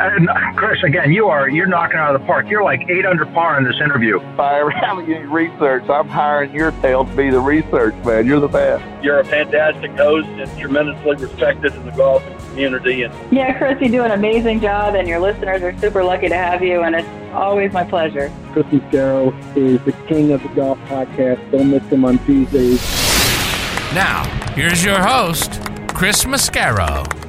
And Chris, again, you are you're knocking out of the park. You're like eight under par in this interview. If I ever have any research, I'm hiring your tail to be the research man. You're the best. You're a fantastic host and tremendously respected in the golf community. And yeah, Chris, you do an amazing job, and your listeners are super lucky to have you. And it's always my pleasure. Chris Mascaro is the king of the golf podcast. Don't miss him on Tuesdays. Now, here's your host, Chris Mascaro.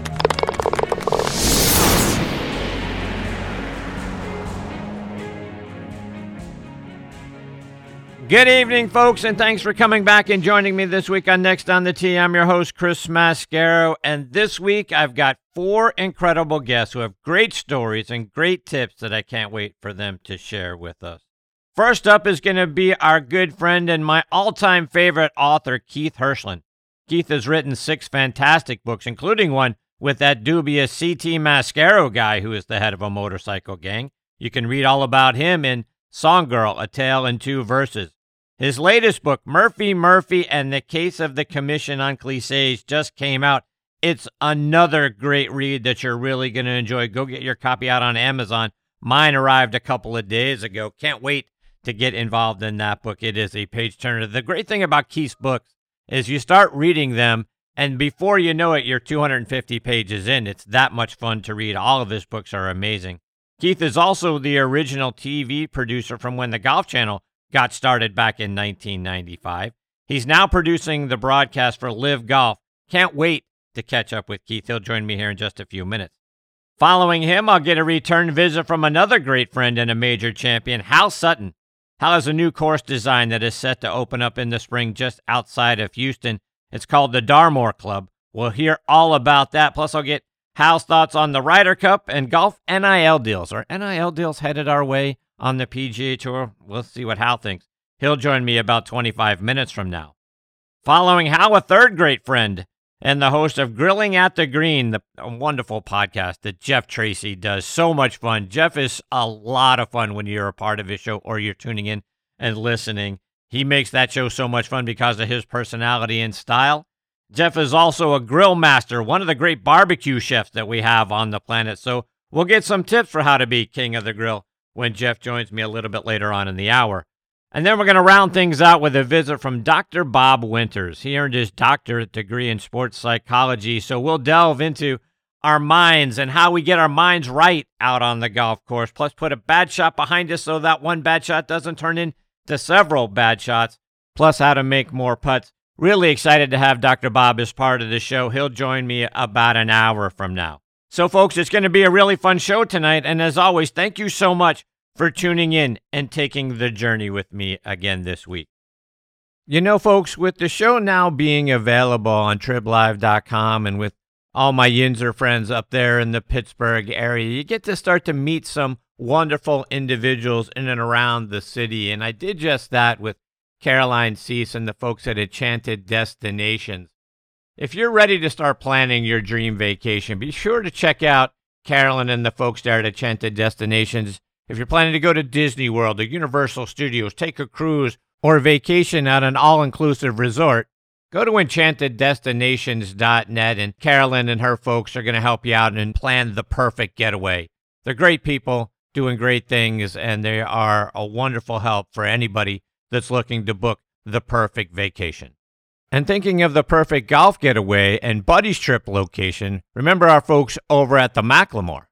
Good evening, folks, and thanks for coming back and joining me this week on Next on the Tee. I'm your host, Chris Mascaro, and this week I've got four incredible guests who have great stories and great tips that I can't wait for them to share with us. First up is going to be our good friend and my all time favorite author, Keith Hirshland. Keith has written six fantastic books, including one with that dubious CT Mascaro guy who is the head of a motorcycle gang. You can read all about him in Song Girl, A Tale in Two Verses. His latest book, Murphy Murphy and the Case of the Commission on Cliches, just came out. It's another great read that you're really going to enjoy. Go get your copy out on Amazon. Mine arrived a couple of days ago. Can't wait to get involved in that book. It is a page turner. The great thing about Keith's books is you start reading them, and before you know it, you're 250 pages in. It's that much fun to read. All of his books are amazing. Keith is also the original TV producer from when the Golf Channel got started back in 1995. He's now producing the broadcast for LIV Golf. Can't wait to catch up with Keith. He'll join me here in just a few minutes. Following him, I'll get a return visit from another great friend and a major champion, Hal Sutton. Hal has a new course design that is set to open up in the spring just outside of Houston. It's called the Darmore Club. We'll hear all about that. Plus, I'll get Hal's thoughts on the Ryder Cup and golf NIL deals. Are NIL deals headed our way? On the PGA Tour. We'll see what Hal thinks. He'll join me about 25 minutes from now. Following Hal, a third great friend and the host of Grilling at the Green, the wonderful podcast that Jeff Tracy does. So much fun. Jeff is a lot of fun when you're a part of his show or you're tuning in and listening. He makes that show so much fun because of his personality and style. Jeff is also a grill master, one of the great barbecue chefs that we have on the planet. So we'll get some tips for how to be king of the grill when Jeff joins me a little bit later on in the hour. And then we're going to round things out with a visit from Dr. Bob Winters. He earned his doctorate degree in sports psychology, so we'll delve into our minds and how we get our minds right out on the golf course, plus put a bad shot behind us so that one bad shot doesn't turn into several bad shots, plus how to make more putts. Really excited to have Dr. Bob as part of the show. He'll join me about an hour from now. So, folks, it's going to be a really fun show tonight. And as always, thank you so much for tuning in and taking the journey with me again this week. You know, folks, with the show now being available on triblive.com and with all my Yinzer friends up there in the Pittsburgh area, you get to start to meet some wonderful individuals in and around the city. And I did just that with Caroline Cease and the folks at Enchanted Destinations. If you're ready to start planning your dream vacation, be sure to check out Carolyn and the folks there at Enchanted Destinations. If you're planning to go to Disney World or Universal Studios, take a cruise, or vacation at an all inclusive resort, go to enchanteddestinations.net and Carolyn and her folks are going to help you out and plan the perfect getaway. They're great people doing great things, and they are a wonderful help for anybody that's looking to book the perfect vacation. And thinking of the perfect golf getaway and buddies trip location, remember our folks over at the McLemore,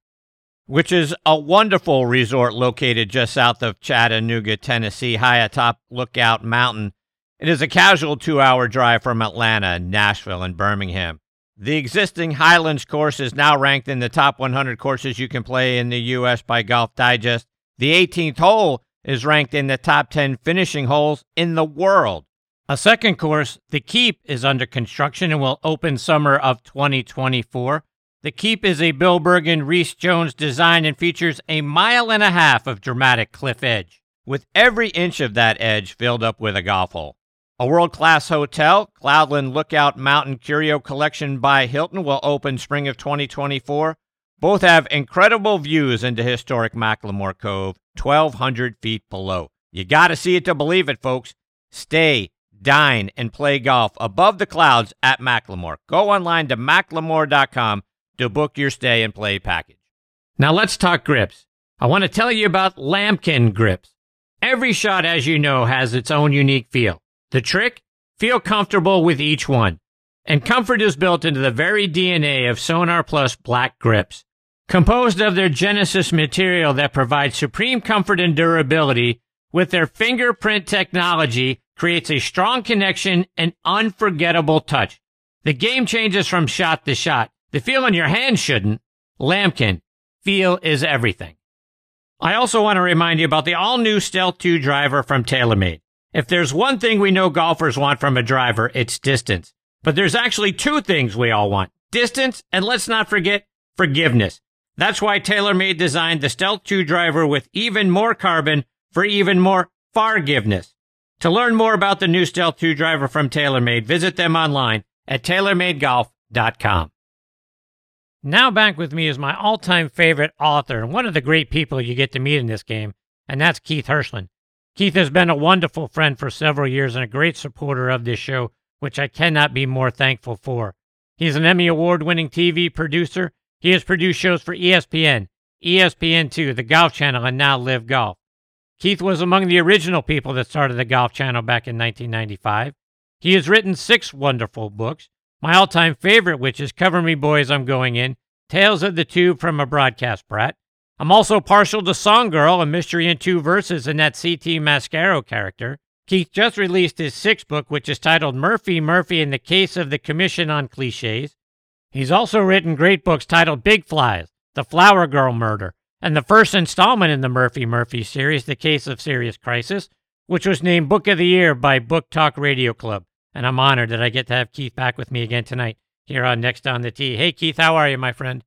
which is a wonderful resort located just south of Chattanooga, Tennessee, high atop Lookout Mountain. It is a casual two hour drive from Atlanta, Nashville, and Birmingham. The existing Highlands course is now ranked in the top 100 courses you can play in the U.S. by Golf Digest. The 18th hole is ranked in the top 10 finishing holes in the world. A second course, The Keep, is under construction and will open summer of 2024. The Keep is a Bill Bergin Rees Jones design and features a mile and a half of dramatic cliff edge. with every inch of that edge filled up with a golf hole. A world class hotel, Cloudland Lookout Mountain Curio Collection by Hilton, will open spring of 2024. Both have incredible views into historic McLemore Cove, 1,200 feet below. You got to see it to believe it, folks. Stay, dine, and play golf above the clouds at McLemore. Go online to McLemore.com to book your stay and play package. Now let's talk grips. I want to tell you about Lamkin grips. Every shot, as you know, has its own unique feel. The trick? Feel comfortable with each one. And comfort is built into the very DNA of Sonar Plus black grips. Composed of their Genesis material that provides supreme comfort and durability, with their fingerprint technology creates a strong connection and unforgettable touch. The game changes from shot to shot. The feel in your hand shouldn't. Lamkin, feel is everything. I also want to remind you about the all new Stealth 2 driver from TaylorMade. If there's one thing we know golfers want from a driver, it's distance. But there's actually two things we all want. Distance, and let's not forget forgiveness. That's why TaylorMade designed the Stealth 2 driver with even more carbon for even more forgiveness. To learn more about the new Stealth 2 driver from TaylorMade, visit them online at TaylorMadeGolf.com. Now back with me is my all-time favorite author and one of the great people you get to meet in this game, and that's Keith Hirshland. Keith has been a wonderful friend for several years and a great supporter of this show, which I cannot be more thankful for. He's an Emmy Award-winning TV producer. He has produced shows for ESPN, ESPN2, the Golf Channel, and now LIV Golf. Keith was among the original people that started the Golf Channel back in 1995. He has written six wonderful books, my all time favorite, which is Cover Me Boys, I'm Going In, Tales of the Tube from a Broadcast Brat. I'm also partial to Song Girl, a mystery in two verses and that CT Mascaro character. Keith just released his sixth book, which is titled Murphy Murphy in the Case of the Commission on Cliches. He's also written great books titled Big Flies, The Flower Girl Murder, and the first installment in the Murphy Murphy series, The Case of Serious Crisis, which was named Book of the Year by Book Talk Radio Club. And I'm honored that I get to have Keith back with me again tonight here on Next on the Tee. Hey, Keith, how are you, my friend?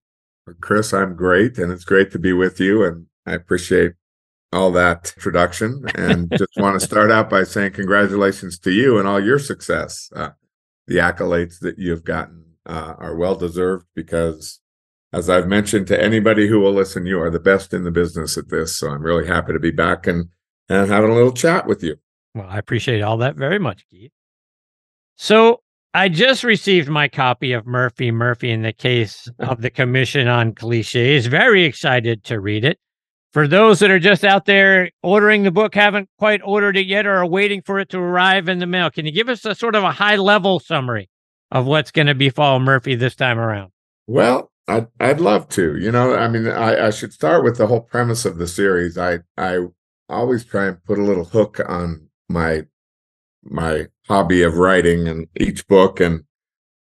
Chris, I'm great, and it's great to be with you. And I appreciate all that introduction. And just want to start out by saying congratulations to you and all your success. Uh, the accolades that you've gotten uh, are well deserved because, as I've mentioned to anybody who will listen, you are the best in the business at this. So I'm really happy to be back and, and having a little chat with you. Well, I appreciate all that very much, Keith. So I just received my copy of Murphy Murphy in the case of the Commission on Cliches. Very excited to read it. For those that are just out there ordering the book, haven't quite ordered it yet, or are waiting for it to arrive in the mail, can you give us a sort of a high level summary of what's going to befall Murphy this time around? Well, I'd, I'd love to. You know, I mean, I, I should start with the whole premise of the series. I I always try and put a little hook on my my hobby of writing and each book. And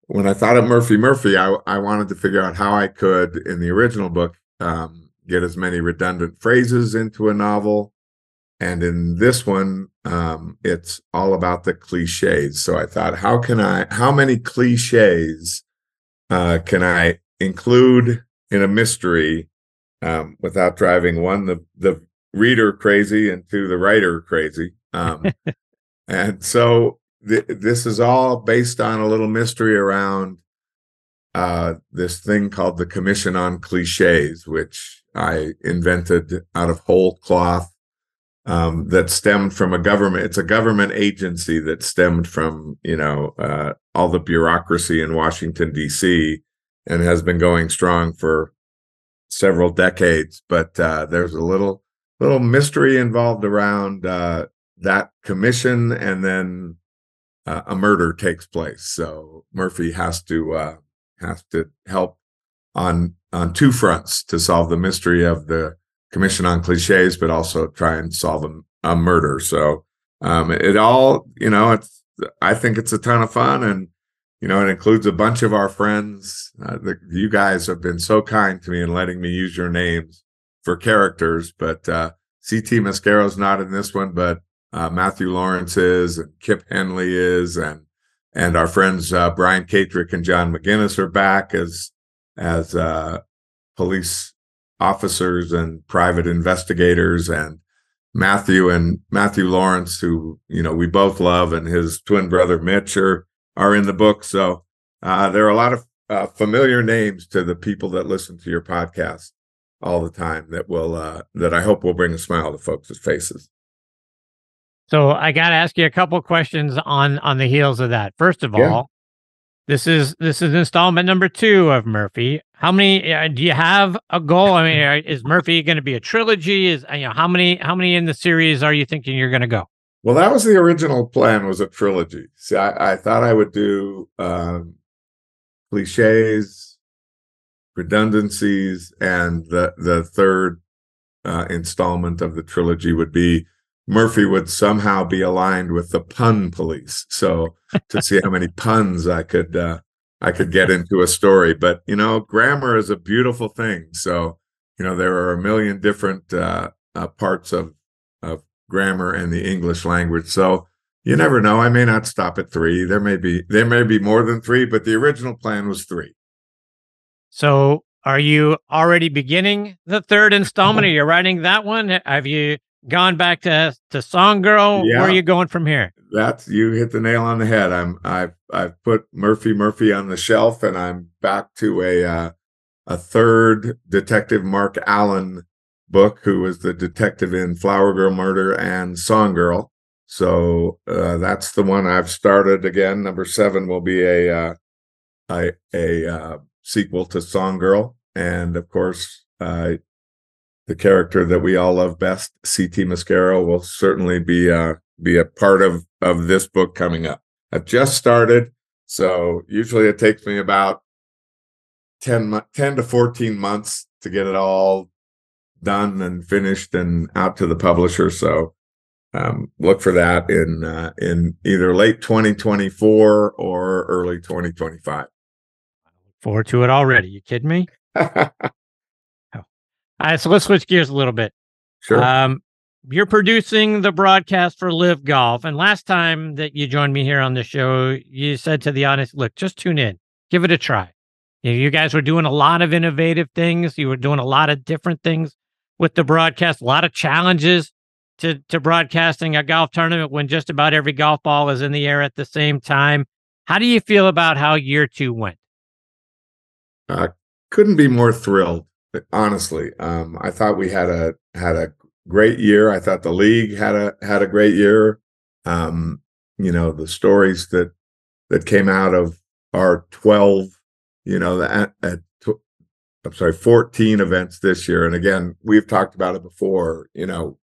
when I thought of Murphy Murphy, I, I wanted to figure out how I could, in the original book, um, get as many redundant phrases into a novel. And in this one, um, it's all about the cliches. So I thought, how can I, how many cliches uh, can I include in a mystery um, without driving one, the, the reader crazy and two, the writer crazy? Um, and so th- this is all based on a little mystery around uh, this thing called the Commission on Cliches, which I invented out of whole cloth. Um, that stemmed from a government. It's a government agency that stemmed from you know uh, all the bureaucracy in Washington D.C. and has been going strong for several decades. But uh, there's a little little mystery involved around uh, that commission, and then uh, a murder takes place. So Murphy has to uh, has to help on on two fronts to solve the mystery of the Commission on Cliches, but also try and solve a, a murder. So um, it all, you know, it's I think it's a ton of fun, and you know, it includes a bunch of our friends. Uh, the, you guys have been so kind to me in letting me use your names for characters, but uh, CT Mascaro's not in this one, but uh, Matthew Lawrence is, and Kip Henley is, and and our friends uh, Brian Katrick and John McGinnis are back as as uh, police officers and private investigators, and Matthew and Matthew Lawrence, who you know we both love, and his twin brother Mitch are are in the book. So uh, there are a lot of uh, familiar names to the people that listen to your podcast all the time that will uh, that I hope will bring a smile to folks' faces. So I got to ask you a couple questions on on the heels of that. First of Yeah. all, this is this is installment number two of Murphy. How many uh, do you have a goal? I mean, is Murphy going to be a trilogy? Is you know how many how many in the series are you thinking you're going to go? Well, that was the original plan was a trilogy. See, I, I thought I would do um, cliches, redundancies, and the the third uh, installment of the trilogy would be Murphy would somehow be aligned with the pun police. So to see how many puns I could uh, I could get into a story. But you know, grammar is a beautiful thing. So you know, there are a million different uh, uh, parts of of grammar and the English language. So you never know. I may not stop at three. There may be there may be more than three, but the original plan was three. So are you already beginning the third installment? Are you writing that one? Have you gone back to to Song Girl? Where are you going from here? That's you hit the nail on the head. I'm I've I've put Murphy Murphy on the shelf, and I'm back to a uh, a third Detective Mark Allen book, who was the detective in Flower Girl Murder and Song Girl. So uh, that's the one I've started again. Number seven will be a uh, a a uh, sequel to Song Girl, and of course, uh, the character that we all love best, CT Mascaro, will certainly be uh, be a part of of this book coming up. I've just started, so usually it takes me about 10, 10 to 14 months to get it all done and finished and out to the publisher. So um, look for that in uh, in either late 2024 or early 2025. Look Forward to it already. You kidding me? All right, so let's switch gears a little bit. sure. Um, you're producing the broadcast for LIV Golf, and last time that you joined me here on the show, you said to the audience, "Look, just tune in, give it a try." You, know, you guys were doing a lot of innovative things. You were doing a lot of different things with the broadcast. A lot of challenges to to broadcasting a golf tournament when just about every golf ball is in the air at the same time. How do you feel about how year two went? I couldn't be more thrilled honestly um, i thought we had a had a great year i thought the league had a had a great year um, you know the stories that that came out of our 12 you know that at, tw- i'm sorry 14 events this year. And again we've talked about it before you know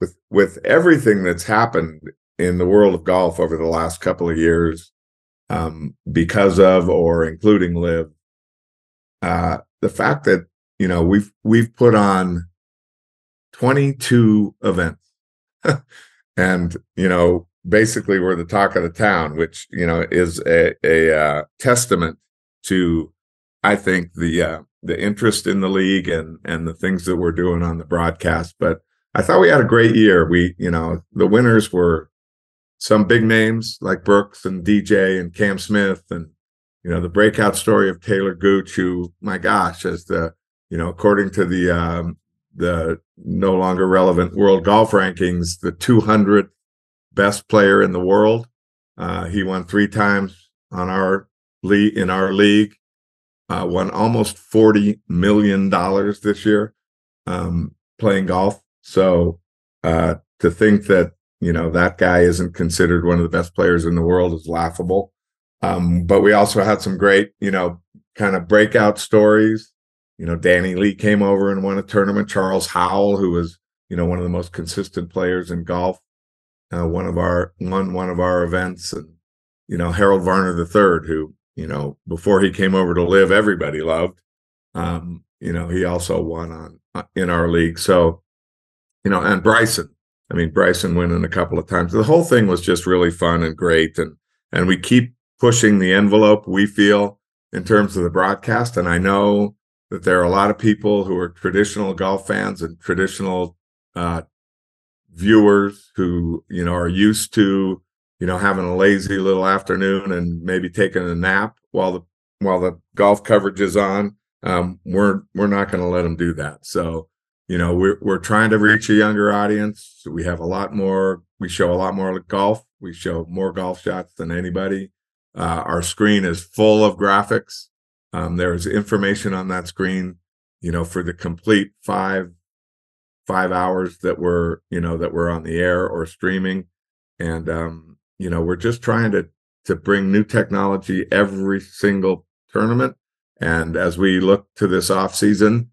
with with everything that's happened in the world of golf over the last couple of years um, because of or including live uh, the fact that you know we've we've put on 22 events. And you know basically we're the talk of the town which you know is a, a uh, testament to i think the uh, the interest in the league and and the things that we're doing on the broadcast but i thought we had a great year we you know the winners were some big names like brooks and dj and cam smith and you know the breakout story of Taylor Gooch, who, my gosh, as the you know according to the um, the no longer relevant world golf rankings, the 200th best player in the world. Uh, he won three times on our league in our league. Uh, won almost 40 million dollars this year um, playing golf. So uh, to think that you know that guy isn't considered one of the best players in the world is laughable. Um, but we also had some great, you know, kind of breakout stories. You know, Danny Lee came over and won a tournament. Charles Howell, who was, you know, one of the most consistent players in golf, uh, one of our won one of our events, and you know, Harold Varner III, who, you know, before he came over to LIV, everybody loved. Um, you know, he also won on uh, in our league. So, you know, and Bryson. I mean, Bryson winning a couple of times. The whole thing was just really fun and great, and and we keep pushing the envelope we feel in terms of the broadcast and i know that there are a lot of people who are traditional golf fans and traditional uh, viewers who you know are used to you know having a lazy little afternoon and maybe taking a nap while the while the golf coverage is on um, we're we're not going to let them do that so you know, we're we're trying to reach a younger audience. We have a lot more. We show a lot more golf. We show more golf shots than anybody. Uh, our screen is full of graphics. Um, there's information on that screen, you know, for the complete five five hours that we're you know that we're on the air or streaming, and um, you know we're just trying to to bring new technology every single tournament. And as we look to this off season,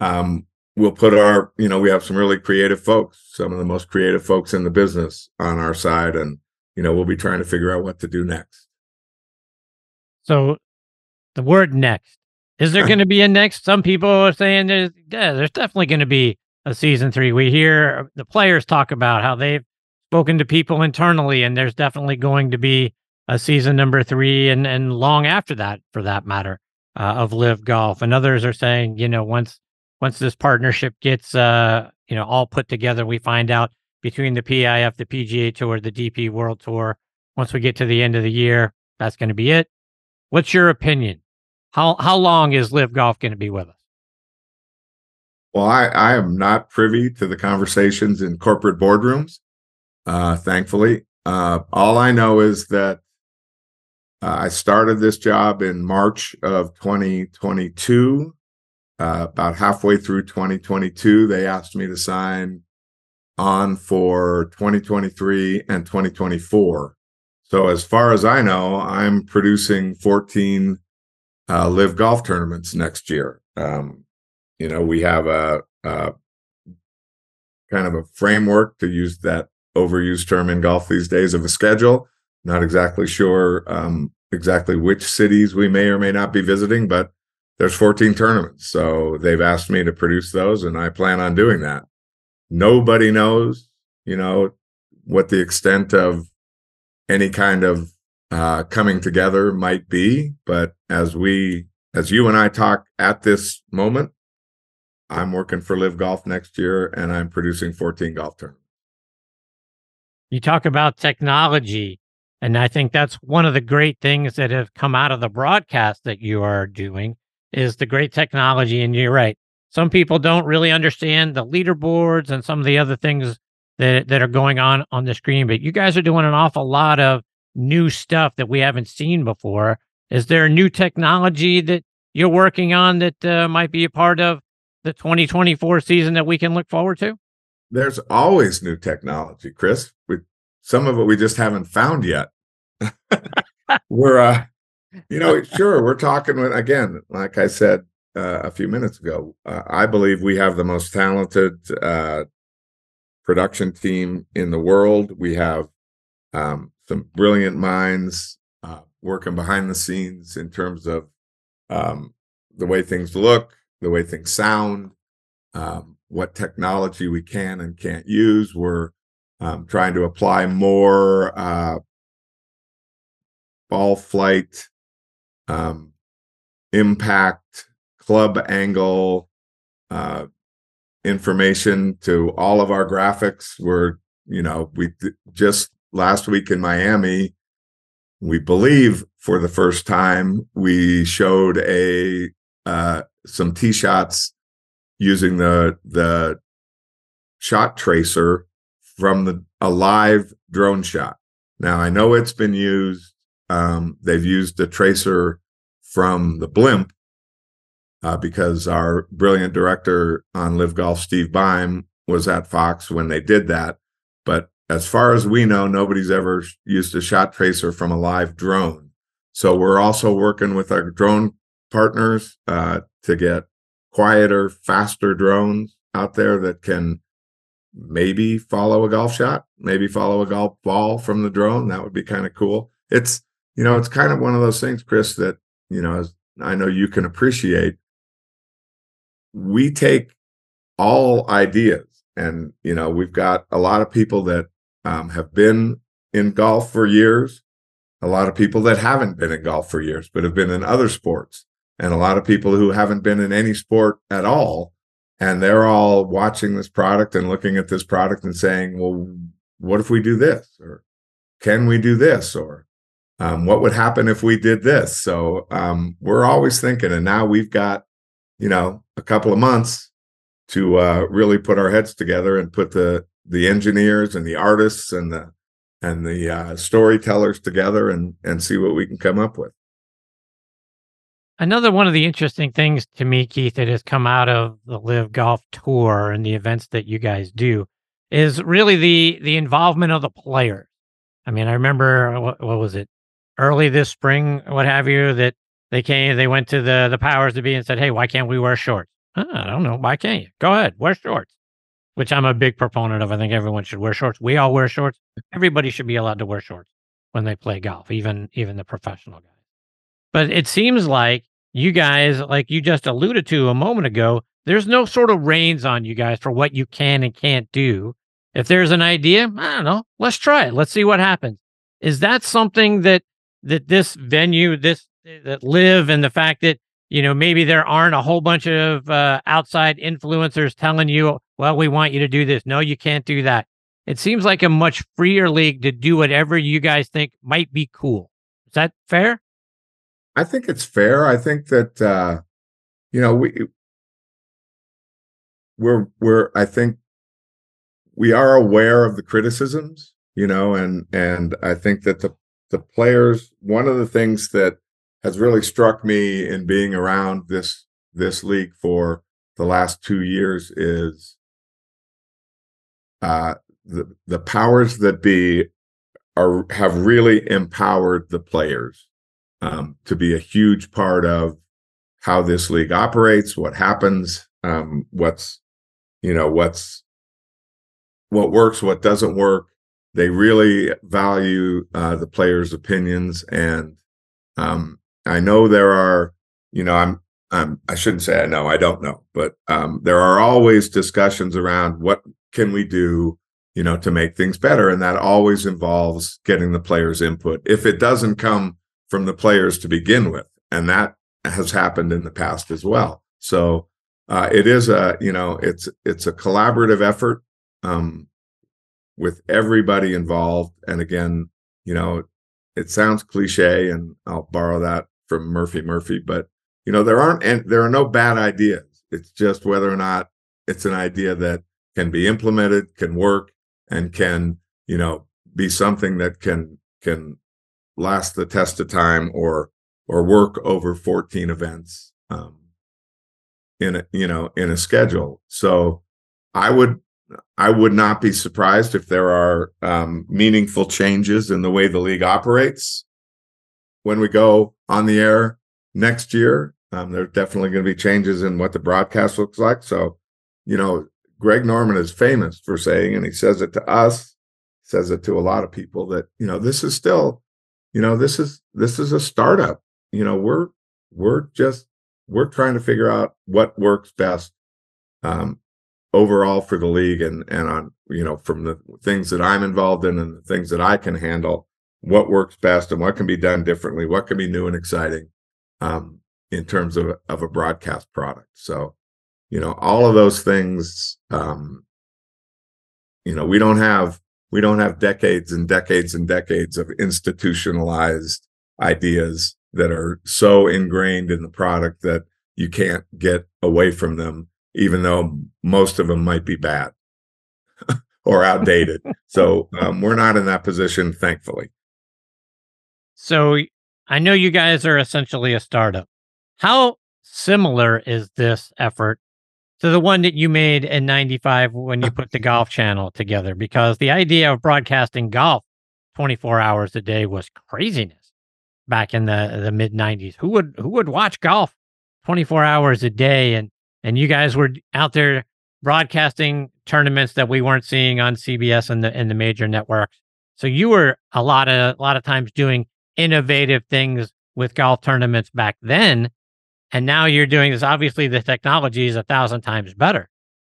um, we'll put our you know we have some really creative folks, some of the most creative folks in the business on our side, and you know we'll be trying to figure out what to do next. So, the word next is there going to be a next? Some people are saying there's yeah, there's definitely going to be a season three. We hear the players talk about how they've spoken to people internally, and there's definitely going to be a season number three, and and long after that, for that matter, uh, of LIV Golf. And others are saying, you know, once once this partnership gets uh, you know all put together, we find out between the PIF, the PGA Tour, the DP World Tour. Once we get to the end of the year, that's going to be it. What's your opinion? How how long is LIV Golf going to be with us? Well, I, I am not privy to the conversations in corporate boardrooms, uh, thankfully. Uh, all I know is that uh, I started this job in March of 2022. Uh, about halfway through 2022, they asked me to sign on for 2023 and 2024. So, as far as I know, I'm producing 14 uh, LIV golf tournaments next year. Um, you know, we have a, a, kind of a framework to use that overused term in golf these days of a schedule. Not exactly sure um, exactly which cities we may or may not be visiting, but there's 14 tournaments. So they've asked me to produce those, and I plan on doing that. Nobody knows, you know, what the extent of any kind of uh, coming together might be. But as we, as you and I talk at this moment, I'm working for LIV Golf next year, and I'm producing 14 golf tournaments. You talk about technology, and I think that's one of the great things that have come out of the broadcast that you are doing is the great technology. And you're right. Some people don't really understand the leaderboards and some of the other things that, that are going on on the screen, but you guys are doing an awful lot of new stuff that we haven't seen before. Is there new technology that you're working on that uh, might be a part of the 2024 season that we can look forward to? There's always new technology, Chris. We, some of it we just haven't found yet. we're, uh, you know, sure, we're talking with, again, like I said uh, a few minutes ago, uh, I believe we have the most talented uh, production team in the world. We have um, some brilliant minds uh, working behind the scenes in terms of um, the way things look, the way things sound, um, what technology we can and can't use. We're um, trying to apply more uh, ball flight, um, impact, club angle uh, information to all of our graphics. We're, you know, we just last week in Miami, we believe for the first time, we showed a uh, some tee shots using the the shot tracer from the a live drone shot. Now I know it's been used. Um, they've used the tracer from the blimp uh, because our brilliant director on LIV Golf, Steve Beim, was at Fox when they did that. But as far as we know, nobody's ever used a shot tracer from a live drone. So we're also working with our drone partners uh, to get quieter, faster drones out there that can maybe follow a golf shot, maybe follow a golf ball from the drone. That would be kind of cool. It's, you know, it's kind of one of those things, Chris, that, you know, I know you can appreciate. We take all ideas and, you know, we've got a lot of people that um, have been in golf for years, a lot of people that haven't been in golf for years, but have been in other sports and a lot of people who haven't been in any sport at all and they're all watching this product and looking at this product and saying well what if we do this? Or can we do this? Or um, what would happen if we did this? So um, we're always thinking and now we've got you know a couple of months to uh, really put our heads together and put the the engineers and the artists and the and the uh, storytellers together and and see what we can come up with. Another one of the interesting things to me, Keith, that has come out of the LIV Golf Tour and the events that you guys do is really the the involvement of the players. I mean, I remember uh, what, what was it early this spring, what have you, that they came, they went to the the powers to be and said, "Hey, why can't we wear shorts?" Oh, I don't know. Why can't you? Go ahead, wear shorts. Which I'm a big proponent of. I think everyone should wear shorts. We all wear shorts. Everybody should be allowed to wear shorts when they play golf, even even the professional guys. But it seems like you guys, like you just alluded to a moment ago, there's no sort of reins on you guys for what you can and can't do. If there's an idea, I don't know, let's try it. Let's see what happens. Is that something that that this venue, this that live, and the fact that you know maybe there aren't a whole bunch of uh, outside influencers telling you, well, we want you to do this. No, you can't do that. It seems like a much freer league to do whatever you guys think might be cool. Is that fair? I think it's fair. I think that uh, you know we we're we're I think we are aware of the criticisms, you know, and and I think that the the players one of the things that has really struck me in being around this this league for the last two years is uh, the the powers that be are have really empowered the players um, to be a huge part of how this league operates, what happens, um, what's you know what's what works, what doesn't work. They really value uh, the players' opinions, and um, I know there are, you know, I'm, I'm, I shouldn't say I know, I don't know, but um, there are always discussions around what can we do, you know, to make things better, and that always involves getting the players' input. If it doesn't come from the players to begin with, and that has happened in the past as well. So uh, it is a, you know, it's it's a collaborative effort. Um, with everybody involved. And again, you know, it sounds cliche, and I'll borrow that from Murphy Murphy, but you know, there aren't and there are no bad ideas. It's just whether or not it's an idea that can be implemented, can work, and can, you know, be something that can can last the test of time or or work over 14 events um, in a you know in a schedule. So I would I would not be surprised if there are um, meaningful changes in the way the league operates when we go on the air next year. Um, there's definitely going to be changes in what the broadcast looks like. So, you know, Greg Norman is famous for saying, and he says it to us, says it to a lot of people that you know this is still, you know, this is this is a startup. You know, we're we're just we're trying to figure out what works best um, overall for the league and and on you know from the things that I'm involved in and the things that I can handle what works best and what can be done differently what can be new and exciting um, in terms of of a broadcast product so you know all of those things um, you know we don't have we don't have decades and decades and decades of institutionalized ideas that are so ingrained in the product that you can't get away from them even though most of them might be bad or outdated. so um, we're not in that position, thankfully. So I know you guys are essentially a startup. How similar is this effort to the one that you made in 95 when you uh-huh. put the golf channel together? Because the idea of broadcasting golf 24 hours a day was craziness back in the, the mid 90s. Who would who would watch golf 24 hours a day and and you guys were out there broadcasting tournaments that we weren't seeing on CBS and the and the major networks. So you were a lot of a lot of times doing innovative things with golf tournaments back then, and now you're doing this. Obviously, the technology is a thousand times better.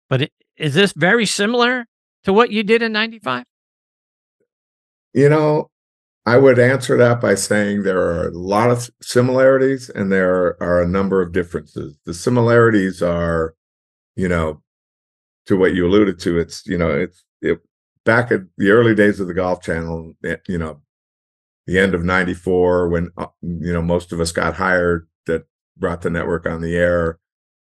But is this very similar to what you did in '95? You know, I would answer that by saying there are a lot of similarities and there are a number of differences. The similarities are, you know, to what you alluded to. It's you know, it's it back at the early days of the Golf Channel. Eh, you know, the end of '94 when uh, you know most of us got hired brought the network on the air.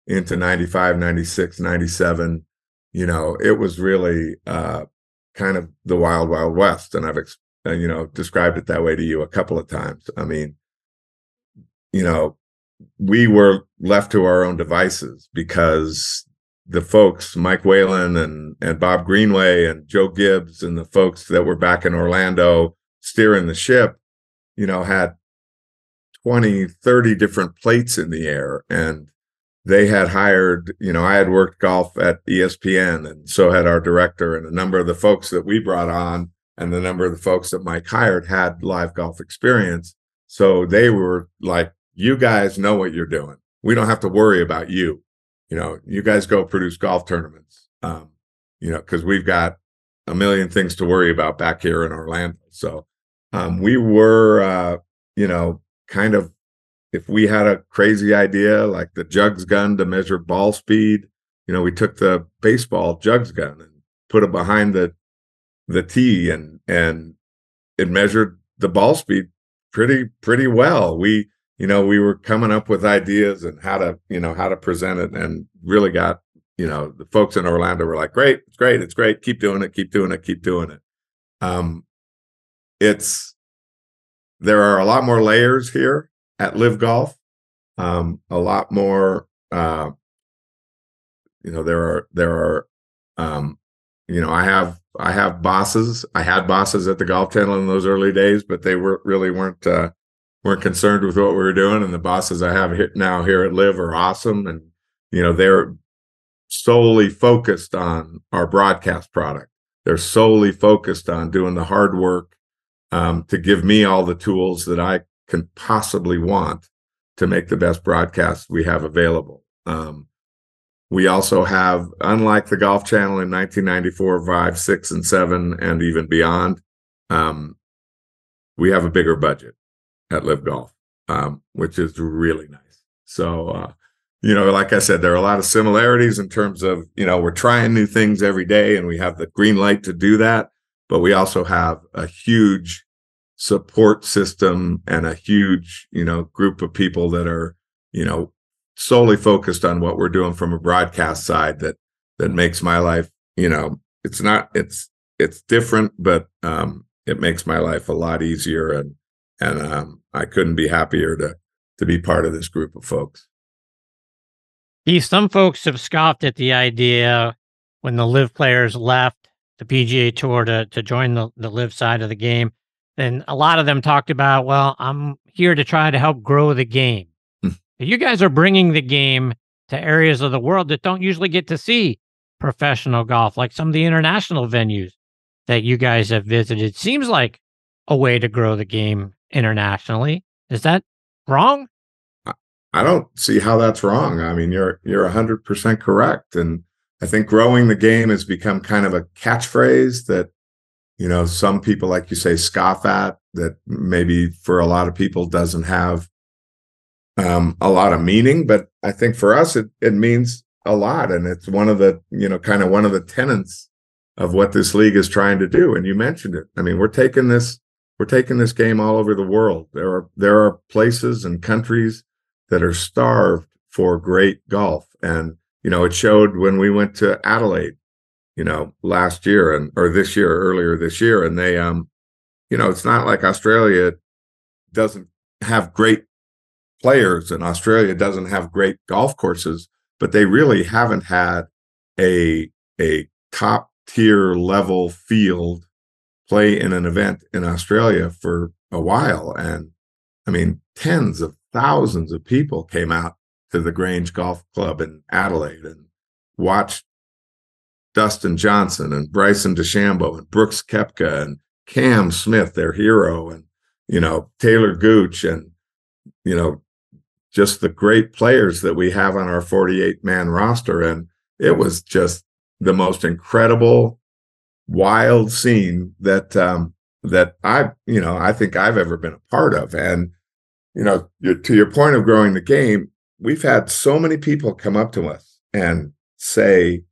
into 95, 96, 97. You know, it was really uh, kind of the wild, wild west. And I've, uh, you know, described it that way to you a couple of times. I mean, you know, we were left to our own devices because the folks, Mike Whalen and, and Bob Greenway and Joe Gibbs and the folks that were back in Orlando steering the ship, you know, had 20, 30 different plates in the air. And they had hired, you know, I had worked golf at ESPN, and so had our director, and a number of the folks that we brought on, and the number of the folks that Mike hired had live golf experience. So they were like, you guys know what you're doing. We don't have to worry about you. You know, you guys go produce golf tournaments. Um, you know, because we've got a million things to worry about back here in Orlando. So um, we were, uh, you know, kind of if we had a crazy idea like the jugs gun to measure ball speed, you know, we took the baseball jugs gun and put it behind the the tee and and it measured the ball speed pretty pretty well. We you know we were coming up with ideas and how to you know how to present it and really got you know the folks in Orlando were like great it's great it's great keep doing it keep doing it keep doing it. Um, it's there are a lot more layers here at LIV Golf. Um, a lot more. Uh, you know, there are there are. Um, you know, I have I have bosses. I had bosses at the Golf Channel in those early days, but they were really weren't uh, weren't concerned with what we were doing. And the bosses I have here, now here at LIV are awesome, and you know they're solely focused on our broadcast product. They're solely focused on doing the hard work um, to give me all the tools that I can possibly want to make the best broadcast we have available. Um, we also have, unlike the Golf Channel in 1994, 5, 6, and 7, and even beyond, um, we have a bigger budget at LIV Golf, um, which is really nice. So, uh, you know, like I said, there are a lot of similarities in terms of, you know, we're trying new things every day and we have the green light to do that. But we also have a huge support system and a huge, you know, group of people that are, you know, solely focused on what we're doing from a broadcast side that that makes my life, you know, it's not it's it's different, but um it makes my life a lot easier and and um I couldn't be happier to to be part of this group of folks. Some folks have scoffed at the idea when the LIV players left the PGA Tour to to join the, the LIV side of the game. And a lot of them talked about, well, I'm here to try to help grow the game. Hmm. you guys are bringing the game to areas of the world that don't usually get to see professional golf, like some of the international venues that you guys have visited. Seems like a way to grow the game internationally. Is that wrong? I don't see how that's wrong. I mean, you're you're hundred percent correct, and I think growing the game has become kind of a catchphrase that you know some people, like you say, scoff at. That maybe for a lot of people doesn't have um, a lot of meaning, but I think for us it it means a lot, and it's one of the you know kind of one of the tenets of what this league is trying to do. And you mentioned it. I mean, we're taking this we're taking this game all over the world. There are there are places and countries that are starved for great golf. And, you know, it showed when we went to Adelaide, you know, last year and or this year, earlier this year. And they um, you know, it's not like Australia doesn't have great players and Australia doesn't have great golf courses, but they really haven't had a a top tier level field play in an event in Australia for a while. And I mean, tens of thousands of people came out to the Grange Golf Club in Adelaide and watched Dustin Johnson and Bryson DeChambeau and Brooks Koepka and Cam Smith, their hero, and you know Taylor Gooch and you know just the great players that we have on our 48 man roster, and it was just the most incredible, wild scene that um, that I you know I think I've ever been a part of, and you know, to your point of growing the game, we've had so many people come up to us and say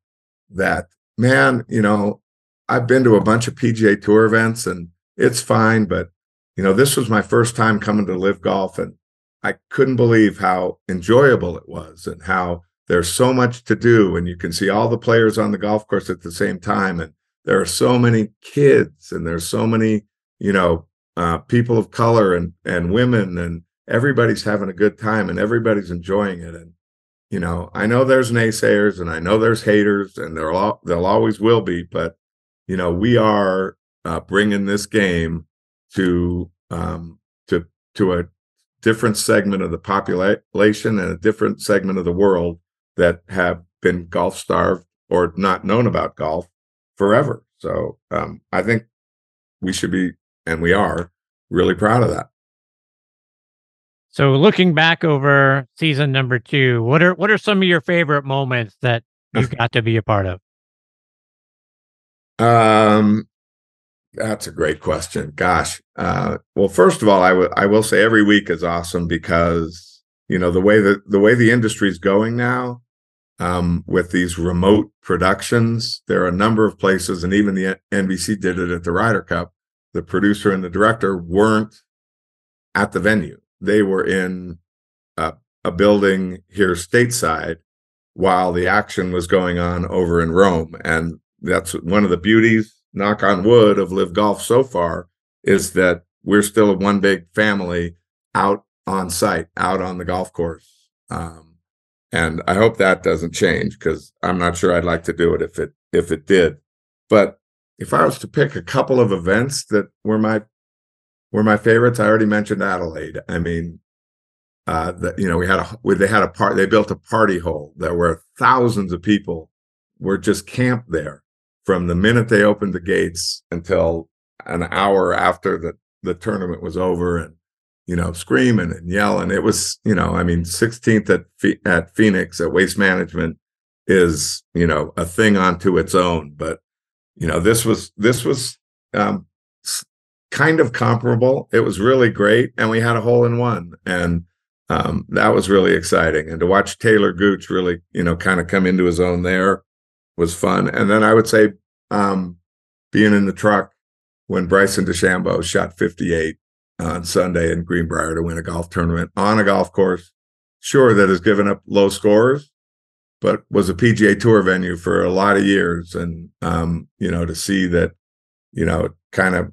that, man, you know, I've been to a bunch of PGA Tour events and it's fine, but you know, this was my first time coming to LIV golf and I couldn't believe how enjoyable it was and how there's so much to do and you can see all the players on the golf course at the same time and there are so many kids and there's so many you know uh, people of color and and women and everybody's having a good time and everybody's enjoying it and you know i know there's naysayers and i know there's haters and there all there always will be but you know we are uh, bringing this game to um, to to a different segment of the population and a different segment of the world that have been golf starved or not known about golf forever. So um, I think we should be, and we are, really proud of that. So looking back over season number two, what are what are some of your favorite moments that you've got to be a part of? Um, that's a great question. Gosh, uh, well, first of all, I will I will say every week is awesome because you know the way that the way the industry is going now, um, with these remote productions, there are a number of places, and even the NBC did it at the Ryder Cup. The producer and the director weren't at the venue; they were in a, a building here stateside while the action was going on over in Rome, and that's one of the beauties knock on wood of LIV golf so far is that we're still a one big family out on site out on the golf course. Um, and i hope that doesn't change because i'm not sure i'd like to do it if it if it did. But if i was to pick a couple of events that were my were my favorites. I already mentioned adelaide. I mean uh that you know we had a we, they had a part they built a party hole there were thousands of people were just camped there from the minute they opened the gates until an hour after the, the tournament was over and you know screaming and yelling. It was you know i mean 16th at at phoenix at waste management is you know a thing onto its own. But you know this was this was um kind of comparable it was really great and we had a hole in one and um that was really exciting and to watch taylor gooch really you know kind of come into his own there was fun. And then I would say um, being in the truck when Bryson DeChambeau shot 58 on Sunday in Greenbrier to win a golf tournament on a golf course, sure, that has given up low scores, but was a PGA Tour venue for a lot of years. And, um, you know, to see that, you know, kind of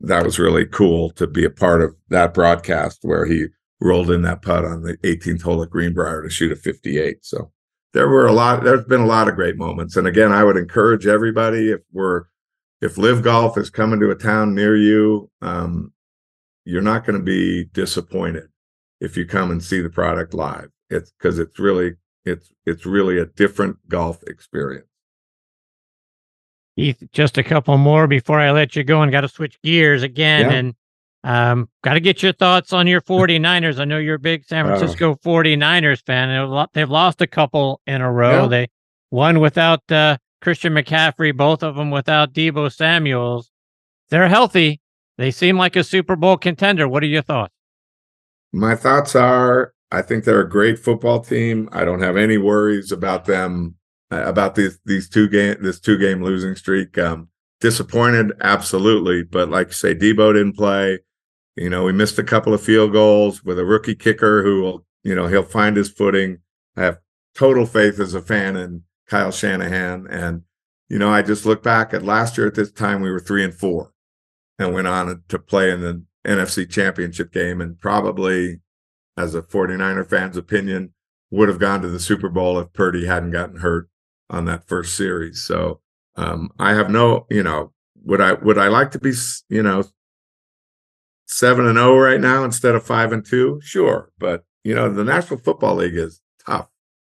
that was really cool to be a part of that broadcast where he rolled in that putt on the 18th hole at Greenbrier to shoot a 58. So there were a lot there's been a lot of great moments. And again i would encourage everybody if we're if LIV golf is coming to a town near you um, you're not going to be disappointed if you come and see the product live. It's because it's really it's it's really a different golf experience Keith, just a couple more before I let you go and got to switch gears again. Yeah. And um, got to get your thoughts on your 49ers. I know you're a big San Francisco uh, 49ers fan. They've lost a couple in a row. Yeah. They won without uh, Christian McCaffrey, both of them without Deebo Samuels. They're healthy. They seem like a Super Bowl contender. What are your thoughts? My thoughts are I think they're a great football team. I don't have any worries about them uh, about these these two game this two game losing streak. Um, disappointed, absolutely, but like you say, Deebo didn't play. You know, we missed a couple of field goals with a rookie kicker who will, you know, he'll find his footing. I have total faith as a fan in Kyle Shanahan. And, you know, I just look back at last year at this time, we were three and four and went on to play in the NFC championship game and probably, as a 49er fan's opinion, would have gone to the Super Bowl if Purdy hadn't gotten hurt on that first series. So um, I have no, you know, would I would I like to be, you know, seven and zero right now instead of five and two? Sure, but you know the National Football League is tough,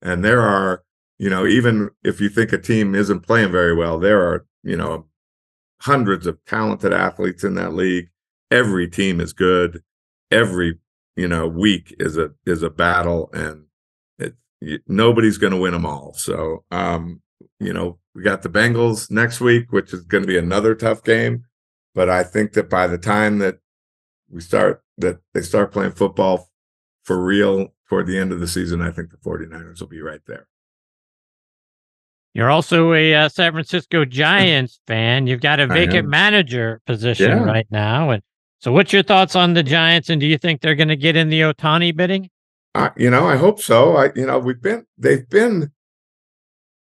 and there are you know even if you think a team isn't playing very well, there are you know hundreds of talented athletes in that league. Every team is good. Every you know week is a is a battle, and nobody's going to win them all. So um, you know we got the Bengals next week, which is going to be another tough game. But I think that by the time that we start that they start playing football for real toward the end of the season, I think the 49ers will be right there. You're also a uh, San Francisco Giants fan. You've got a vacant manager position yeah. right now. And so, what's your thoughts on the Giants? And do you think they're going to get in the Ohtani bidding? I, you know, I hope so. I, you know, we've been, they've been,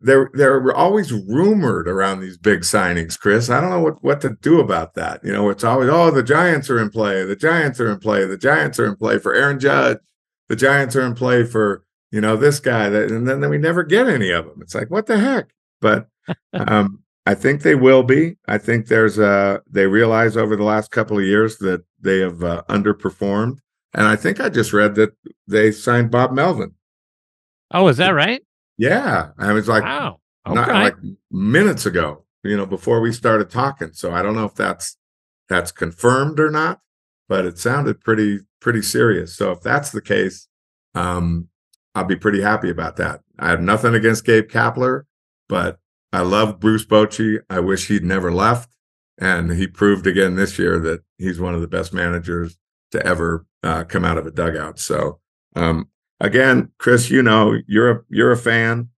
they're they're always rumored around these big signings, Chris. I don't know what what to do about that. You know, it's always oh the Giants are in play, the Giants are in play, the Giants are in play for Aaron Judge, the Giants are in play for you know this guy, that, and then, then we never get any of them. It's like what the heck? But um, I think they will be. I think there's a they realize over the last couple of years that they have uh, underperformed, and I think I just read that they signed Bob Melvin. Oh, is that right? Yeah, I was like, wow, okay. not like minutes ago, you know, before we started talking. So I don't know if that's that's confirmed or not, but it sounded pretty pretty serious. So if that's the case, um, I'll be pretty happy about that. I have nothing against Gabe Kapler, but I love Bruce Bochy. I wish he'd never left, and he proved again this year that he's one of the best managers to ever uh, come out of a dugout. So um, again, Chris, you know, you're a you're a fan.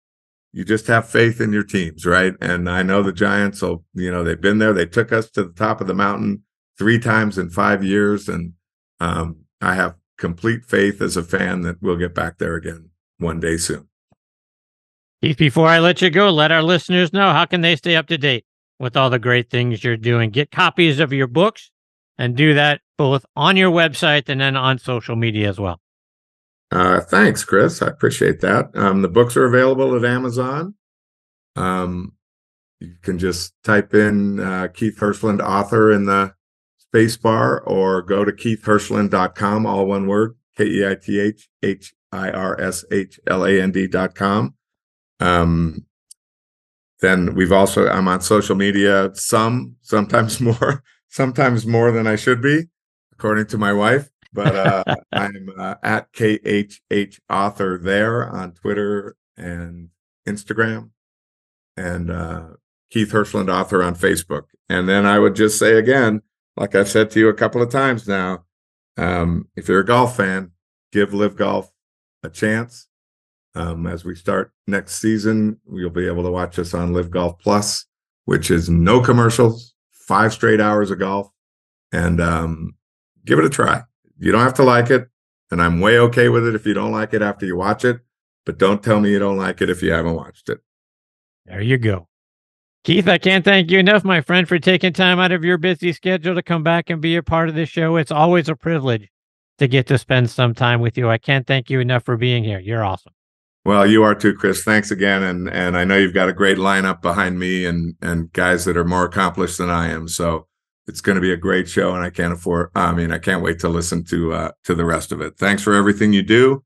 You just have faith in your teams, right? And I know the Giants will, you know, they've been there. They took us to the top of the mountain three times in five years. And um, I have complete faith as a fan that we'll get back there again one day soon. Keith, before I let you go, let our listeners know how can they stay up to date with all the great things you're doing. Get copies of your books and do that both on your website and then on social media as well. Uh, thanks, Chris. I appreciate that. Um, the books are available at Amazon. Um, you can just type in uh, Keith Hirshland author in the space bar or go to keithhirshland.com, all one word, K E I T H H I R S H L A N D.com. Um, then we've also, I'm on social media, some, sometimes more, sometimes more than I should be, according to my wife but uh, I'm uh, at KHH author there on Twitter and Instagram, and uh, Keith Hirshland author on Facebook. And then I would just say again, like I've said to you a couple of times now, um, if you're a golf fan, give LIV Golf a chance. Um, as we start next season, you'll be able to watch us on LIV Golf Plus, which is no commercials, five straight hours of golf, and um, give it a try. You don't have to like it, and I'm way okay with it if you don't like it after you watch it. But don't tell me you don't like it if you haven't watched it. There you go. Keith, I can't thank you enough, my friend, for taking time out of your busy schedule to come back and be a part of the show. It's always a privilege to get to spend some time with you. I can't thank you enough for being here. You're awesome. Well, you are too, Chris. Thanks again, and and I know you've got a great lineup behind me, and and guys that are more accomplished than I am. So it's going to be a great show, and I can't afford. I mean, I can't wait to listen to uh, to the rest of it. Thanks for everything you do.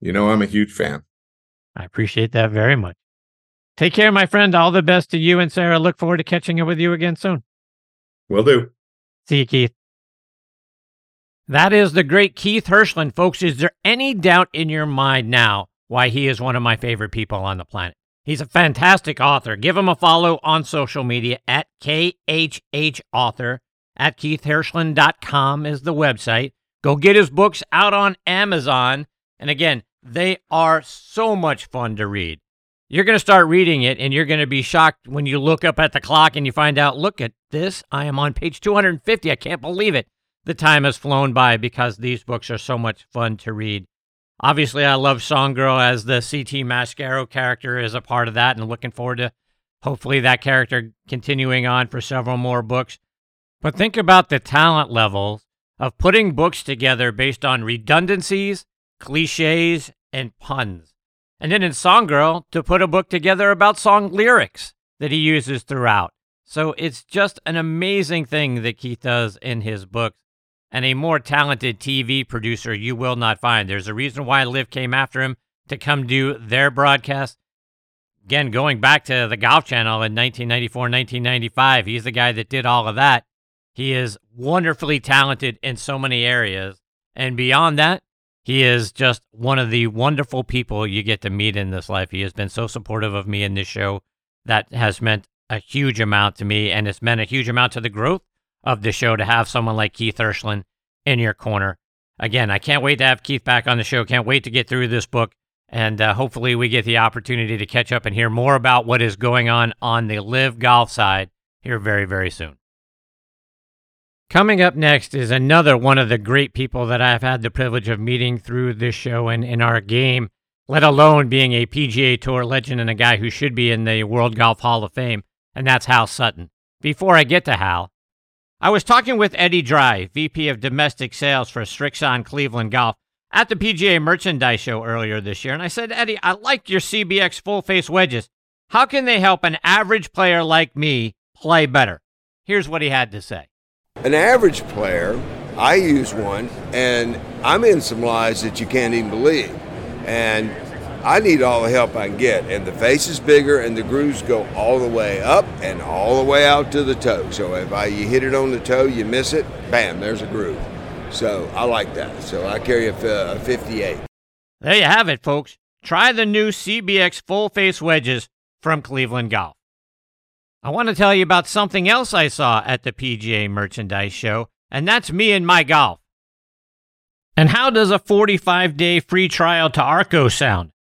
You know, I'm a huge fan. I appreciate that very much. Take care, my friend. All the best to you and Sarah. Look forward to catching up with you again soon. Will do. See you, Keith. That is the great Keith Hirshland, folks. Is there any doubt in your mind now why he is one of my favorite people on the planet? He's a fantastic author. Give him a follow on social media at KHH Author. At KeithHirshland.com is the website. Go get his books out on Amazon. And again, they are so much fun to read. You're going to start reading it and you're going to be shocked when you look up at the clock and you find out, look at this. I am on page 250. I can't believe it. The time has flown by because these books are so much fun to read. Obviously, I love Song Girl as the CT Mascaro character is a part of that, and looking forward to hopefully that character continuing on for several more books. But think about the talent levels of putting books together based on redundancies, cliches, and puns. And then in Song Girl, to put a book together about song lyrics that he uses throughout. So it's just an amazing thing that Keith does in his books and a more talented TV producer you will not find. There's a reason why LIV came after him to come do their broadcast. Again, going back to the Golf Channel in 1994, 1995, he's the guy that did all of that. He is wonderfully talented in so many areas. And beyond that, he is just one of the wonderful people you get to meet in this life. He has been so supportive of me in this show. That has meant a huge amount to me, and it's meant a huge amount to the growth of the show to have someone like Keith Hirshland in your corner. Again, I can't wait to have Keith back on the show. Can't wait to get through this book. And uh, hopefully, we get the opportunity to catch up and hear more about what is going on on the LIV golf side here very, very soon. Coming up next is another one of the great people that I've had the privilege of meeting through this show and in our game, let alone being a PGA Tour legend and a guy who should be in the World Golf Hall of Fame, and that's Hal Sutton. Before I get to Hal, I was talking with Eddie Dry, VP of Domestic Sales for Srixon Cleveland Golf, at the PGA Merchandise Show earlier this year, and I said, Eddie, I like your CBX full face wedges. How can they help an average player like me play better? Here's what he had to say. An average player, I use one, and I'm in some lies that you can't even believe. And I need all the help I can get. And the face is bigger, and the grooves go all the way up and all the way out to the toe. So if I, you hit it on the toe, you miss it, bam, there's a groove. So I like that. So I carry a, a 58. There you have it, folks. Try the new CBX full face wedges from Cleveland Golf. I want to tell you about something else I saw at the PGA Merchandise Show, and that's me and my golf. And how does a 45 day free trial to Arccos sound?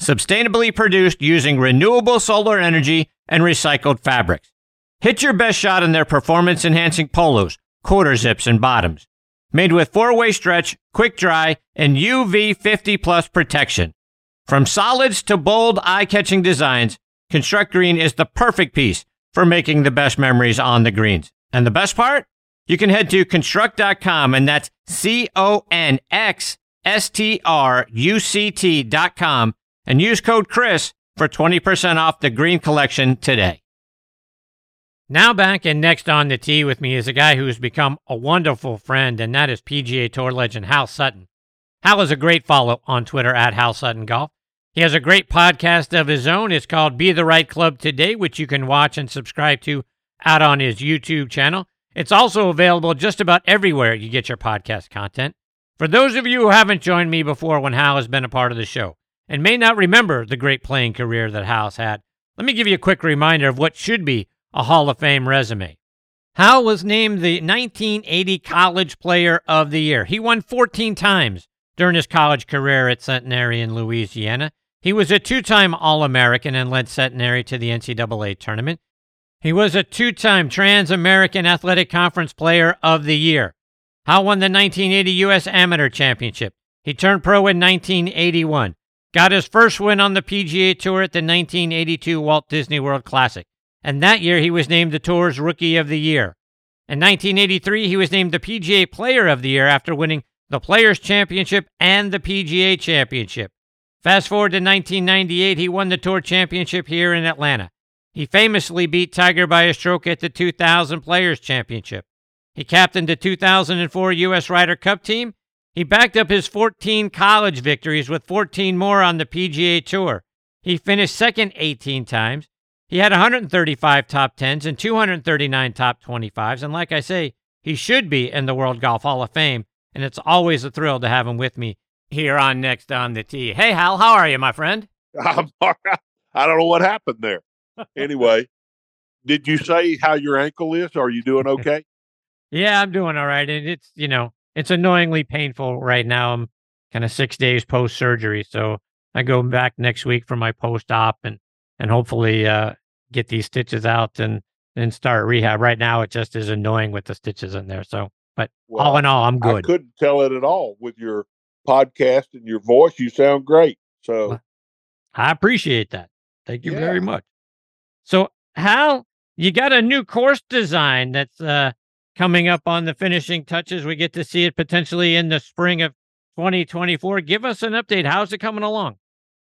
sustainably produced using renewable solar energy and recycled fabrics. Hit your best shot in their performance enhancing polos, quarter zips, and bottoms. Made with four way stretch, quick dry, and UV 50 plus protection. From solids to bold, eye catching designs, Construct Green is the perfect piece for making the best memories on the greens. And the best part? You can head to construct.com, and that's C O N X S T R U C T.com, and use code Chris for 20% off the green collection today. Now back and next on the tee with me is a guy who's become a wonderful friend, and that is PGA Tour legend Hal Sutton. Hal is a great follow on Twitter at Hal Sutton Golf. He has a great podcast of his own. It's called Be the Right Club Today, which you can watch and subscribe to out on his YouTube channel. It's also available just about everywhere you get your podcast content. For those of you who haven't joined me before when Hal has been a part of the show and may not remember the great playing career that Hal's had, let me give you a quick reminder of what should be a Hall of Fame resume. Hal was named the 1980 College Player of the Year. He won 14 times during his college career at Centenary in Louisiana. He was a two time All American and led Centenary to the NCAA tournament. He was a two time Trans American Athletic Conference Player of the Year. Hal won the 1980 U.S. Amateur Championship. He turned pro in 1981. Got his first win on the PGA Tour at the 1982 Walt Disney World Classic. And that year he was named the Tour's Rookie of the Year. In 1983, he was named the PGA Player of the Year after winning the Players' Championship and the PGA Championship. Fast forward to 1998, he won the Tour Championship here in Atlanta. He famously beat Tiger by a stroke at the 2000 Players Championship. He captained the 2004 U.S. Ryder Cup team. He backed up his 14 college victories with 14 more on the PGA Tour. He finished second 18 times. He had 135 top 10s and 239 top 25s. And like I say, he should be in the World Golf Hall of Fame. And it's always a thrill to have him with me here on Next on the Tee. Hey, Hal, how are you, my friend? I'm all right. I don't know what happened there. Anyway, did you say how your ankle is? Are you doing okay? yeah, I'm doing all right. And it's, you know, it's annoyingly painful right now. I'm kind of six days post surgery. So I go back next week for my post op and, and hopefully uh, get these stitches out and, and start rehab. Right now, it just is annoying with the stitches in there. So, but well, all in all, I'm good. I couldn't tell it at all with your podcast and your voice. You sound great. So I appreciate that. Thank you yeah. very much. So, Hal, you got a new course design that's uh, coming up on the finishing touches. We get to see it potentially in the spring of 2024. Give us an update. How's it coming along?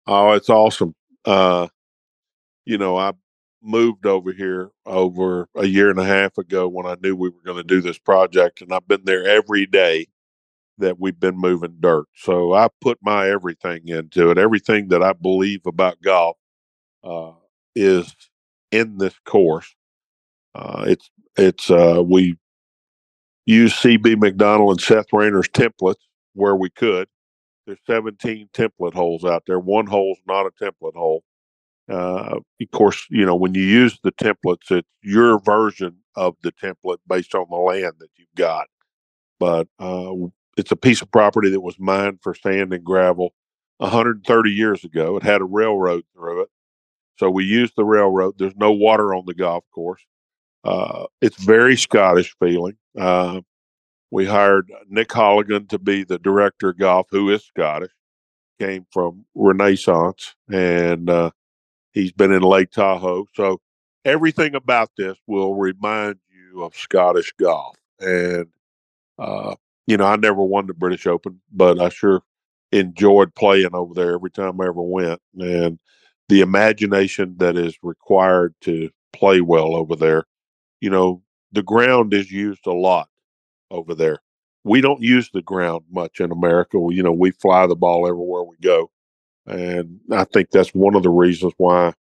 Oh, it's awesome. Uh, you know, I moved over here over a year and a half ago when I knew we were going to do this project, and I've been there every day that we've been moving dirt. So I put my everything into it. Everything that I believe about golf uh, is in this course. Uh, it's it's uh, we, use CB Macdonald and Seth Rayner's templates where we could. There's 17 template holes out there. One hole's not a template hole. Uh, of course, you know, when you use the templates, it's your version of the template based on the land that you've got. But uh, it's a piece of property that was mined for sand and gravel 130 years ago. It had a railroad through it. So we used the railroad. There's no water on the golf course. Uh, it's very Scottish feeling. Uh, we hired Nick Holligan to be the director of golf, who is Scottish, came from Renaissance, and uh, he's been in Lake Tahoe. So everything about this will remind you of Scottish golf. And, uh, you know, I never won the British Open, but I sure enjoyed playing over there every time I ever went. And the imagination that is required to play well over there, you know, the ground is used a lot over there. We don't use the ground much in America. We, you know, we fly the ball everywhere we go. And I think that's one of the reasons why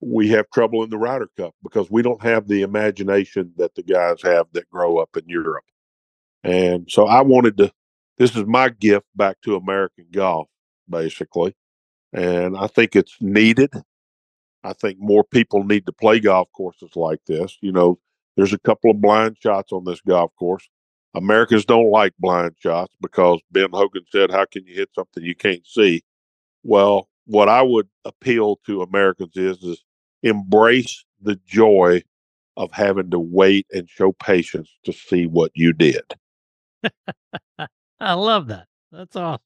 we have trouble in the Ryder Cup because we don't have the imagination that the guys have that grow up in Europe. And so I wanted to, this is my gift back to American golf, basically. And I think it's needed. I think more people need to play golf courses like this. You know, there's a couple of blind shots on this golf course. Americans don't like blind shots because Ben Hogan said, How can you hit something you can't see? Well, what I would appeal to Americans is, is embrace the joy of having to wait and show patience to see what you did. I love that. That's awesome.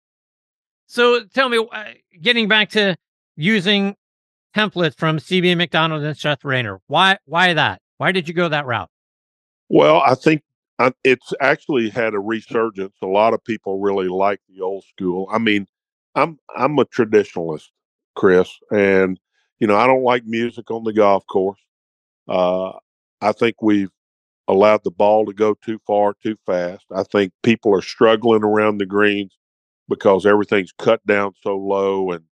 So tell me, uh, getting back to using templates from CB Macdonald and Seth Rayner, why why that? Why did you go that route? Well, I think it's actually had a resurgence. A lot of people really like the old school. I mean, I'm I'm a traditionalist, Chris, and you know I don't like music on the golf course. Uh, I think we've allowed the ball to go too far too fast. I think people are struggling around the greens because everything's cut down so low and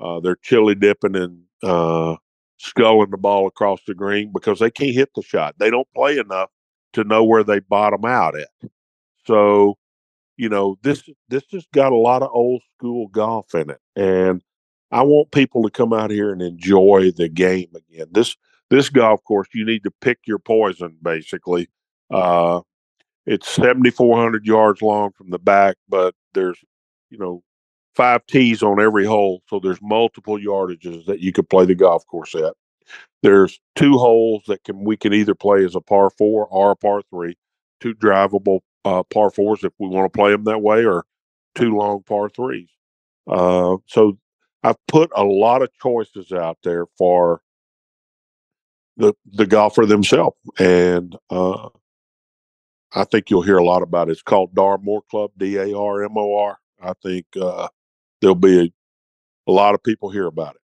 uh, they're chili dipping and uh, sculling the ball across the green because they can't hit the shot. They don't play enough to know where they bottom out at. So, you know, this this has got a lot of old school golf in it, and I want people to come out here and enjoy the game again. This this golf course, you need to pick your poison. Basically, uh, it's seventy four hundred yards long from the back, but there's you know five tees on every hole, so there's multiple yardages that you could play the golf course at. There's two holes that can we can either play as a par four or a par three, two drivable uh, par fours if we want to play them that way, or two long par threes. Uh, so I've put a lot of choices out there for the the golfer themselves, and uh, I think you'll hear a lot about it. It's called Darmor Club, D A R M O R. I think uh, there'll be a, a lot of people hear about it.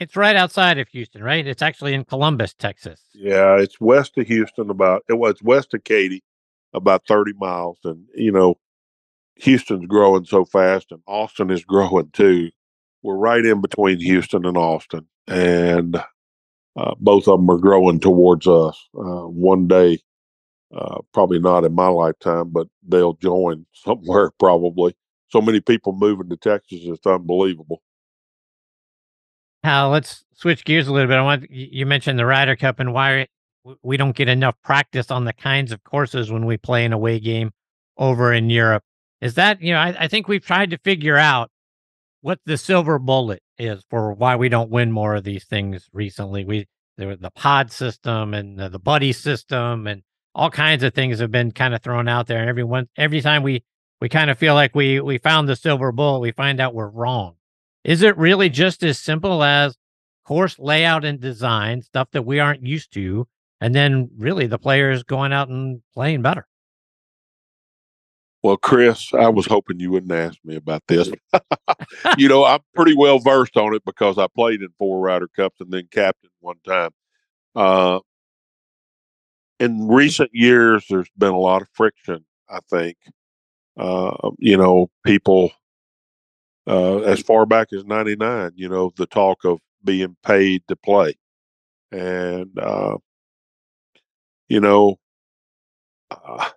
It's right outside of Houston, right? It's actually in Columbus, Texas. Yeah, it's west of Houston, about it was west of Katy, about thirty miles, and you know, Houston's growing so fast, and Austin is growing too. We're right in between Houston and Austin, and uh, both of them are growing towards us. Uh, one day, uh, probably not in my lifetime, but they'll join somewhere probably. So many people moving to Texas, it's unbelievable. Now let's switch gears a little bit. I want you mentioned the Ryder Cup and why we don't get enough practice on the kinds of courses when we play an away game over in Europe. Is that you know I, I think we've tried to figure out what the silver bullet is for why we don't win more of these things recently. We there was the pod system and the, the buddy system and all kinds of things have been kind of thrown out there. And everyone every time we we kind of feel like we we found the silver bullet, we find out we're wrong. Is it really just as simple as course layout and design, stuff that we aren't used to, and then really the players going out and playing better? Well, Chris, I was hoping you wouldn't ask me about this. you know, I'm pretty well versed on it because I played in four Ryder Cups and then captain one time. Uh, in recent years, there's been a lot of friction, I think. Uh, you know, people uh, as far back as 99, you know, the talk of being paid to play. And, uh, you know, uh,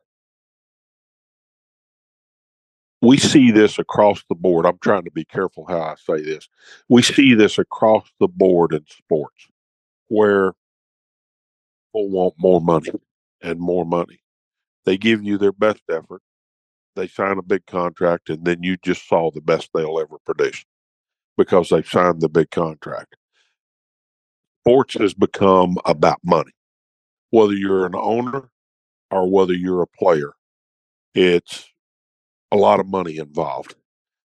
we see this across the board. I'm trying to be careful how I say this. We see this across the board in sports where people want more money and more money. They give you their best effort, they sign a big contract, and then you just saw the best they'll ever produce because they've signed the big contract. Sports has become about money. Whether you're an owner or whether you're a player, it's a lot of money involved.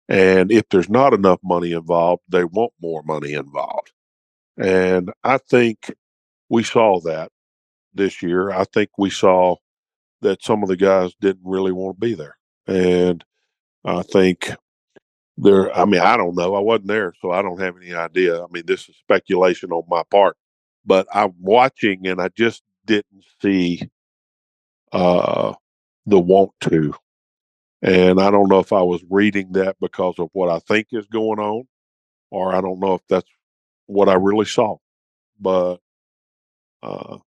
And if there's not enough money involved, they want more money involved. And I think we saw that this year. I think we saw that some of the guys didn't really want to be there. And I think there, I mean, I don't know. I wasn't there, so I don't have any idea. I mean, this is speculation on my part, but I'm watching and I just didn't see uh, the want to and I don't know if I was reading that because of what I think is going on, or I don't know if that's what I really saw. But uh,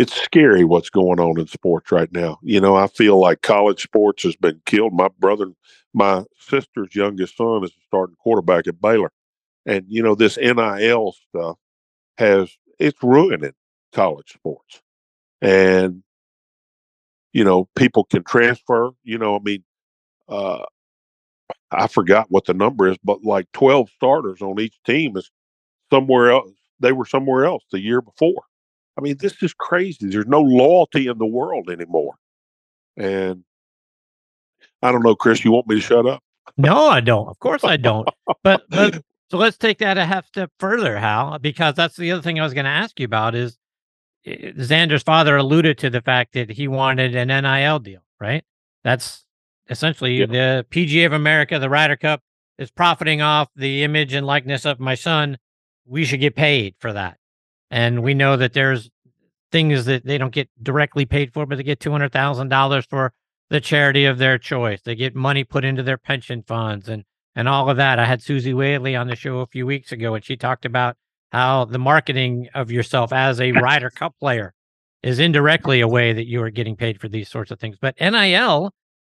it's scary what's going on in sports right now. You know, I feel like college sports has been killed. My brother, my sister's youngest son is starting quarterback at Baylor. And, you know, this NIL stuff has, it's ruining college sports. And you know, people can transfer. You know, I mean, uh, I forgot what the number is, but like 12 starters on each team is somewhere else. They were somewhere else the year before. I mean, this is crazy. There's no loyalty in the world anymore. And I don't know, Chris, you want me to shut up? No, I don't. Of course I don't. but, but so let's take that a half step further, Hal, because that's the other thing I was going to ask you about is eh, Xander's father alluded to the fact that he wanted an NIL deal, right? That's essentially yeah. the PGA of America, the Ryder Cup is profiting off the image and likeness of my son. We should get paid for that. And we know that there's things that they don't get directly paid for, but they get $200,000 for the charity of their choice. They get money put into their pension funds and, and all of that. I had Suzy Whaley on the show a few weeks ago, and she talked about how the marketing of yourself as a Ryder Cup player is indirectly a way that you are getting paid for these sorts of things. But NIL,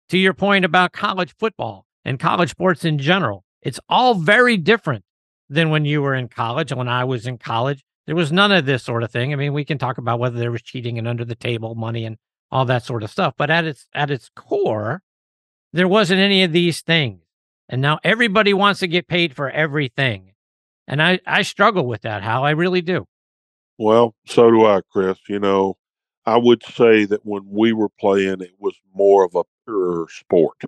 to your point about college football and college sports in general, it's all very different than when you were in college. And when I was in college, there was none of this sort of thing. I mean, we can talk about whether there was cheating and under the table money and all that sort of stuff, but at its at its core, there wasn't any of these things. And now everybody wants to get paid for everything. And I, I struggle with that, how I really do. Well, so do I, Chris. You know, I would say that when we were playing, it was more of a pure sport.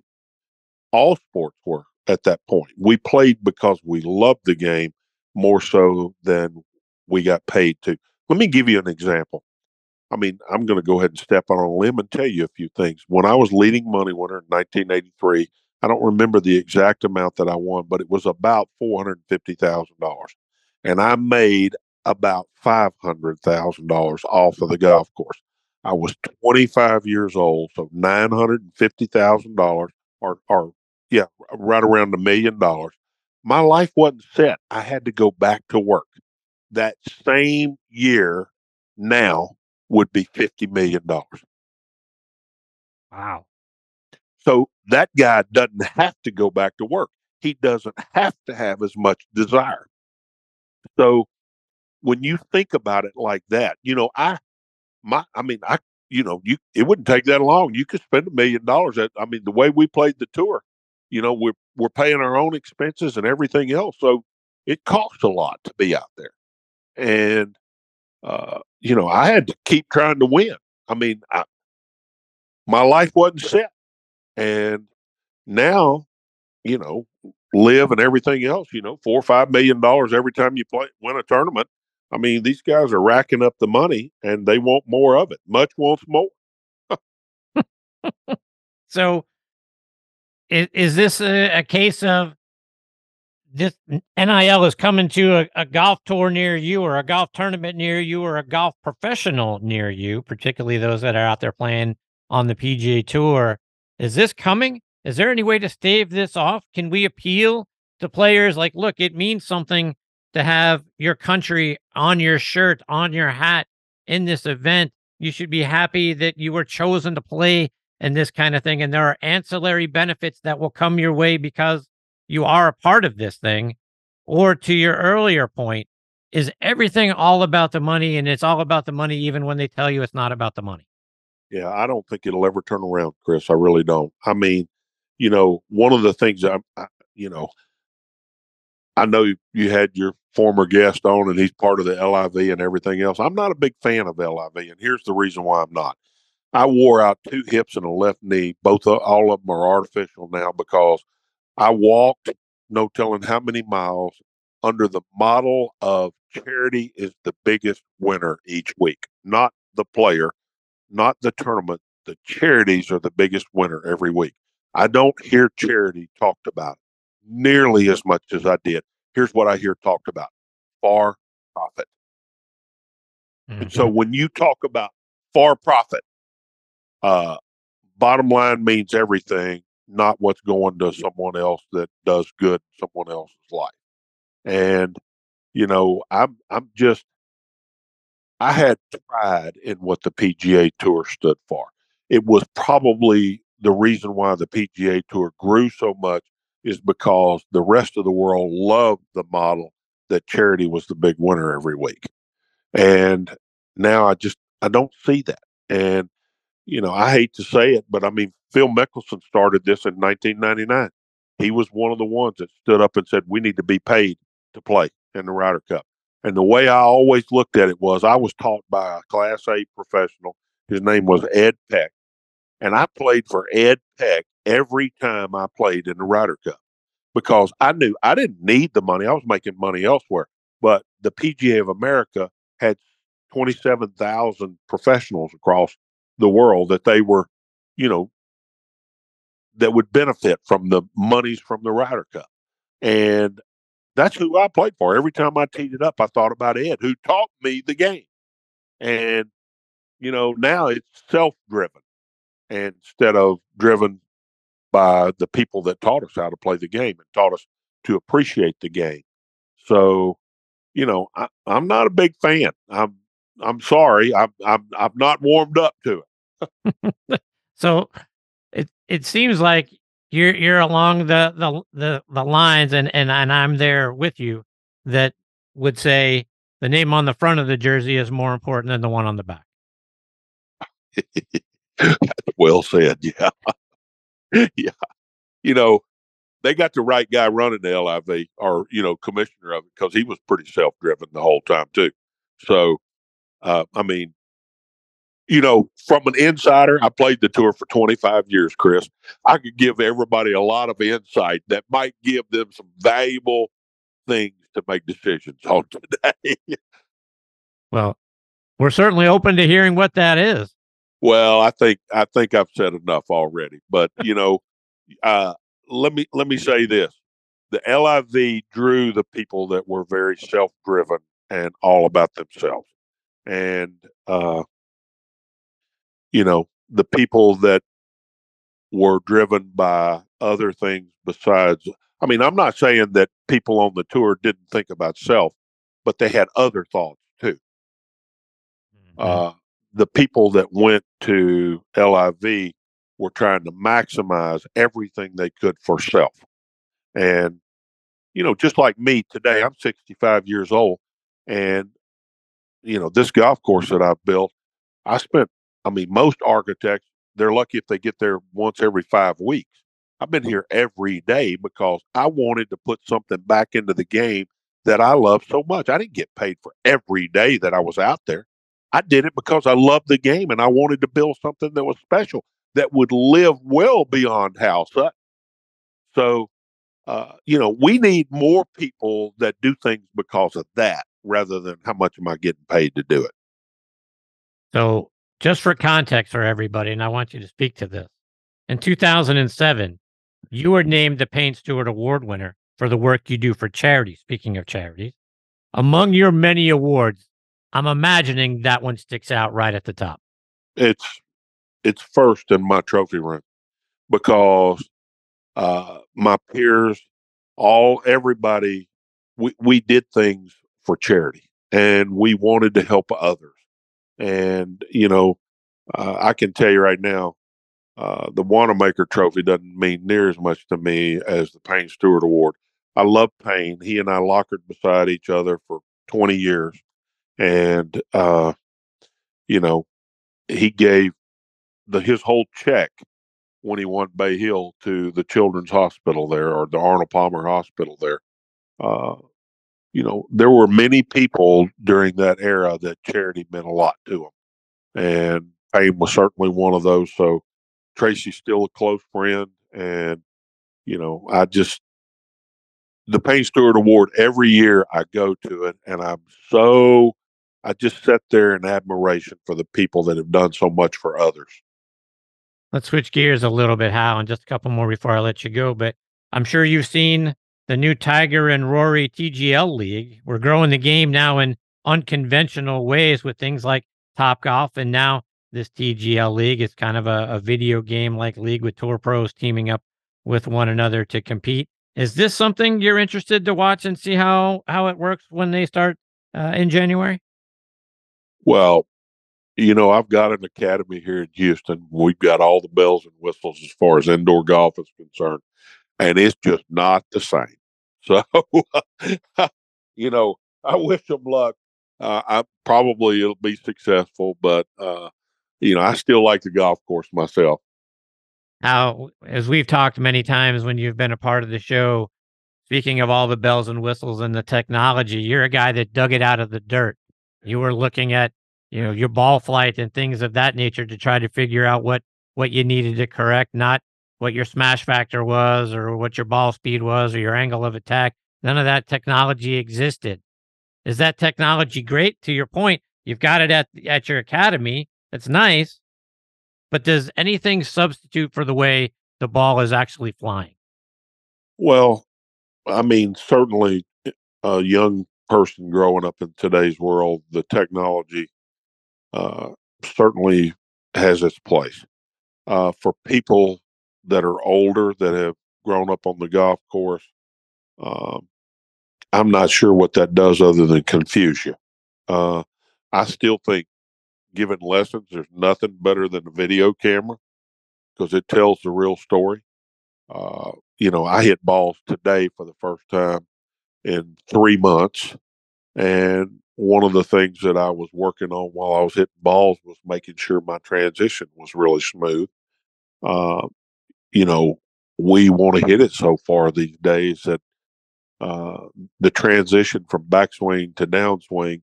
All sports were at that point. We played because we loved the game more so than we got paid to. Let me give you an example. I mean, I'm going to go ahead and step on a limb and tell you a few things. When I was leading money winner in 1983, I don't remember the exact amount that I won, but it was about four hundred fifty thousand dollars, and I made about five hundred thousand dollars off of the golf course. I was twenty five years old, so nine hundred and fifty thousand dollars, or or yeah, right around a million dollars. My life wasn't set. I had to go back to work. That same year, now would be fifty million dollars. Wow. So that guy doesn't have to go back to work. He doesn't have to have as much desire. So when you think about it like that, you know, I, my, I mean, I, you know, you, it wouldn't take that long. You could spend a million dollars. At, I mean, the way we played the tour, you know, we're, we're paying our own expenses and everything else. So it costs a lot to be out there. And, uh, you know, I had to keep trying to win. I mean, I, my life wasn't set. And now, you know, LIV and everything else, you know, four or five million dollars every time you play win a tournament. I mean, these guys are racking up the money and they want more of it. Much wants more. so is, is this a, a, case of this NIL is coming to a, a, golf tour near you or a golf tournament near you or a golf professional near you, particularly those that are out there playing on the PGA tour is this coming? Is there any way to stave this off? Can we appeal to players like, look, it means something to have your country on your shirt, on your hat in this event. You should be happy that you were chosen to play in this kind of thing. And there are ancillary benefits that will come your way because you are a part of this thing. Or to your earlier point, is everything all about the money and it's all about the money even when they tell you it's not about the money? Yeah, I don't think it'll ever turn around, Chris. I really don't. I mean, you know, one of the things I, I you know, I know you had your former guest on and he's part of the LIV and everything else. I'm not a big fan of LIV, and here's the reason why I'm not. I wore out two hips and a left knee. Both all of them are artificial now because I walked no telling how many miles under the model of charity is the biggest winner each week, not the player, not the tournament. The charities are the biggest winner every week. I don't hear charity talked about nearly as much as I did. Here's what I hear talked about far profit. Mm-hmm. And so when you talk about far profit, uh, bottom line means everything, not what's going to someone else that does good in someone else's life. And, you know, I'm I'm just I had pride in what the PGA Tour stood for. It was probably the reason why the PGA Tour grew so much is because the rest of the world loved the model that charity was the big winner every week. And now I just I don't see that. And you know, I hate to say it, but I mean Phil Mickelson started this in 1999. He was one of the ones that stood up and said we need to be paid to play in the Ryder Cup. And the way I always looked at it was I was taught by a class A professional. His name was Ed Peck. And I played for Ed Peck every time I played in the Ryder Cup because I knew I didn't need the money. I was making money elsewhere. But the PGA of America had 27,000 professionals across the world that they were, you know, that would benefit from the monies from the Ryder Cup. And that's who I played for. Every time I teed it up, I thought about Ed, who taught me the game. And, you know, now it's self driven instead of driven by the people that taught us how to play the game and taught us to appreciate the game. So, you know, I, am not a big fan. I'm I'm sorry. I'm I'm I'm not warmed up to it. so it it seems like you're you're along the the the, the lines and, and and I'm there with you that would say the name on the front of the jersey is more important than the one on the back. well said. Yeah. yeah. You know, they got the right guy running the LIV or, you know, commissioner of it because he was pretty self driven the whole time, too. So, uh, I mean, you know, from an insider, I played the tour for 25 years, Chris. I could give everybody a lot of insight that might give them some valuable things to make decisions on today. well, we're certainly open to hearing what that is. Well, I think I think I've said enough already, but you know, uh, let me let me say this: the LIV drew the people that were very self-driven and all about themselves, and uh, you know, the people that were driven by other things besides. I mean, I'm not saying that people on the tour didn't think about self, but they had other thoughts too. Mm-hmm. Uh, the people that went to LIV were trying to maximize everything they could for self. And, you know, just like me today, I'm 65 years old. And, you know, this golf course that I've built, I spent I mean, most architects, they're lucky if they get there once every five weeks. I've been here every day because I wanted to put something back into the game that I love so much. I didn't get paid for every day that I was out there. I did it because I loved the game and I wanted to build something that was special that would live well beyond Hal. So, uh, you know, we need more people that do things because of that rather than how much am I getting paid to do it. So, just for context for everybody, and I want you to speak to this. In 2007, you were named the Payne Stewart Award winner for the work you do for charity. Speaking of charities, among your many awards, I'm imagining that one sticks out right at the top. It's it's first in my trophy room because uh, my peers, all everybody, we, we did things for charity and we wanted to help others. And you know, uh, I can tell you right now, uh, the Wanamaker Trophy doesn't mean near as much to me as the Payne Stewart Award. I love Payne. He and I lockered beside each other for 20 years, and uh, you know, he gave the his whole check when he won Bay Hill to the Children's Hospital there or the Arnold Palmer Hospital there. You know, there were many people during that era that charity meant a lot to them, and Payne was certainly one of those. So Tracy's still a close friend, and you know, I just the Payne Stewart Award every year I go to it, and I'm so I just sit there in admiration for the people that have done so much for others. Let's switch gears a little bit, Hal, and just a couple more before I let you go. But I'm sure you've seen the new Tiger and Rory TGL League. We're growing the game now in unconventional ways with things like Top Golf, and now this TGL League is kind of a, a video game like league with tour pros teaming up with one another to compete. Is this something you're interested to watch and see how how it works when they start uh, in January? Well, you know, I've got an academy here in Houston. We've got all the bells and whistles as far as indoor golf is concerned, and it's just not the same. So, you know, I wish them luck. Uh, I probably it'll be successful, but uh, you know, I still like the golf course myself. Now, as we've talked many times when you've been a part of the show, speaking of all the bells and whistles and the technology, you're a guy that dug it out of the dirt. You were looking at, you know, your ball flight and things of that nature to try to figure out what what you needed to correct, not what your smash factor was or what your ball speed was or your angle of attack. None of that technology existed. Is that technology great? To your point, you've got it at at your academy. That's nice. But does anything substitute for the way the ball is actually flying? Well, I mean, certainly a young person growing up in today's world, the technology uh, certainly has its place. Uh, for people that are older that have grown up on the golf course, um, I'm not sure what that does other than confuse you. Uh, I still think giving lessons, there's nothing better than a video camera because it tells the real story. Uh, you know, I hit balls today for the first time in three months. And one of the things that I was working on while I was hitting balls was making sure my transition was really smooth. Uh, you know, we want to hit it so far these days that uh, the transition from backswing to downswing,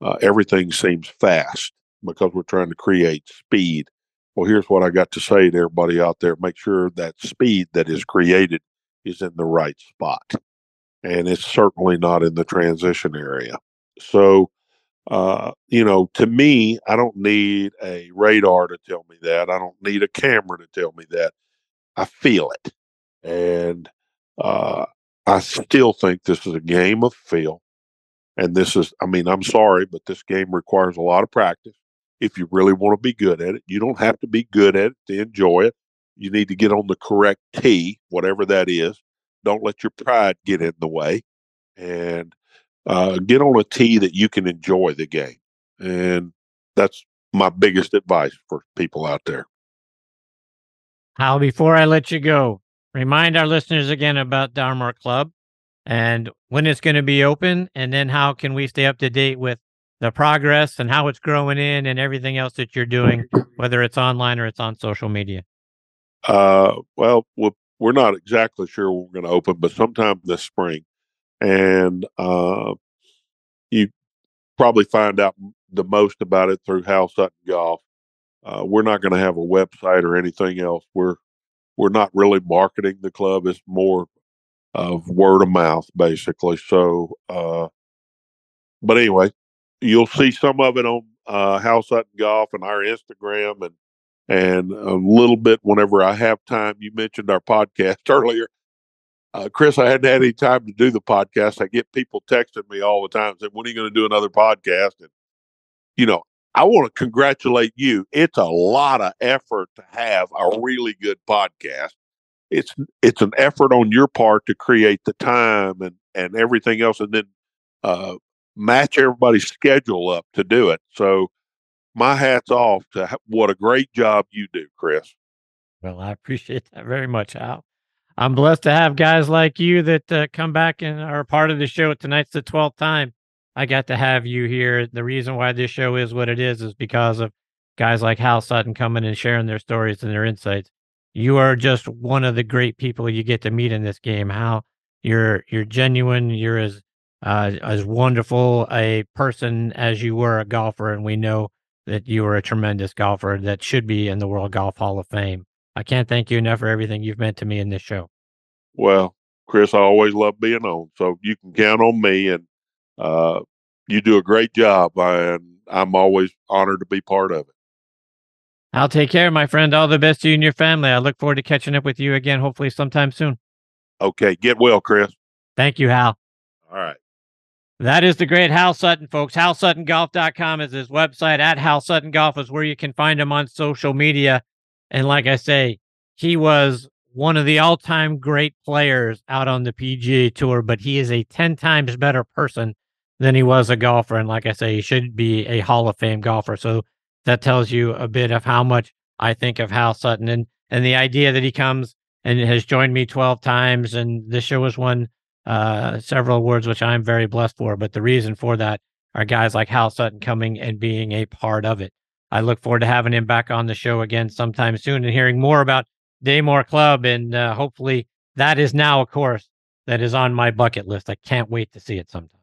uh, everything seems fast because we're trying to create speed. Well, here's what I got to say to everybody out there make sure that speed that is created is in the right spot. And it's certainly not in the transition area. So, uh, you know, to me, I don't need a radar to tell me that. I don't need a camera to tell me that. I feel it. And uh, I still think this is a game of feel. And this is, I mean, I'm sorry, but this game requires a lot of practice if you really want to be good at it. You don't have to be good at it to enjoy it. You need to get on the correct tee, whatever that is. Don't let your pride get in the way. And uh, get on a tee that you can enjoy the game. And that's my biggest advice for people out there. Hal, before I let you go, remind our listeners again about Darmar Club and when it's going to be open, and then how can we stay up to date with the progress and how it's growing in and everything else that you're doing, whether it's online or it's on social media? Uh, well, we're not exactly sure when we're going to open, but sometime this spring. And uh, you probably find out the most about it through Hal Sutton Golf. Uh, we're not going to have a website or anything else. We're we're not really marketing the club. It's more of word of mouth, basically. So, uh, but anyway, you'll see some of it on uh, Hal Sutton Golf and our Instagram and and a little bit whenever I have time. You mentioned our podcast earlier. Uh, Chris, I hadn't had any time to do the podcast. I get people texting me all the time saying, "When are you going to do another podcast?" And you know, I want to congratulate you. It's a lot of effort to have a really good podcast. It's it's an effort on your part to create the time and and everything else, and then uh, match everybody's schedule up to do it. So my hat's off to ha- what a great job you do, Chris. Well, I appreciate that very much, Al. I'm blessed to have guys like you that uh, come back and are part of the show. Tonight's the 12th time I got to have you here. The reason why this show is what it is is because of guys like Hal Sutton coming and sharing their stories and their insights. You are just one of the great people you get to meet in this game. Hal, you're you're genuine. You're as uh, as wonderful a person as you were a golfer, and we know that you were a tremendous golfer that should be in the World Golf Hall of Fame. I can't thank you enough for everything you've meant to me in this show. Well, Chris, I always love being on, so you can count on me, and uh, you do a great job, and I'm always honored to be part of it. I'll take care, my friend. All the best to you and your family. I look forward to catching up with you again, hopefully sometime soon. Okay, get well, Chris. Thank you, Hal. All right. That is the great Hal Sutton, folks. HalSuttonGolf.com is his website. At Hal Sutton Golf is where you can find him on social media. And like I say, he was one of the all time great players out on the PGA Tour, but he is a 10 times better person than he was a golfer. And like I say, he should be a Hall of Fame golfer. So that tells you a bit of how much I think of Hal Sutton and, and the idea that he comes and has joined me 12 times. And the show has won uh, several awards, which I'm very blessed for. But the reason for that are guys like Hal Sutton coming and being a part of it. I look forward to having him back on the show again sometime soon and hearing more about Daymore Club. And uh, hopefully that is now a course that is on my bucket list. I can't wait to see it sometime.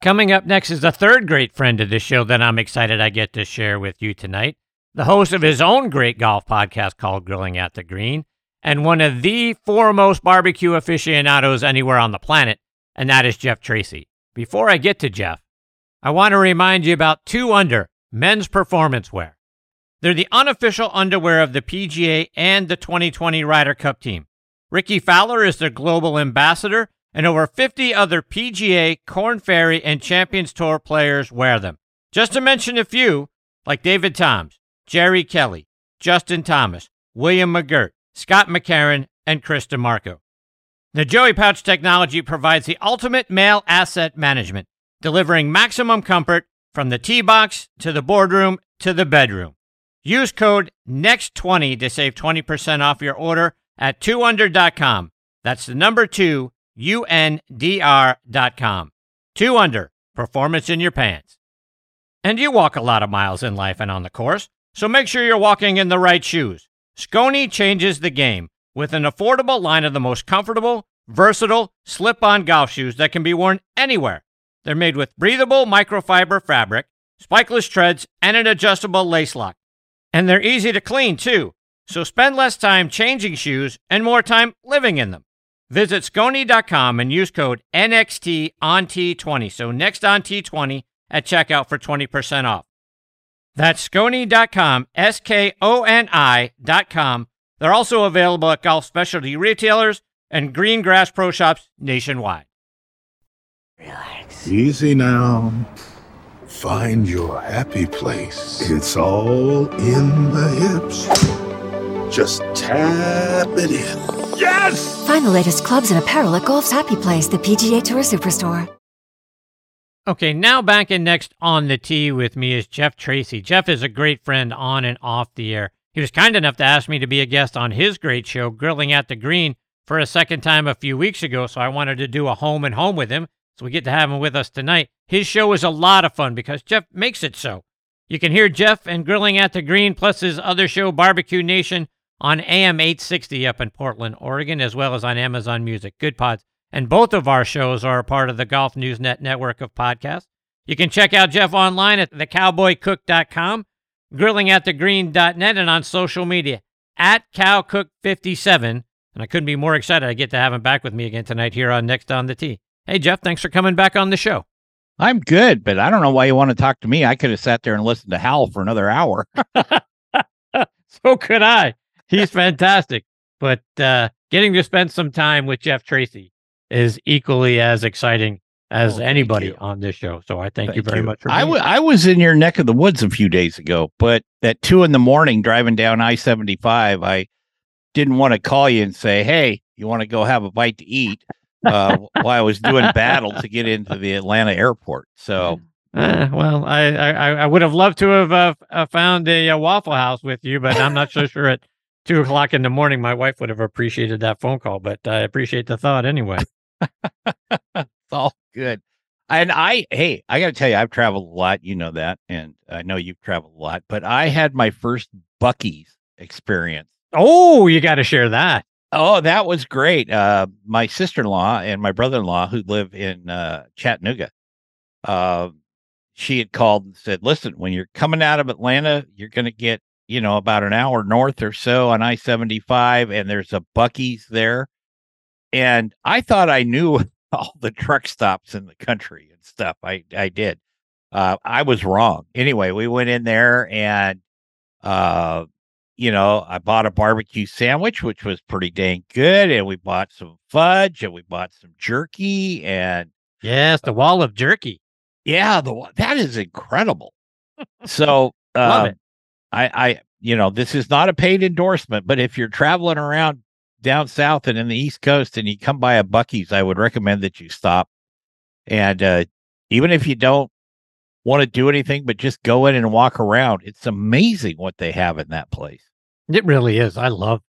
Coming up next is a third great friend of the show that I'm excited I get to share with you tonight. The host of his own great golf podcast called Grilling at the Green, and one of the foremost barbecue aficionados anywhere on the planet, and that is Jeff Tracy. Before I get to Jeff, I want to remind you about Two Under men's performance wear. They're the unofficial underwear of the PGA and the 2020 Ryder Cup team. Rickie Fowler is their global ambassador, and over 50 other PGA, Korn Ferry, and Champions Tour players wear them. Just to mention a few, like David Toms, Jerry Kelly, Justin Thomas, William McGirt, Scott McCarron, and Chris DiMarco. The Joey Pouch technology provides the ultimate male asset management, delivering maximum comfort from the tee box to the boardroom to the bedroom. Use code NEXT20 to save 20% off your order at 2under.com. That's the number 2 UNDR.com. 2 Under, performance in your pants. And you walk a lot of miles in life and on the course, so make sure you're walking in the right shoes. Skoni changes the game with an affordable line of the most comfortable, versatile, slip on golf shoes that can be worn anywhere. They're made with breathable microfiber fabric, spikeless treads, and an adjustable lace lock. And they're easy to clean, too. So spend less time changing shoes and more time living in them. Visit Skoni.com and use code NXT on T20. So next on T20 at checkout for 20% off. That's Skoni.com, S K O N I.com. They're also available at golf specialty retailers and green grass pro shops nationwide. Relax. Easy now. Find your happy place. It's all in the hips. Just tap it in. Yes! Find the latest clubs and apparel at Golf's Happy Place, the PGA Tour Superstore. Okay, now back in next on the tee with me is Jeff Tracy. Jeff is a great friend on and off the air. He was kind enough to ask me to be a guest on his great show, Grilling at the Green, for a second time a few weeks ago, so I wanted to do a home and home with him. So we get to have him with us tonight. His show is a lot of fun because Jeff makes it so. You can hear Jeff and Grilling at the Green plus his other show, Barbecue Nation, on AM 860 up in Portland, Oregon, as well as on Amazon Music. Goodpods. And both of our shows are a part of the Golf News Net network of podcasts. You can check out Jeff online at thecowboycook.com, grillingatthegreen.net, and on social media at cowcook57. And I couldn't be more excited. I get to have him back with me again tonight here on Next on the Tee. Hey, Jeff, thanks for coming back on the show. I'm good, but I don't know why you want to talk to me. I could have sat there and listened to Hal for another hour. so could I. He's fantastic. But uh, getting to spend some time with Jeff Tracy is equally as exciting as Oh, anybody on this show. So I thank, you very you. much for I I was in your neck of the woods a few days ago, but at two in the morning driving down I 75, I didn't want to call you and say, Hey, you want to go have a bite to eat? Uh, while I was doing battle to get into the Atlanta airport. So Uh, well, I, I I would have loved to have uh, uh, found a, a, Waffle House with you, but I'm not so sure at two o'clock in the morning my wife would have appreciated that phone call. But I appreciate the thought anyway. it's all good. And I, hey, I got to tell you, I've traveled a lot. You know that, and I know you've traveled a lot. But I had my first Buc-ee's experience. Oh, you got to share that. Oh, that was great. Uh, my sister in law and my brother in law, who live in uh, Chattanooga, uh, she had called and said, "Listen, when you're coming out of Atlanta, you're going to get you know about an hour north or so on I-75, and there's a Buc-ee's there." And I thought I knew all the truck stops in the country and stuff. I I did. Uh, I was wrong. Anyway, we went in there and uh, you know, I bought a barbecue sandwich, which was pretty dang good, and we bought some fudge and we bought some jerky and yes, the wall of jerky. Yeah, the that is incredible. so love um, it. I, I, you know, this is not a paid endorsement, but if you're traveling around down south and in the East Coast and you come by a Buc-ee's, I would recommend that you stop. And uh, even if you don't want to do anything but just go in and walk around. It's amazing what they have in that place. It really is. I love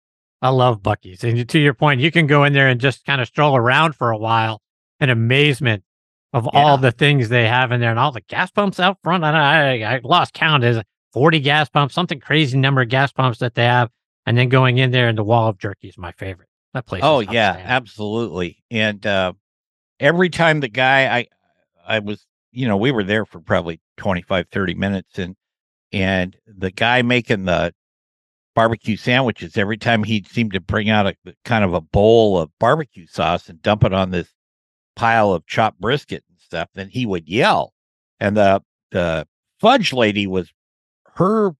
I love Buc-ee's. And to your point, you can go in there and just kind of stroll around for a while in amazement of yeah. all the things they have in there and all the gas pumps out front. I, I, I lost count. Is 40 gas pumps, something crazy number of gas pumps that they have. And then going in there and the wall of jerky is my favorite. That place. Oh yeah, absolutely. And uh, every time the guy I I was you know, we were there for probably 25, 30 minutes and and the guy making the barbecue sandwiches, every time he'd seem to bring out a kind of a bowl of barbecue sauce and dump it on this pile of chopped brisket and stuff, then he would yell. And the the fudge lady was her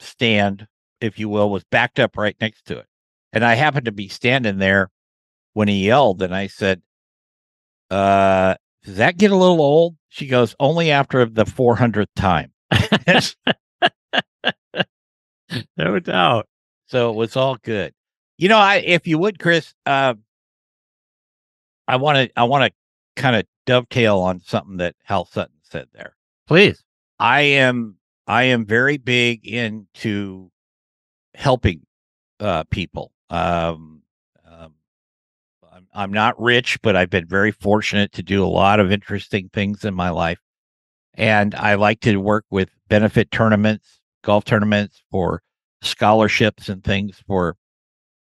stand, if you will, was backed up right next to it. And I happened to be standing there when he yelled, and I said, uh, does that get a little old? She goes, only after the 400th time. no doubt. So it was all good. You know, I if you would, Chris, uh, I want to I want to kind of dovetail on something that Hal Sutton said there. Please. I am I am very big into helping uh, people. Um, I'm not rich, but I've been very fortunate to do a lot of interesting things in my life. And I like to work with benefit tournaments, golf tournaments for scholarships and things for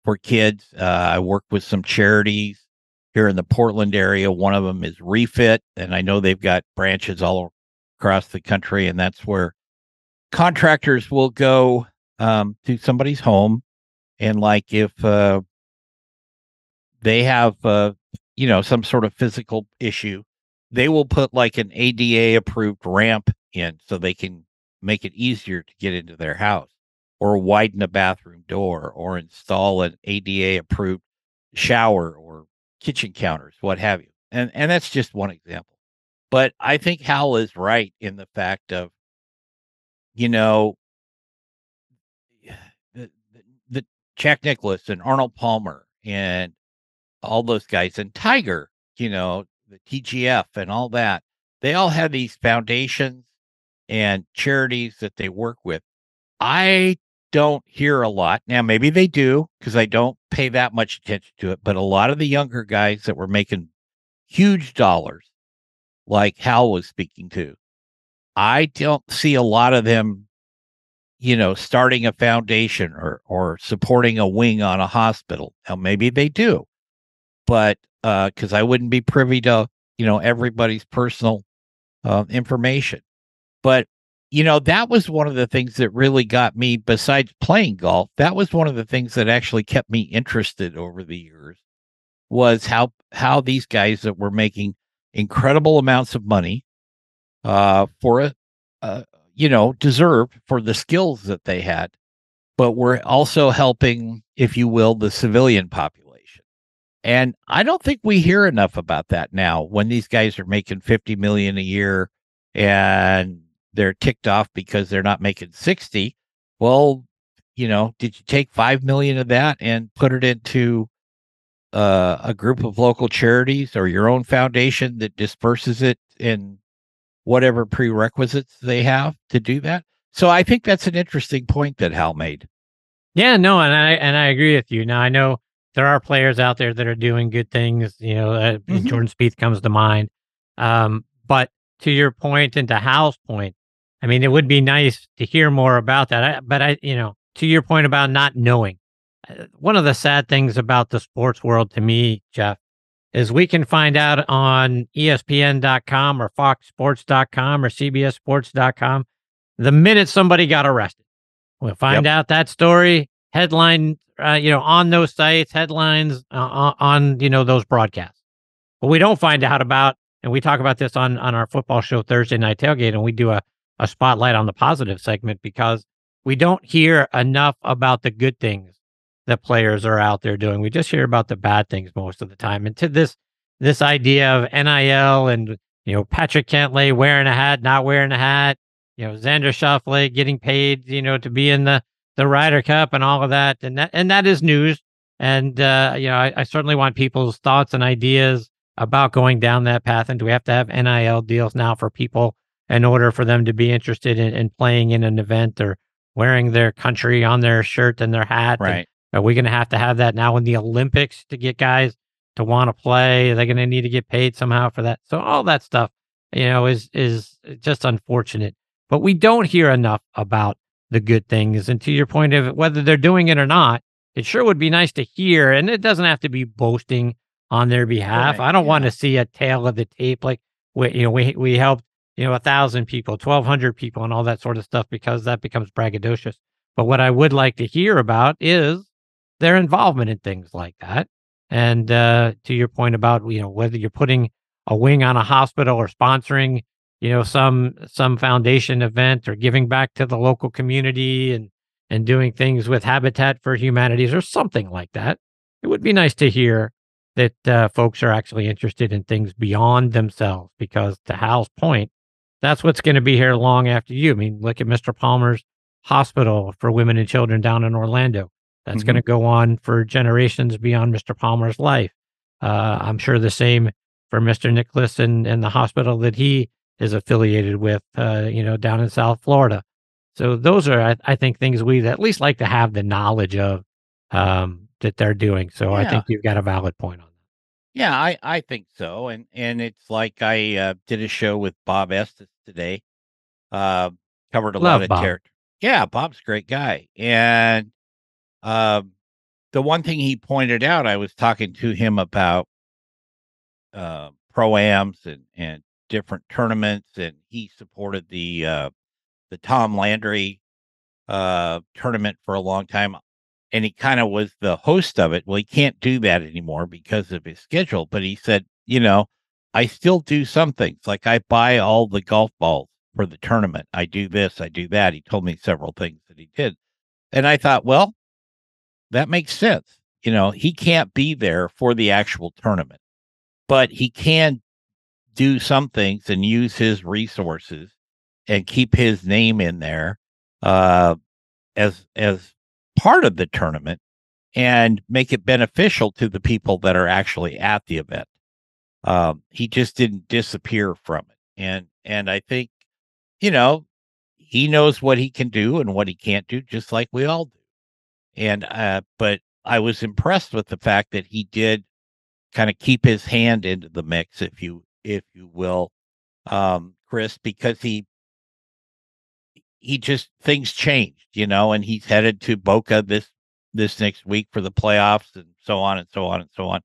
for kids. Uh, I work with some charities here in the Portland area. One of them is Refit, and I know they've got branches all across the country, and that's where contractors will go um, to somebody's home. And like if uh, they have uh, you know some sort of physical issue they will put like an ada approved ramp in so they can make it easier to get into their house or widen a bathroom door or install an ada approved shower or kitchen counters what have you and and that's just one example but i think hal is right in the fact of you know the, the, the jack nicklaus and arnold palmer and all those guys and Tiger, you know, the TGR and all that. They all have these foundations and charities that they work with. I don't hear a lot. Now, maybe they do because I don't pay that much attention to it. But a lot of the younger guys that were making huge dollars, like Hal was speaking to, I don't see a lot of them, you know, starting a foundation or or supporting a wing on a hospital. Now, maybe they do but because uh, I wouldn't be privy to you know everybody's personal uh, information. But you know that was one of the things that really got me. Besides playing golf, that was one of the things that actually kept me interested over the years. Was how how these guys that were making incredible amounts of money uh, for a, a you know deserved for the skills that they had, but we're also helping, if you will, the civilian population and I don't think we hear enough about that now when these guys are making 50 million a year and they're ticked off because they're not making 60. Well, you know, did you take 5 million of that and put it into uh, a group of local charities or your own foundation that disperses it and whatever prerequisites they have to do that. So I think that's an interesting point that Hal made. Yeah, no, and I and I agree with you. Now I know there are players out there that are doing good things. You know, uh, Mhm. Jordan Spieth comes to mind. Um, but to your point and to Hal's point, I mean, it would be nice to hear more about that. I, but I, you know, to your point about not knowing, uh, one of the sad things about the sports world to me, Jeff, is we can find out on ESPN.com or FoxSports.com or CBSSports.com the minute somebody got arrested. We'll find out that story headline, uh, you know, on those sites, headlines uh, on, on you know those broadcasts. But we don't find out about, and we talk about this on on our football show Thursday Night Tailgate, and we do a a spotlight on the positive segment because we don't hear enough about the good things that players are out there doing. We just hear about the bad things most of the time. And to this this idea of NIL and you know Patrick Cantlay wearing a hat, not wearing a hat, you know Xander Schauffele getting paid, you know, to be in the the Ryder Cup and all of that, and that and that is news. And uh, you know, I, I certainly want people's thoughts and ideas about going down that path. And do we have to have NIL deals now for people in order for them to be interested in, in playing in an event or wearing their country on their shirt and their hat? And Right. Are we going to have to have that now in the Olympics to get guys to want to play? Are they going to need to get paid somehow for that? So all that stuff, you know, is is just unfortunate. But we don't hear enough about the good things. And to your point of whether they're doing it or not, it sure would be nice to hear. And it doesn't have to be boasting on their behalf. Right, I don't want to see a tail of the tape like we, you know, we we helped you know a thousand people, twelve hundred people, and all that sort of stuff because that becomes braggadocious. But what I would like to hear about is their involvement in things like that. And uh, to your point about you know whether you're putting a wing on a hospital or sponsoring you know some some foundation event or giving back to the local community and and doing things with Habitat for Humanities or something like that. It would be nice to hear that uh, folks are actually interested in things beyond themselves because to Hal's point, that's what's going to be here long after you. I mean, look at Mr. Palmer's hospital for women and children down in Orlando. That's going to go on for generations beyond Mr. Palmer's life. Uh, I'm sure the same for Mr. Nicklaus and, and the hospital that he is affiliated with, uh, you know, down in South Florida. So those are, I, I think, things we at least like to have the knowledge of um, that they're doing. So I think you've got a valid point on that. Yeah, I, I think so. And and it's like I uh, did a show with Bob Estes today. Uh, covered a Love lot of character. Yeah, Bob's a great guy. And um, the one thing he pointed out, I was talking to him about uh, pro-ams and, and different tournaments, and he supported the uh, the Tom Landry uh, tournament for a long time and he kind of was the host of it. Well, he can't do that anymore because of his schedule. But he said, you know, I still do some things. Like I buy all the golf balls for the tournament. I do this, I do that. He told me several things that he did. And I thought, well, that makes sense. You know, he can't be there for the actual tournament, but he can do some things and use his resources and keep his name in there uh, as as part of the tournament and make it beneficial to the people that are actually at the event. Um, he just didn't disappear from it, and and I think you know he knows what he can do and what he can't do, just like we all do. And uh, but I was impressed with the fact that he did kind of keep his hand into the mix, if you if you will, um, Chris, because he he just things changed, you know, and he's headed to Boca this this next week for the playoffs and so on and so on and so on.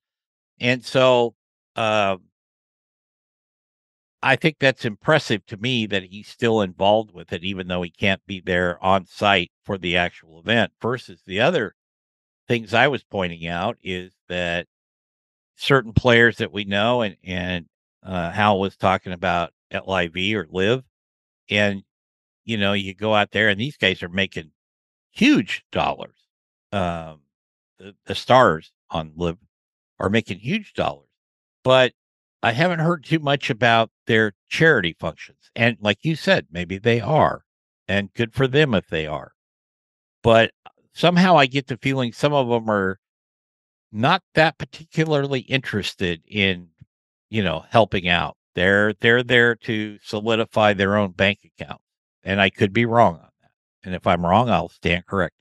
And so uh, I think that's impressive to me that he's still involved with it, even though he can't be there on site for the actual event. Versus the other things I was pointing out is that certain players that we know and and uh, Hal was talking about at LIV or LIV, and you know you go out there and these guys are making huge dollars. Um, the, the stars on LIV are making huge dollars, but I haven't heard too much about their charity functions. And like you said, maybe they are, and good for them if they are. But somehow I get the feeling some of them are not that particularly interested in, you know, helping out. They're they're there to solidify their own bank account, and I could be wrong on that. And if I'm wrong, I'll stand corrected.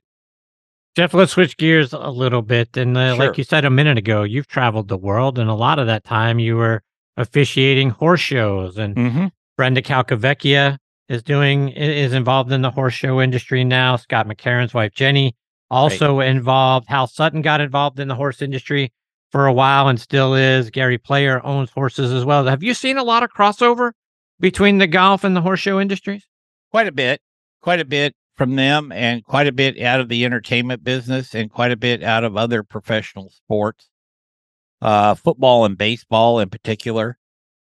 Jeff, let's switch gears a little bit. And uh, Sure. like you said a minute ago, you've traveled the world, and a lot of that time you were officiating horse shows. And Mm-hmm. Brenda Calcavecchia is doing is involved in the horse show industry now. Scott McCarron's wife Jenny also involved. Hal Sutton got involved in the horse industry for a while and still is. Gary Player owns horses as well. Have you seen a lot of crossover between the golf and the horse show industries? Quite a bit, quite a bit from them, and quite a bit out of the entertainment business, and quite a bit out of other professional sports, uh, football and baseball in particular.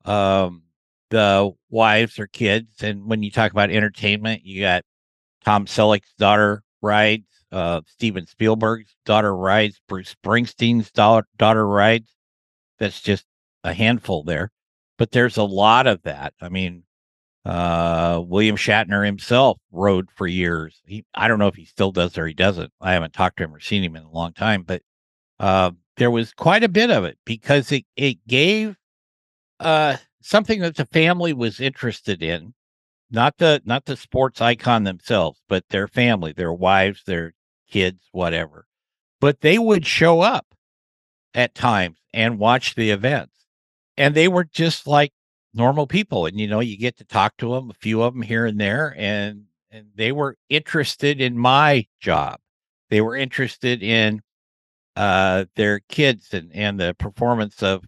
Um, the wives or kids, and when you talk about entertainment, you got Tom Selleck's daughter rides, uh, Steven Spielberg's daughter rides, Bruce Springsteen's daughter, daughter rides. That's just a handful there, but there's a lot of that. I mean, uh, William Shatner himself rode for years. He, I don't know if he still does or he doesn't. I haven't talked to him or seen him in a long time, but uh, there was quite a bit of it because it it gave uh something that the family was interested in, not the not the sports icon themselves, but their family, their wives, their kids, whatever. But they would show up at times and watch the events, and they were just like normal people and you know you get to talk to them a few of them here and there and and they were interested in my job they were interested in uh their kids and and the performance of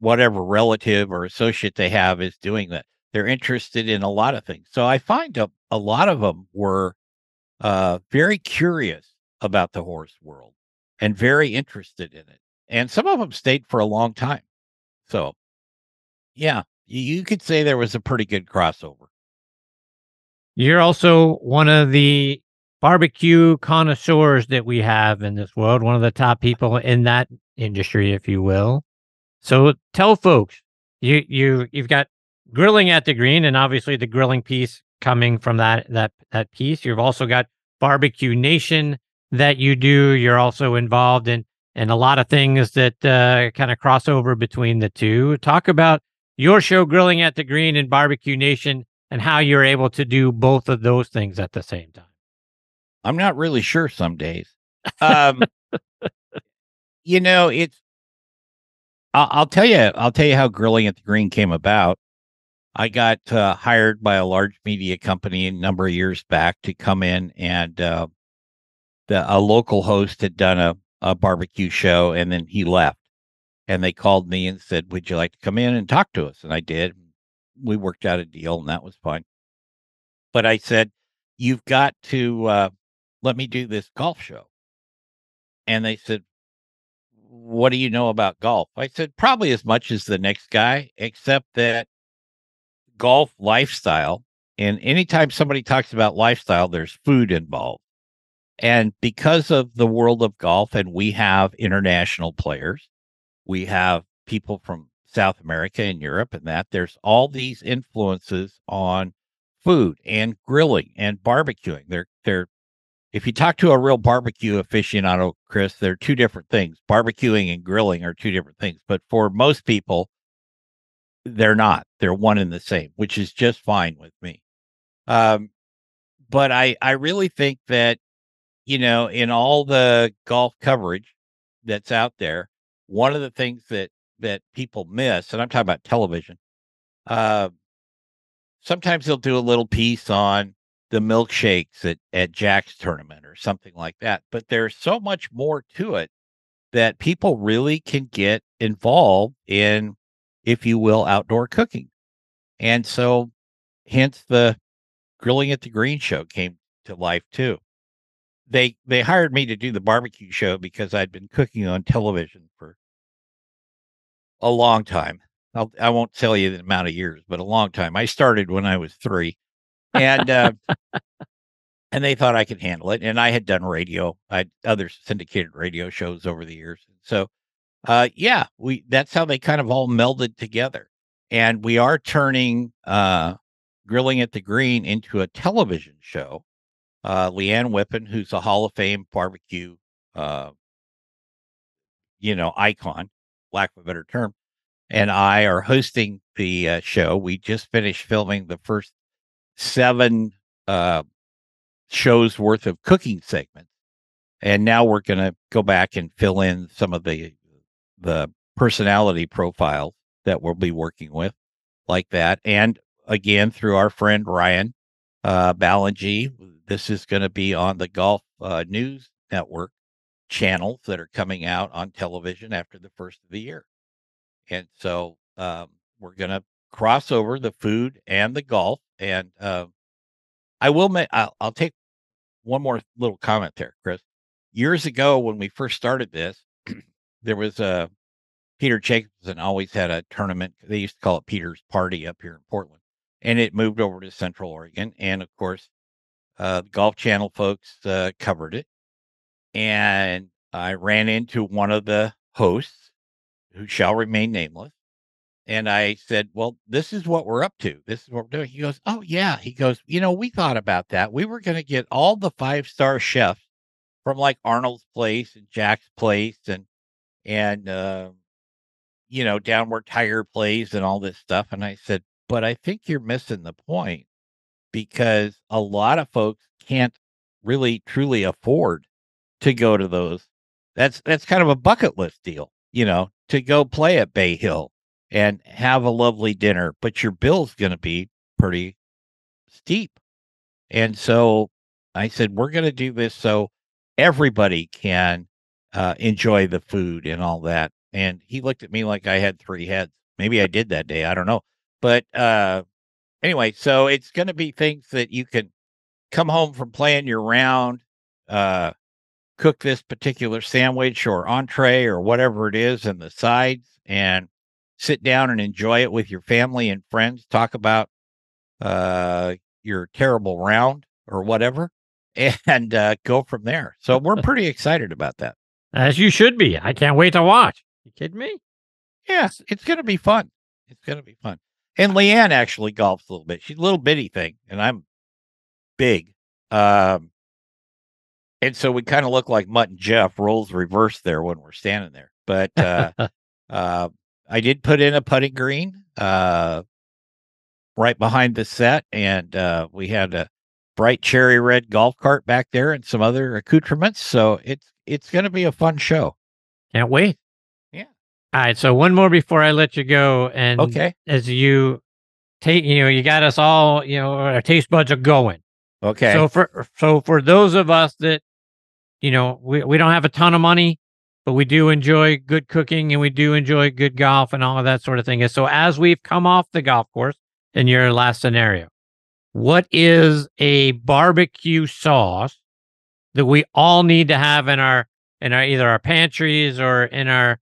whatever relative or associate they have is doing that. They're interested in a lot of things. So i find a, a lot of them were uh very curious about the horse world and very interested in it. And some of them stayed for a long time. So yeah you you could say there was a pretty good crossover. You're also one of the barbecue connoisseurs that we have in this world, one of the top people in that industry, if you will. So tell folks, you you you've got grilling at the green, and obviously the grilling piece coming from that that that piece. You've also got barbecue nation that you do. You're also involved in in a lot of things that uh, kind of cross over between the two. Talk about your show, Grilling at the Green and Barbecue Nation, and how you're able to do both of those things at the same time. I'm not really sure some days. Um, you know, it's. I'll, I'll tell you. I'll tell you how grilling at the green came about. I got uh, hired by a large media company a number of years back to come in and uh, the a local host had done a, a barbecue show and then he left and they called me and said, "Would you like to come in and talk to us?" And I did. We worked out a deal and that was fine. But I said, "You've got to uh, let me do this golf show." And they said, "What do you know about golf?" I said, "Probably as much as the next guy, except that golf lifestyle. And anytime somebody talks about lifestyle, there's food involved. And because of the world of golf, and we have international players, we have people from South America and Europe, and that there's all these influences on food and grilling and barbecuing. They're they're if you talk to a real barbecue aficionado, Chris, they're two different things. Barbecuing and grilling are two different things. But for most people, they're not. They're one and the same, which is just fine with me. Um, but I I really think that you know in all the golf coverage that's out there, one of the things that that people miss, and I'm talking about television, uh, sometimes they'll do a little piece on the milkshakes at, at Jack's tournament or something like that. But there's so much more to it that people really can get involved in, if you will, outdoor cooking. And so hence the grilling at the green show came to life too. They they hired me to do the barbecue show because I'd been cooking on television for a long time. I'll, I won't tell you the amount of years, but a long time. I started when I was three, and uh, and they thought I could handle it. And I had done radio, I other syndicated radio shows over the years. So, uh, yeah, we that's how they kind of all melded together. And we are turning uh, grilling at the green into a television show. Uh, Leanne Whippen, who's a Hall of Fame barbecue, uh, you know, icon, lack of a better term, and I are hosting the uh, show. We just finished filming the first seven uh, shows worth of cooking segments, and now we're going to go back and fill in some of the the personality profiles that we'll be working with, like that, and again through our friend Ryan uh, Ballengee. This is going to be on the Golf uh, News Network channels that are coming out on television after the first of the year. And so um, we're going to cross over the food and the golf. And uh, I will make, I'll, I'll take one more little comment there, Chris. Years ago, when we first started this, there was a Peter Jacobsen always had a tournament. They used to call it Peter's Party up here in Portland, and it moved over to Central Oregon. And of course, uh, the Golf Channel folks uh, covered it. And I ran into one of the hosts who shall remain nameless. And I said, Well, this is what we're up to. This is what we're doing. He goes, Oh, yeah. He goes, You know, we thought about that. We were going to get all the five star chefs from like Arnold's Place and Jack's Place and, and, uh, you know, down where Tiger plays and all this stuff. And I said, But I think you're missing the point because a lot of folks can't really truly afford to go to those. That's that's kind of a bucket list deal, you know, to go play at Bay Hill and have a lovely dinner, but your bill's going to be pretty steep. And so I said, we're going to do this so everybody can uh, enjoy the food and all that. And he looked at me like I had three heads. Maybe I did that day. I don't know. But uh, anyway, so it's going to be things that you can come home from playing your round, uh, cook this particular sandwich or entree or whatever it is and the sides and sit down and enjoy it with your family and friends talk about uh, your terrible round or whatever and uh, go from there. So we're pretty excited about that. As you should be. I can't wait to watch. You kidding me? Yes it's going to be fun. It's going to be fun. And leanne actually golfs a little bit. She's a little bitty thing and i'm big. Um, and so we kind of look like Mutt and Jeff roles reversed there when we're standing there. But uh, uh, I did put in a putting green uh, right behind the set, and uh, we had a bright cherry red golf cart back there and some other accoutrements. So it's it's going to be a fun show. Can't wait. Yeah. All right. So one more before I let you go, and Okay. as you take, you know, you got us all, you know, our taste buds are going. Okay. So for so for those of us that, you know, we, we don't have a ton of money, but we do enjoy good cooking and we do enjoy good golf and all of that sort of thing. So as we've come off the golf course in your last scenario, what is a barbecue sauce that we all need to have in our in our either our pantries or in our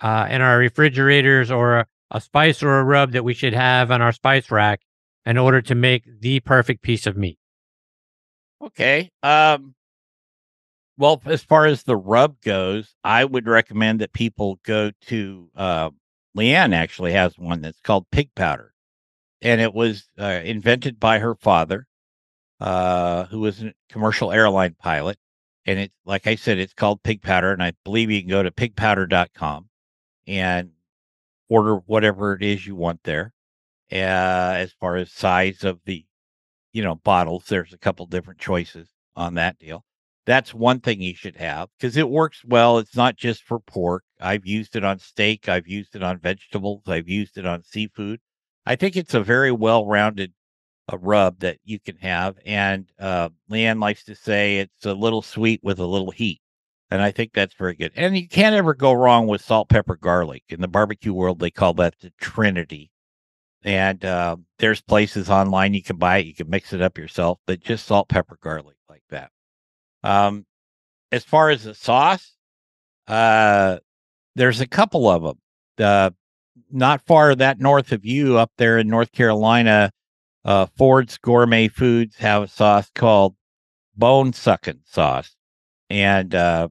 uh, in our refrigerators or a, a spice or a rub that we should have on our spice rack in order to make the perfect piece of meat. Okay. Um, well, as far as the rub goes, I would recommend that people go to uh, Leanne actually has one that's called pig powder, and it was uh, invented by her father, uh, who was a commercial airline pilot. And it's like I said, it's called pig powder, and I believe you can go to pigpowder.com and order whatever it is you want there. Uh, as far as size of the you know, bottles. There's a couple different choices on that deal. That's one thing you should have because it works well. It's not just for pork. I've used it on steak. I've used it on vegetables. I've used it on seafood. I think it's a very well rounded uh, rub that you can have. And uh, Leanne likes to say it's a little sweet with a little heat. And I think that's very good. And you can't ever go wrong with salt, pepper, garlic. In the barbecue world, they call that the Trinity and uh, there's places online you can buy it you can mix it up yourself but just salt pepper garlic like that um as far as the sauce uh there's a couple of them uh not far that north of you up there in north carolina uh ford's gourmet foods have a sauce called bone sucking sauce and uh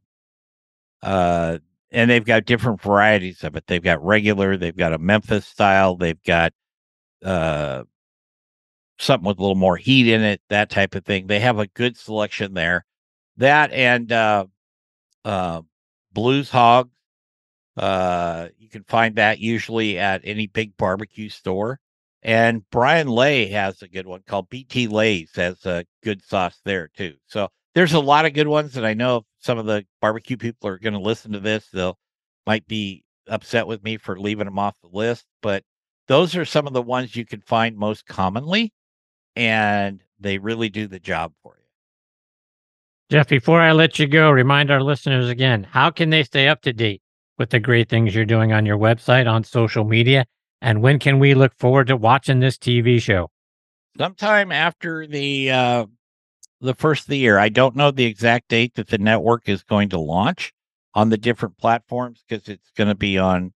uh and they've got different varieties of it they've got regular they've got a memphis style they've got uh something with a little more heat in it, that type of thing. They have a good selection there. That and uh uh blues hog Uh, you can find that usually at any big barbecue store. And Brian Lay has a good one called BT Lay's has a good sauce there too. So there's a lot of good ones, and I know some of the barbecue people are going to listen to this. They'll might be upset with me for leaving them off the list, but those are some of the ones you can find most commonly, and they really do the job for you. Jeff, before I let you go, remind our listeners again how can they stay up to date with the great things you're doing on your website, on social media, and when can we look forward to watching this TV show? Sometime after the uh, the first of the year. I don't know the exact date that the network is going to launch on the different platforms because it's going to be on,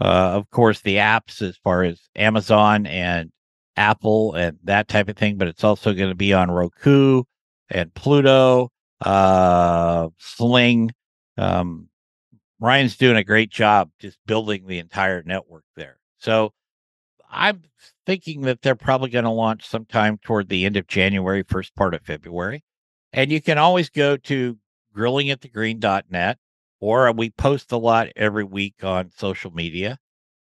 uh, of course, the apps as far as Amazon and Apple and that type of thing. But it's also going to be on Roku and Pluto, uh, Sling. Um, Ryan's doing a great job just building the entire network there. So I'm thinking that they're probably going to launch sometime toward the end of January, first part of February. And you can always go to grilling at the grillingatthegreen.net, or we post a lot every week on social media.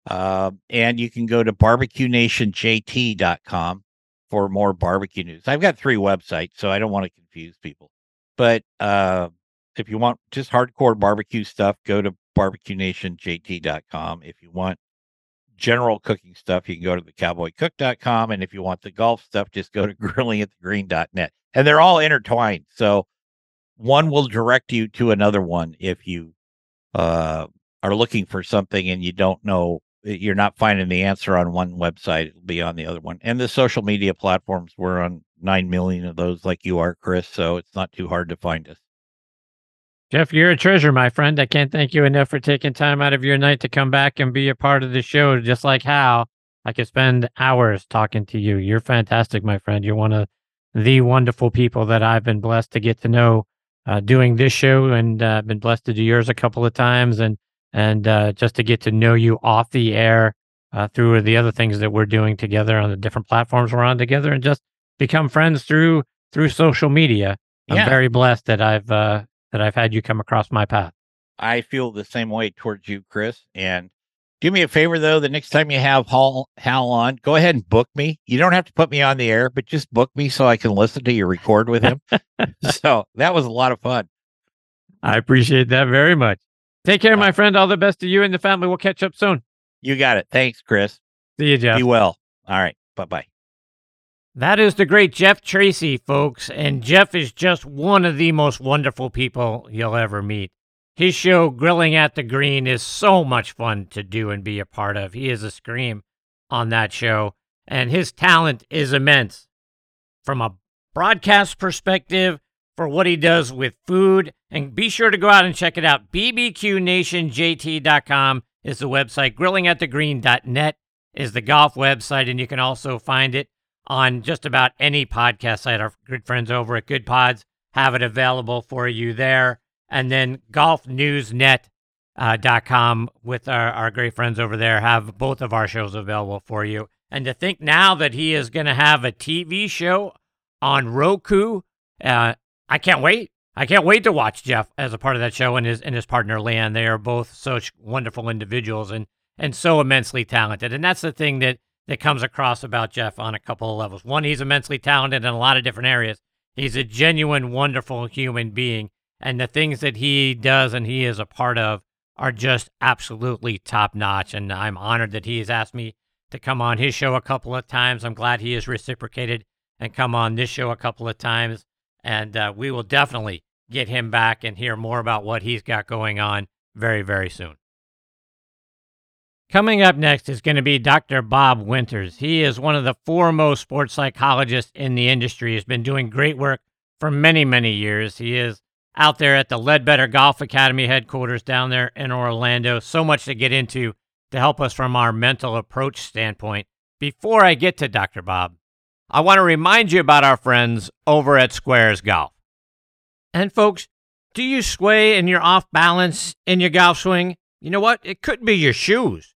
Uh, and you can go to barbecuenationjt.com for more barbecue news. I've got three websites, so I don't want to confuse people. But uh, if you want just hardcore barbecue stuff, go to barbecuenationjt.com. If you want general cooking stuff, you can go to thecowboycook.com. And if you want the golf stuff, just go to grillingatthegreen.net. And they're all intertwined. So one will direct you to another one if you uh, are looking for something and you don't know, you're not finding the answer on one website, it'll be on the other one. And the social media platforms, we're on 9 million of those like you are, Chris. So it's not too hard to find us. Jeff, you're a treasure, my friend. I can't thank you enough for taking time out of your night to come back and be a part of the show. Just like how I could spend hours talking to you. You're fantastic, my friend. You're one of the wonderful people that I've been blessed to get to know uh, doing this show, and uh, been blessed to do yours a couple of times, and and uh, just to get to know you off the air uh, through the other things that we're doing together on the different platforms we're on together, and just become friends through through social media. I'm Yeah. very blessed that I've uh, that I've had you come across my path. I feel the same way towards you, Chris. And do me a favor, though, the next time you have Hal, Hal on, go ahead and book me. You don't have to put me on the air, but just book me so I can listen to you record with him. so that was a lot of fun. I appreciate that very much. Take care, my friend. All the best to you and the family. We'll catch up soon. You got it. Thanks, Chris. See you, Jeff. Be well. All right. Bye bye. That is the great Jeff Tracy, folks. And Jeff is just one of the most wonderful people you'll ever meet. His show, Grilling at the Green, is so much fun to do and be a part of. He is a scream on that show, and his talent is immense. From a broadcast perspective, for what he does with food, and be sure to go out and check it out. BBQNationJT.com is the website. GrillingAtTheGreen.net is the golf website, and you can also find it on just about any podcast site. Our good friends over at Goodpods have it available for you there. And then golfnewsnet.com uh, with our, our great friends over there have both of our shows available for you. And to think now that he is going to have a TV show on Roku, uh, I can't wait. I can't wait to watch Jeff as a part of that show and his and his partner Leanne. They are both such wonderful individuals and and so immensely talented. And that's the thing that that comes across about Jeff on a couple of levels. One, he's immensely talented in a lot of different areas. He's a genuine, wonderful human being, and the things that he does and he is a part of are just absolutely top notch. And I'm honored that he has asked me to come on his show a couple of times. I'm glad he has reciprocated and come on this show a couple of times. And uh, we will definitely get him back and hear more about what he's got going on very, very soon. Coming up next is going to be Dr. Bob Winters. He is one of the foremost sports psychologists in the industry. He's been doing great work for many, many years. He is out there at the Leadbetter Golf Academy headquarters down there in Orlando. So much to get into to help us from our mental approach standpoint. Before I get to Dr. Bob, I want to remind you about our friends over at Sqairz Golf. And folks, do you sway and you're off balance in your golf swing? You know what? It could be your shoes.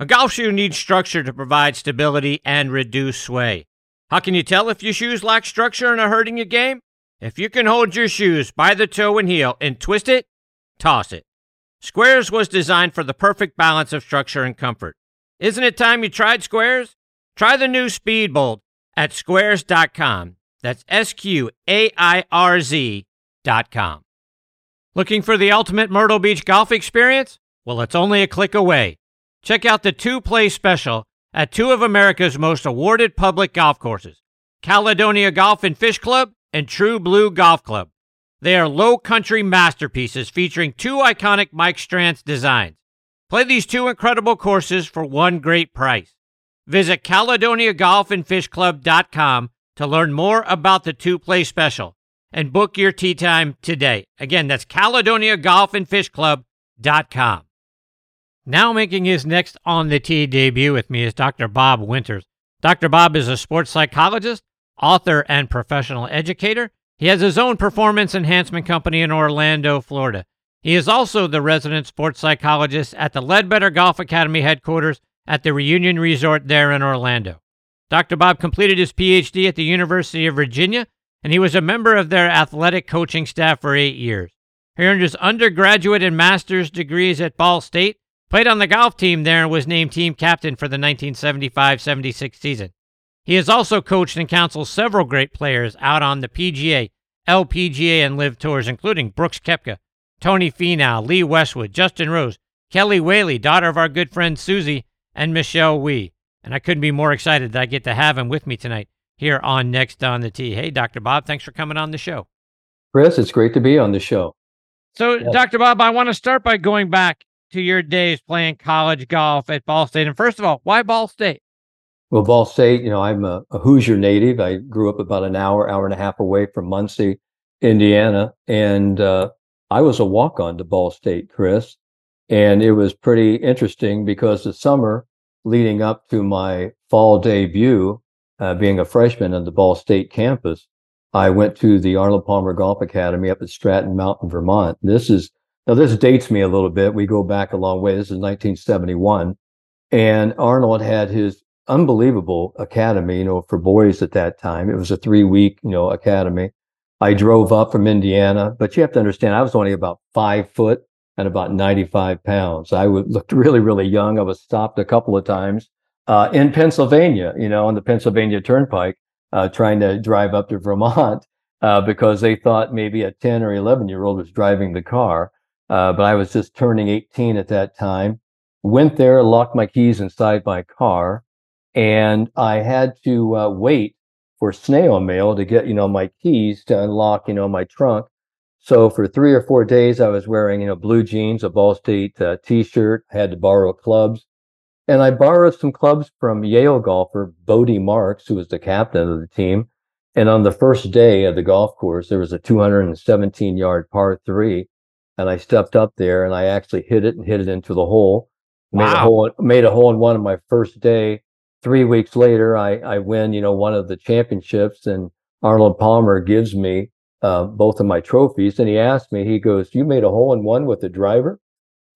A golf shoe needs structure to provide stability and reduce sway. How can you tell if your shoes lack structure and are hurting your game? If you can hold your shoes by the toe and heel and twist it, toss it. Sqairz was designed for the perfect balance of structure and comfort. Isn't it time you tried Sqairz? Try the new Speedbolt at sqairz.com. That's S Q A I R Z.com. Looking for the ultimate Myrtle Beach golf experience? Well, it's only a click away. Check out the two play special at two of America's most awarded public golf courses Caledonia Golf and Fish Club and True Blue Golf Club. They are low country masterpieces featuring two iconic Mike Strantz designs. Play these two incredible courses for one great price. Visit CaledoniaGolfandFishClub.com to learn more about the two play special and book your tee time today. Again, that's CaledoniaGolfandFishClub.com. Now making his next on the tee debut with me is Dr. Bob Winters. Dr. Bob is a sports psychologist, author, and professional educator. He has his own performance enhancement company in Orlando, Florida. He is also the resident sports psychologist at the Leadbetter Golf Academy headquarters at the Reunion Resort there in Orlando. Dr. Bob completed his PhD at the University of Virginia, and he was a member of their athletic coaching staff for eight years. He earned his undergraduate and master's degrees at Ball State, played on the golf team there, and was named team captain for the 1975 76 season. He has also coached and counseled several great players out on the PGA, LPGA, and LIV tours, including Brooks Koepka, Tony Finau, Lee Westwood, Justin Rose, Kelly Whaley, daughter of our good friend Suzy, and Michelle Wie. And I couldn't be more excited that I get to have him with me tonight here on Next on the Tee. Hey, Dr. Bob, thanks for coming on the show. Chris, it's great to be on the show. So, yes. Dr. Bob, I want to start by going back to your days playing college golf at Ball State. And first of all, why Ball State? Well, Ball State, you know, I'm a, a Hoosier native. I grew up about an hour, hour and a half away from Muncie, Indiana. And uh, I was a walk on to Ball State, Chris. And it was pretty interesting because the summer leading up to my fall debut, uh, being a freshman on the Ball State campus, I went to the Arnold Palmer Golf Academy up at Stratton Mountain, Vermont. This is now this dates me a little bit. We go back a long way. This is 1971, and Arnold had his unbelievable academy, you know, for boys at that time. It was a three week, you know, academy. I drove up from Indiana, but you have to understand, I was only about five foot and about 95 pounds. I looked really, really young. I was stopped a couple of times uh, in Pennsylvania, you know, on the Pennsylvania Turnpike, uh, trying to drive up to Vermont uh, because they thought maybe a 10 or 11 year old was driving the car. Uh, but I was just turning 18 at that time. Went there, locked my keys inside my car, and I had to uh, wait for snail mail to get, you know, my keys to unlock, you know, my trunk so for three or four days, I was wearing, you know, blue jeans, a Ball State uh, T-shirt. I had to borrow clubs, and I borrowed some clubs from Yale golfer Bodie Marks, who was the captain of the team. And on the first day of the golf course, there was a 217 yard par three, and I stepped up there and I actually hit it and hit it into the hole. Made wow. a hole, made a hole in one on my first day. Three weeks later, I I win, you know, one of the championships, and Arnold Palmer gives me uh, both of my trophies. And he asked me, he goes, You made a hole in one with the driver?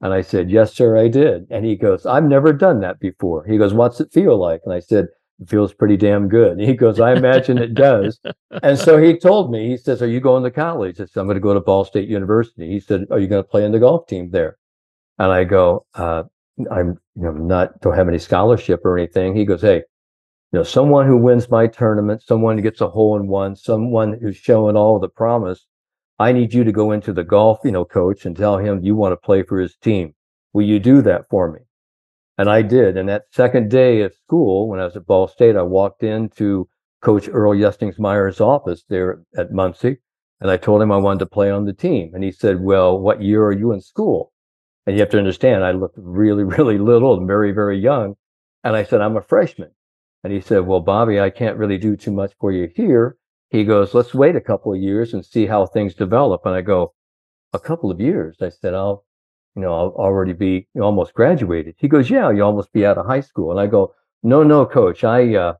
And I said, Yes, sir, I did. And he goes, I've never done that before. He goes, What's it feel like? And I said, feels pretty damn good. And he goes, I imagine it does. and so he told me, he says, Are you going to college? I said, I'm going to go to Ball State University. He said, Are you going to play in the golf team there? And I go, uh, I'm you know not don't have any scholarship or anything. He goes, Hey, you know, someone who wins my tournament, someone who gets a hole in one, someone who's showing all the promise. I need you to go into the golf, you know, coach and tell him you want to play for his team. Will you do that for me? And I did. And that second day at school, when I was at Ball State, I walked into Coach Earl Yestingsmeier's office there at Muncie, and I told him I wanted to play on the team. And he said, Well, what year are you in school? And you have to understand, I looked really, really little and very, very young. And I said, I'm a freshman. And he said, Well, Bobby, I can't really do too much for you here. He goes, Let's wait a couple of years and see how things develop. And I go, A couple of years? I said, I'll, you know, I'll already be almost graduated. He goes, Yeah, you almost be out of high school. And I go, No, no, coach, I, uh,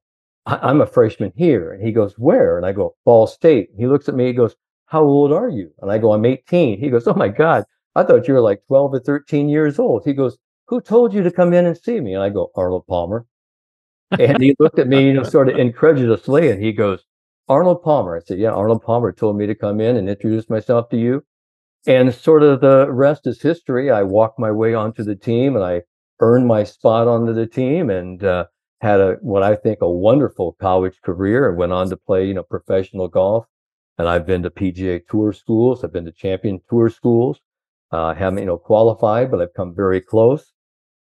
I, am a freshman here. And he goes, Where? And I go, Ball State. He looks at me, he goes, How old are you? And I go, I'm 18. He goes, Oh my God, I thought you were like 12 or 13 years old. He goes, Who told you to come in and see me? And I go, Arnold Palmer and he looked at me, you know, sort of incredulously, and he goes, Arnold Palmer. I said, Yeah, Arnold Palmer told me to come in and introduce myself to you. And sort of the rest is history. I walked my way onto the team and I earned my spot onto the team and uh, had a what I think a wonderful college career and went on to play, you know, professional golf. And I've been to PGA Tour schools. I've been to Champion Tour schools. Uh, I haven't, you know, qualified, but I've come very close.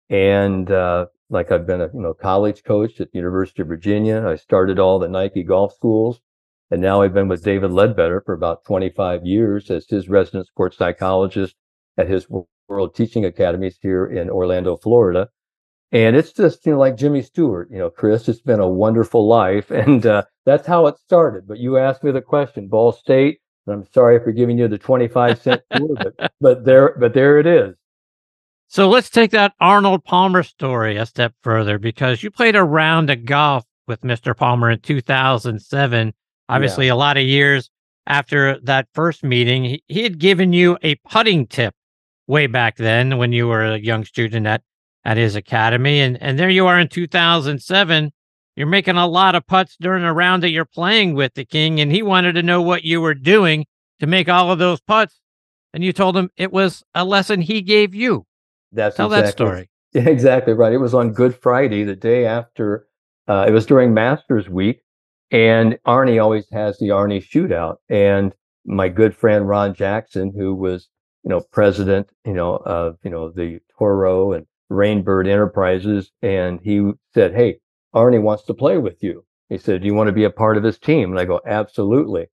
And uh, like I've been a you know college coach at the University of Virginia. I started all the Nike golf schools, and now I've been with David Leadbetter for about 25 years as his resident sports psychologist at his World Teaching Academies here in Orlando, Florida. And it's just you know like Jimmy Stewart, you know, Chris. It's been a wonderful life, and uh, that's how it started. But you asked me the question, Ball State. And I'm sorry for giving you the 25 cent tour, but but there but there it is. So let's take that Arnold Palmer story a step further because you played a round of golf with Mr. Palmer in 2007. Obviously, yeah. a lot of years after that first meeting, he, he had given you a putting tip way back then when you were a young student at, at his academy. And, and there you are in 2007. You're making a lot of putts during a round that you're playing with the king, and he wanted to know what you were doing to make all of those putts. And you told him it was a lesson he gave you. That's tell exactly, that story. Exactly right. It was on Good Friday, the day after. Uh, it was during Masters Week, and Arnie always has the Arnie Shootout. And my good friend Ron Jackson, who was you know president, you know of you know the Toro and Rainbird Enterprises, and he said, "Hey, Arnie wants to play with you." He said, "Do you want to be a part of his team?" And I go, "Absolutely."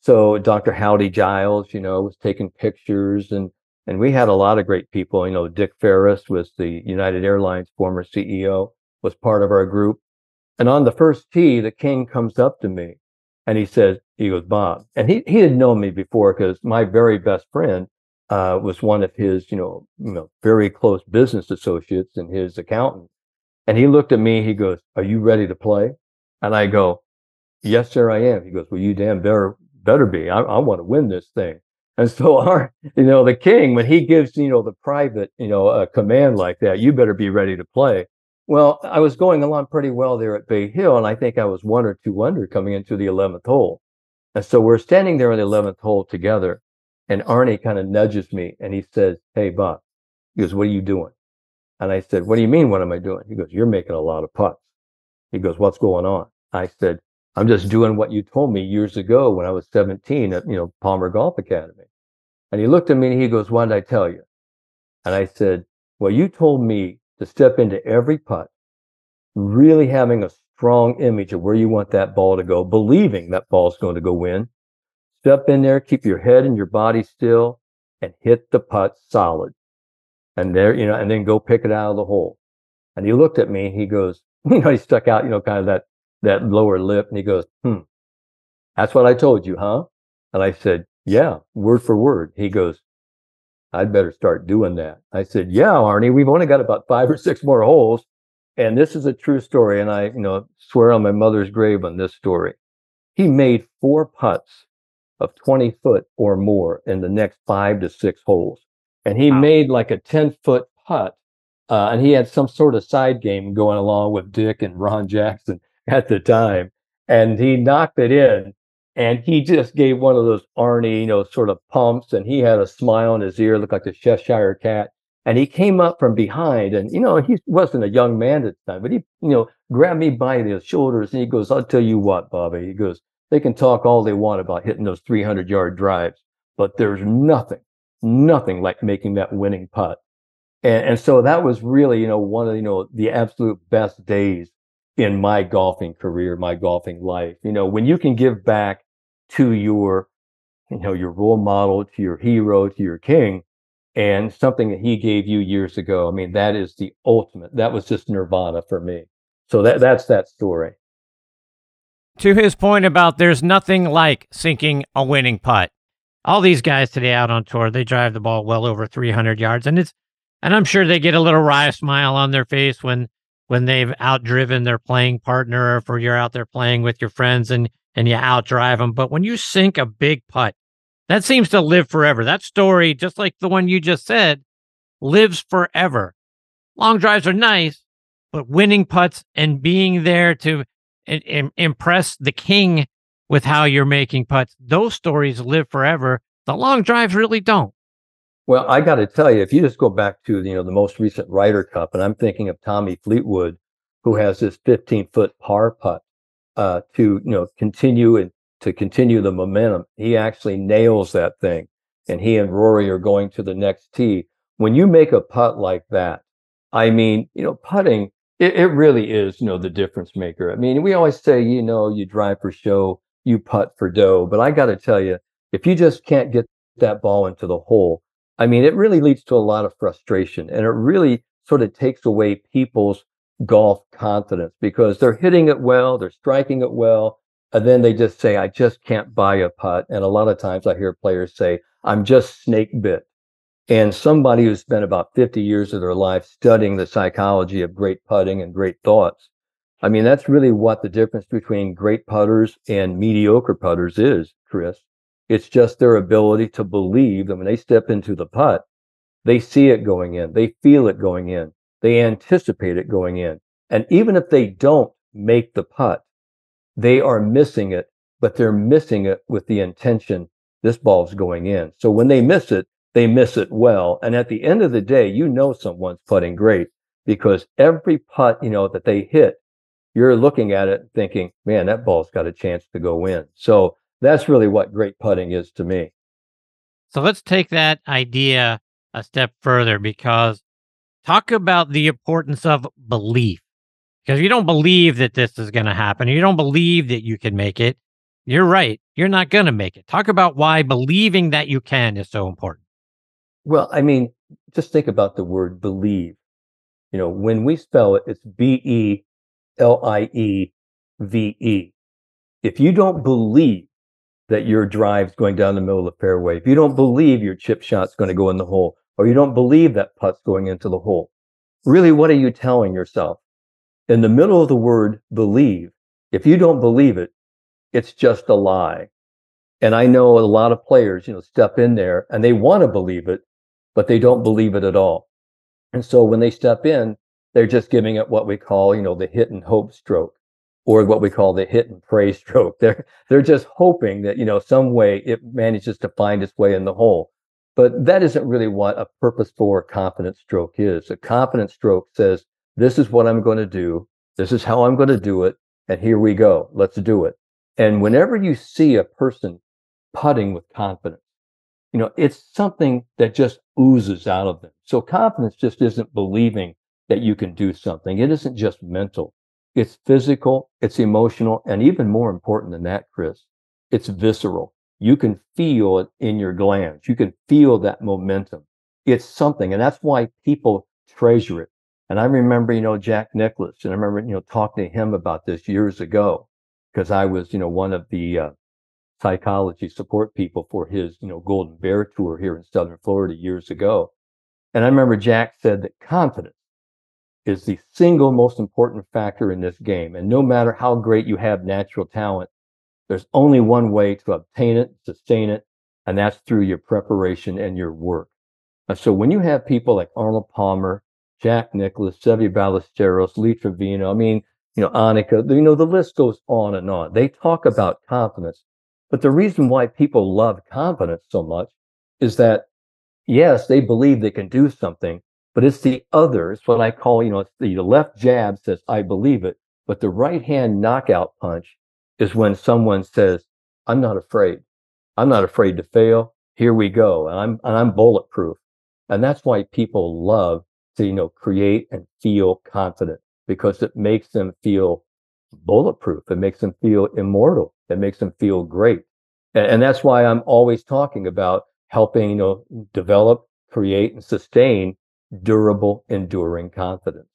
So Dr. Howdy Giles, you know, was taking pictures and and we had a lot of great people. You know, Dick Ferris was the United Airlines former CEO, was part of our group. And on the first tee, the king comes up to me and he says, he goes, Bob. And he, he had known me before because my very best friend uh, was one of his, you know, you know, very close business associates and his accountant. And he looked at me, he goes, Are you ready to play? And I go, Yes, sir, I am. He goes, Well, you damn better better be. I, I want to win this thing. And so our, you know, the king, when he gives, you know, the private, you know, a command like that, you better be ready to play. Well, I was going along pretty well there at Bay Hill, and I think I was one or two under coming into the 11th hole. And so we're standing there on the 11th hole together, and Arnie kind of nudges me and he says, Hey, Bob, he goes, What are you doing? And I said, What do you mean, what am I doing? He goes, You're making a lot of putts. He goes, What's going on? I said, I'm just doing what you told me years ago when I was 17 at, you know, Palmer Golf Academy. And he looked at me and he goes, What did I tell you? And I said, Well, you told me to step into every putt, really having a strong image of where you want that ball to go, believing that ball's going to go in. Step in there, keep your head and your body still, and hit the putt solid. And there, you know, and then go pick it out of the hole. And he looked at me, he goes, you know, he stuck out, you know, kind of that that lower lip, and he goes, hmm, that's what I told you, huh? And I said, yeah, word for word. He goes, I'd better start doing that. I said, Yeah, Arnie, we've only got about five or six more holes. And this is a true story. And I, you know, swear on my mother's grave on this story. He made four putts of 20 foot or more in the next five to six holes. And he wow. made like a 10 foot putt. Uh, and he had some sort of side game going along with Dick and Ron Jackson at the time. And he knocked it in and he just gave one of those Arnie, you know, sort of pumps, and he had a smile on his ear, looked like the Cheshire cat. And he came up from behind, and you know, he wasn't a young man at the time, but he, you know, grabbed me by the shoulders and he goes, "I'll tell you what, Bobby." He goes, "They can talk all they want about hitting those 300 yard drives, but there's nothing, nothing like making that winning putt." And, and so that was really, you know, one of you know the absolute best days in my golfing career, my golfing life. You know, when you can give back to your, you know, your role model, to your hero, to your king, and something that he gave you years ago. I mean, that is the ultimate. That was just nirvana for me. So that that's that story. To his point about there's nothing like sinking a winning putt. All these guys today out on tour, they drive the ball well over 300 yards, and it's, and I'm sure they get a little wry smile on their face when when they've outdriven their playing partner, or if you're out there playing with your friends and and you outdrive them. But when you sink a big putt, that seems to live forever. That story, just like the one you just said, lives forever. Long drives are nice, but winning putts and being there to impress the king with how you're making putts, those stories live forever. The long drives really don't. Well, I got to tell you, if you just go back to you know the most recent Ryder Cup, and I'm thinking of Tommy Fleetwood, who has this 15 foot par putt uh, to you know continue and to continue the momentum. He actually nails that thing, and he and Rory are going to the next tee. When you make a putt like that, I mean, you know, putting it, it really is you know the difference maker. I mean, we always say you know you drive for show, you putt for dough, but I got to tell you, if you just can't get that ball into the hole, I mean, it really leads to a lot of frustration, and it really sort of takes away people's golf confidence because they're hitting it well, they're striking it well, and then they just say, I just can't buy a putt. And a lot of times I hear players say, I'm just snake bit. And somebody who spent about 50 years of their life studying the psychology of great putting and great thoughts. I mean, that's really what the difference between great putters and mediocre putters is, Chris. It's just their ability to believe that when they step into the putt, they see it going in, they feel it going in, they anticipate it going in. And even if they don't make the putt, they are missing it, but they're missing it with the intention this ball's going in. So when they miss it, they miss it well. And at the end of the day, you know someone's putting great because every putt, you know, that they hit, you're looking at it thinking, man, that ball's got a chance to go in. So that's really what great putting is to me. So let's take that idea a step further because talk about the importance of belief. Because you don't believe that this is going to happen, you don't believe that you can make it, you're right. You're not going to make it. Talk about why believing that you can is so important. Well, I mean, just think about the word believe. You know, when we spell it, it's B E L I E V E. If you don't believe that your drive's going down the middle of the fairway, if you don't believe your chip shot's going to go in the hole, or you don't believe that putt's going into the hole, really, what are you telling yourself? In the middle of the word believe, if you don't believe it, it's just a lie. And I know a lot of players, you know, step in there and they want to believe it, but they don't believe it at all. And so when they step in, they're just giving it what we call, you know, the hit and hope stroke or what we call the hit and pray stroke. They're they're just hoping that, you know, some way it manages to find its way in the hole. But that isn't really what a purposeful or confident stroke is. A confident stroke says, this is what I'm going to do. This is how I'm going to do it. And here we go. Let's do it. And whenever you see a person putting with confidence, you know, it's something that just oozes out of them. So confidence just isn't believing that you can do something. It isn't just mental. It's physical, it's emotional, and even more important than that, Chris, it's visceral. You can feel it in your glands. You can feel that momentum. It's something. And that's why people treasure it. And I remember, you know, Jack Nicklaus, and I remember, you know, talking to him about this years ago because I was, you know, one of the uh, psychology support people for his, you know, Golden Bear tour here in Southern Florida years ago. And I remember Jack said that confidence is the single most important factor in this game. And no matter how great you have natural talent, there's only one way to obtain it, sustain it, and that's through your preparation and your work. And so when you have people like Arnold Palmer, Jack Nicklaus, Seve Ballesteros, Lee Trevino, I mean, you know, Annika, you know, the list goes on and on. They talk about confidence. But the reason why people love confidence so much is that, yes, they believe they can do something, but it's the other. It's what I call, you know, the left jab says, I believe it. But the right hand knockout punch is when someone says, I'm not afraid. I'm not afraid to fail. Here we go. And I'm, and I'm bulletproof. And that's why people love to, you know, create and feel confident because it makes them feel bulletproof. It makes them feel immortal. It makes them feel great. And, and that's why I'm always talking about helping, you know, develop, create and sustain durable, enduring confidence.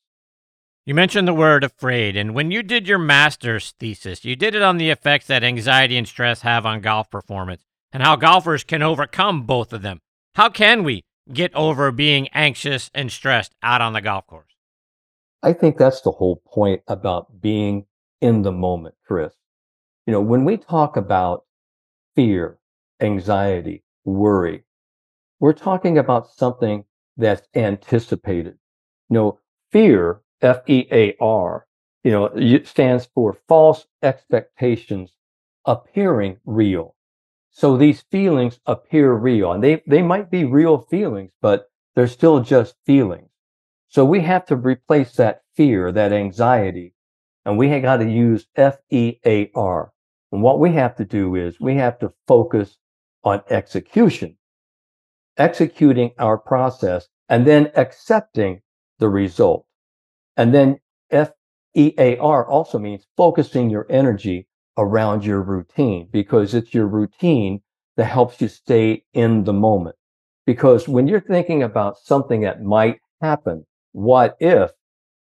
You mentioned the word afraid, and when you did your master's thesis, you did it on the effects that anxiety and stress have on golf performance and how golfers can overcome both of them. How can we get over being anxious and stressed out on the golf course? I think that's the whole point about being in the moment, Chris. You know, when we talk about fear, anxiety, worry, we're talking about something that's anticipated. You know, fear F E A R, you know, it stands for false expectations appearing real. So these feelings appear real and they, they might be real feelings, but they're still just feelings. So we have to replace that fear, that anxiety, and we got to use F E A R. And what we have to do is we have to focus on execution, executing our process and then accepting the result. And then F E A R also means focusing your energy around your routine because it's your routine that helps you stay in the moment. Because when you're thinking about something that might happen, what if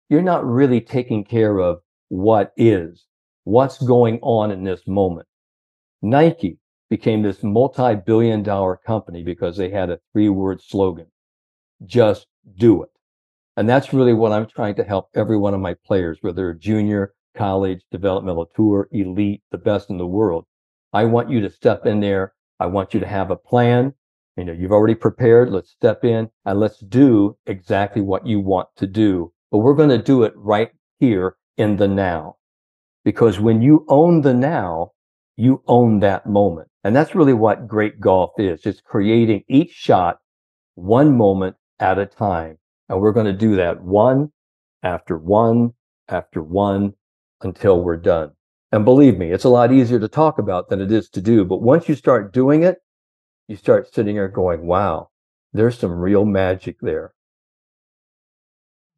you're not really taking care of what is, what's going on in this moment. Nike became this multi billion dollar company because they had a three word slogan just do it. And that's really what I'm trying to help every one of my players, whether junior, college, developmental tour, elite, the best in the world. I want you to step in there. I want you to have a plan. You know, you've already prepared. Let's step in and let's do exactly what you want to do. But we're going to do it right here in the now. Because when you own the now, you own that moment. And that's really what great golf is. It's creating each shot one moment at a time. And we're going to do that one after one after one until we're done. And believe me, it's a lot easier to talk about than it is to do. But once you start doing it, you start sitting there going, wow, there's some real magic there.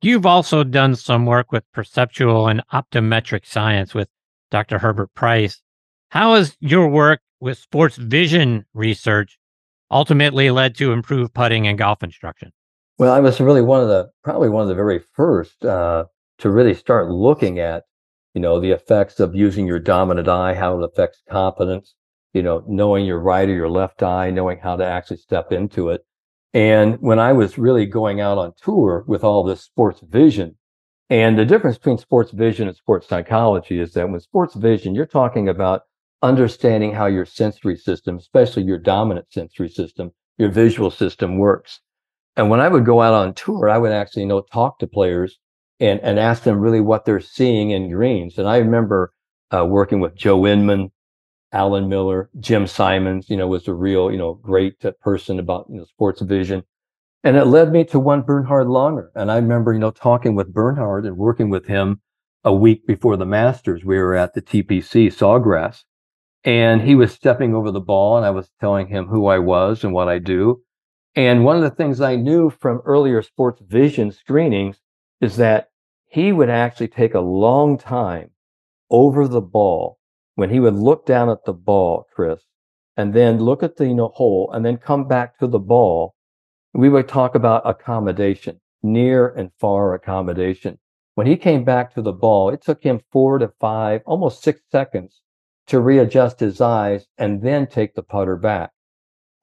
You've also done some work with perceptual and optometric science with Dr. Herbert Price. How has your work with sports vision research ultimately led to improved putting and golf instruction? Well, I was really one of the probably one of the very first uh, to really start looking at, you know, the effects of using your dominant eye, how it affects confidence, you know, knowing your right or your left eye, knowing how to actually step into it. And when I was really going out on tour with all this sports vision, and the difference between sports vision and sports psychology is that when sports vision, you're talking about understanding how your sensory system, especially your dominant sensory system, your visual system works. And when I would go out on tour, I would actually you know talk to players and and ask them really what they're seeing in greens. And I remember uh, working with Joe Inman, Alan Miller, Jim Simons, you know, was a real, you know, great uh, person about, you know, sports vision. And it led me to one Bernhard Langer. And I remember, you know, talking with Bernhard and working with him a week before the Masters. We were at the TPC Sawgrass and he was stepping over the ball and I was telling him who I was and what I do. And one of the things I knew from earlier sports vision screenings is that he would actually take a long time over the ball when he would look down at the ball, Chris, and then look at the you know, hole and then come back to the ball, we would talk about accommodation, near and far accommodation. When he came back to the ball, it took him four to five, almost six seconds to readjust his eyes and then take the putter back.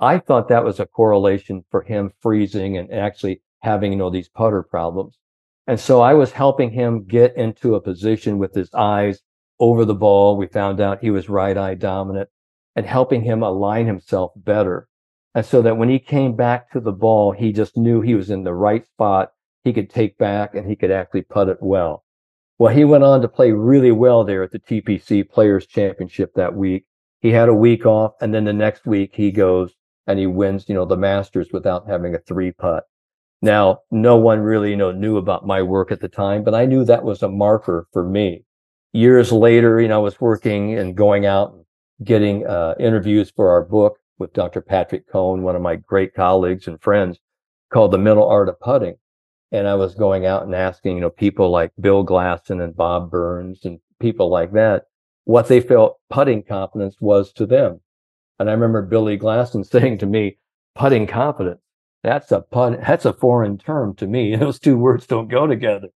I thought that was a correlation for him freezing and actually having, you know, these putter problems. And so I was helping him get into a position with his eyes over the ball. We found out he was right eye dominant and helping him align himself better. And so that when he came back to the ball, he just knew he was in the right spot. He could take back and he could actually putt it well. Well, he went on to play really well there at the TPC Players Championship that week. He had a week off, and then the next week he goes and he wins, you know, the Masters without having a three putt. Now, no one really, you know, knew about my work at the time, but I knew that was a marker for me years later, you know, I was working and going out and getting uh, interviews for our book with Dr. Patrick Cohn, one of my great colleagues and friends, called The Mental Art of Putting. And I was going out and asking, you know, people like Bill Glasson and Bob Burns and people like that, what they felt putting confidence was to them. And I remember Billy Glasson saying to me, putting confidence, that's a pun, that's a foreign term to me. Those two words don't go together.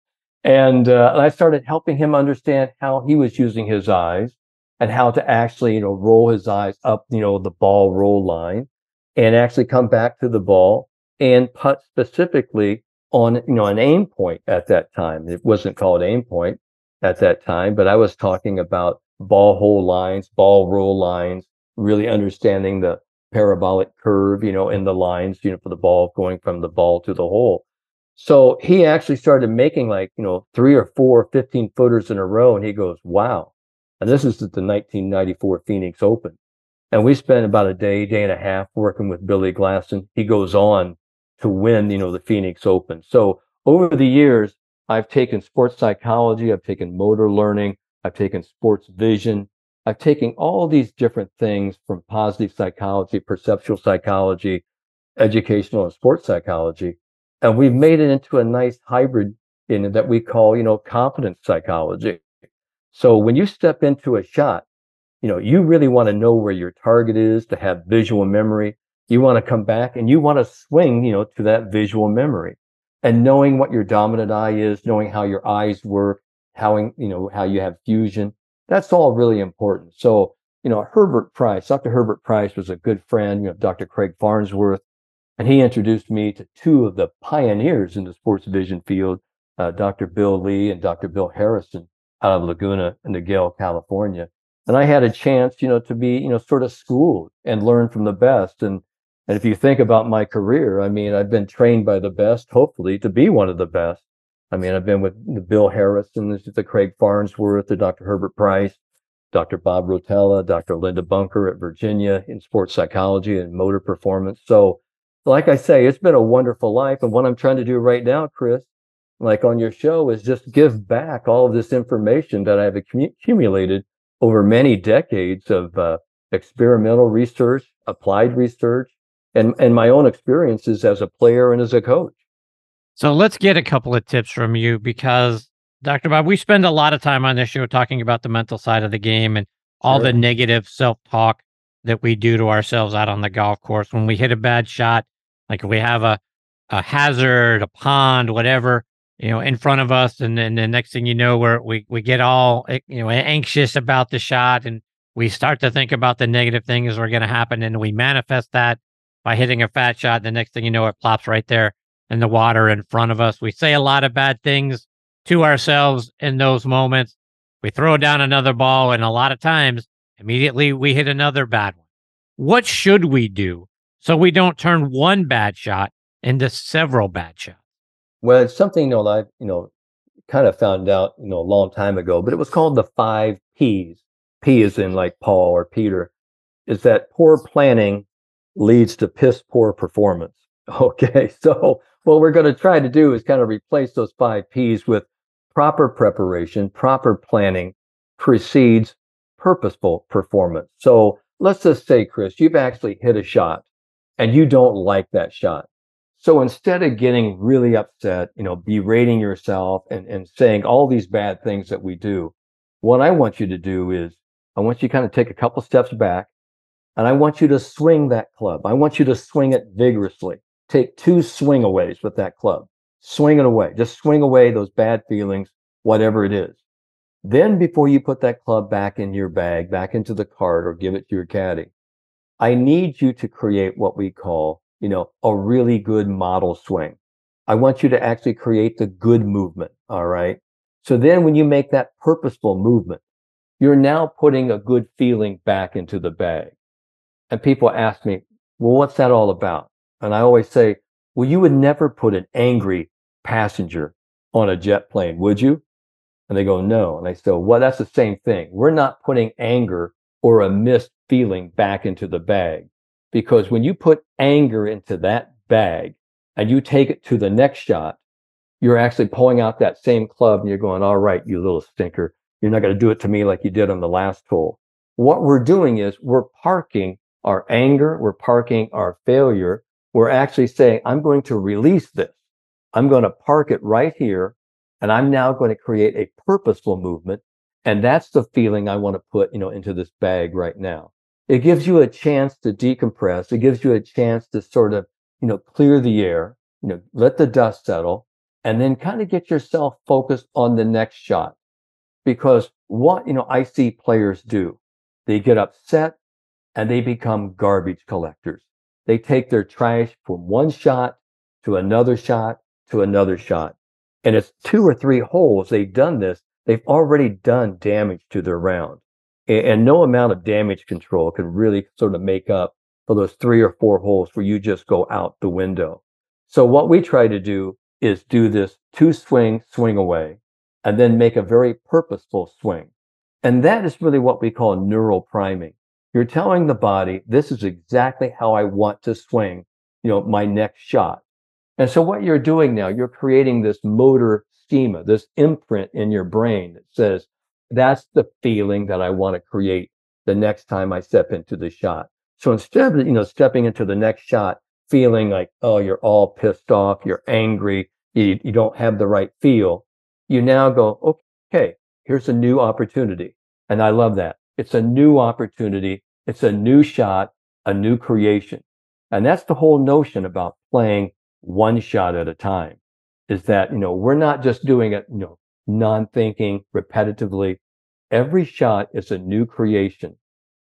And, uh, I started helping him understand how he was using his eyes and how to actually, you know, roll his eyes up, you know, the ball roll line and actually come back to the ball and putt specifically on, you know, an aim point at that time. It wasn't called aim point at that time, but I was talking about ball hole lines, ball roll lines, really understanding the parabolic curve, you know, in the lines, you know, for the ball going from the ball to the hole. So he actually started making like, you know, three or four 15 footers in a row. And he goes, wow. And this is the 1994 Phoenix Open. And we spent about a day, day and a half working with Billy Glasson. He goes on to win, you know, the Phoenix Open. So over the years, I've taken sports psychology, I've taken motor learning, I've taken sports vision, I've taken all these different things from positive psychology, perceptual psychology, educational and sports psychology, and we've made it into a nice hybrid in that we call, you know, competence psychology. So when you step into a shot, you know, you really want to know where your target is to have visual memory. You want to come back and you want to swing, you know, to that visual memory and knowing what your dominant eye is, knowing how your eyes work, how, you know, how you have fusion. That's all really important. So, you know, Herbert Price, Dr. Herbert Price was a good friend, you know, Dr. Craig Farnsworth, and he introduced me to two of the pioneers in the sports vision field, uh, Dr. Bill Lee and Dr. Bill Harrison out of Laguna, Niguel, California. And I had a chance, you know, to be, you know, sort of schooled and learn from the best. And and if you think about my career, I mean, I've been trained by the best, hopefully, to be one of the best. I mean, I've been with the Bill Harrison, the Craig Farnsworth, the Dr. Herbert Price, Dr. Bob Rotella, Dr. Linda Bunker at Virginia in sports psychology and motor performance. So, like I say, it's been a wonderful life. And what I'm trying to do right now, Chris, like on your show, is just give back all of this information that I've accumulated over many decades of uh, experimental research, applied research, and, and my own experiences as a player and as a coach. So let's get a couple of tips from you because Dr. Bob, we spend a lot of time on this show talking about the mental side of the game and all sure. the negative self talk that we do to ourselves out on the golf course when we hit a bad shot, like if we have a, a hazard, a pond, whatever, you know, in front of us. And then the next thing you know, we're, we, we get all, eh, you know, anxious about the shot and we start to think about the negative things that are going to happen and we manifest that by hitting a fat shot. The next thing you know, it plops right there in the water in front of us. We say a lot of bad things to ourselves in those moments. We throw down another ball, and a lot of times, immediately we hit another bad one. What should we do so we don't turn one bad shot into several bad shots? Well, it's something you know I you know kind of found out you know a long time ago, but it was called the five P's. P is in like Paul or Peter. Is that poor planning leads to piss poor performance. Okay, so what we're going to try to do is kind of replace those five P's with proper preparation, proper planning precedes purposeful performance. So let's just say, Chris, you've actually hit a shot and you don't like that shot. So instead of getting really upset, you know, berating yourself and, and saying all these bad things that we do, what I want you to do is I want you to kind of take a couple steps back and I want you to swing that club. I want you to swing it vigorously. Take two swing aways with that club. Swing it away. Just swing away those bad feelings, whatever it is. Then before you put that club back in your bag, back into the cart or give it to your caddy, I need you to create what we call, you know, a really good model swing. I want you to actually create the good movement. All right. So then when you make that purposeful movement, you're now putting a good feeling back into the bag. And people ask me, well, what's that all about? And I always say, well, you would never put an angry passenger on a jet plane, would you? And they go, no. And I say, well, that's the same thing. We're not putting anger or a missed feeling back into the bag. Because when you put anger into that bag and you take it to the next shot, you're actually pulling out that same club and you're going, all right, you little stinker. You're not going to do it to me like you did on the last hole. What we're doing is we're parking our anger, we're parking our failure. We're actually saying, I'm going to release this. I'm going to park it right here. And I'm now going to create a purposeful movement. And that's the feeling I want to put, you know, into this bag right now. It gives you a chance to decompress. It gives you a chance to sort of, you know, clear the air, you know, let the dust settle and then kind of get yourself focused on the next shot. Because what, you know, I see players do, they get upset and they become garbage collectors. They take their trash from one shot to another shot to another shot. And it's two or three holes they've done this. They've already done damage to their round. And no amount of damage control can really sort of make up for those three or four holes where you just go out the window. So what we try to do is do this two swing, swing away, and then make a very purposeful swing. And that is really what we call neural priming. You're telling the body, this is exactly how I want to swing, you know, my next shot. And so what you're doing now, you're creating this motor schema, this imprint in your brain that says, that's the feeling that I want to create the next time I step into the shot. So instead of, you know, stepping into the next shot, feeling like, oh, you're all pissed off, you're angry, you, you don't have the right feel, you now go, okay, here's a new opportunity. And I love that. It's a new opportunity. It's a new shot, a new creation. And that's the whole notion about playing one shot at a time is that, you know, we're not just doing it, you know, non-thinking repetitively. Every shot is a new creation.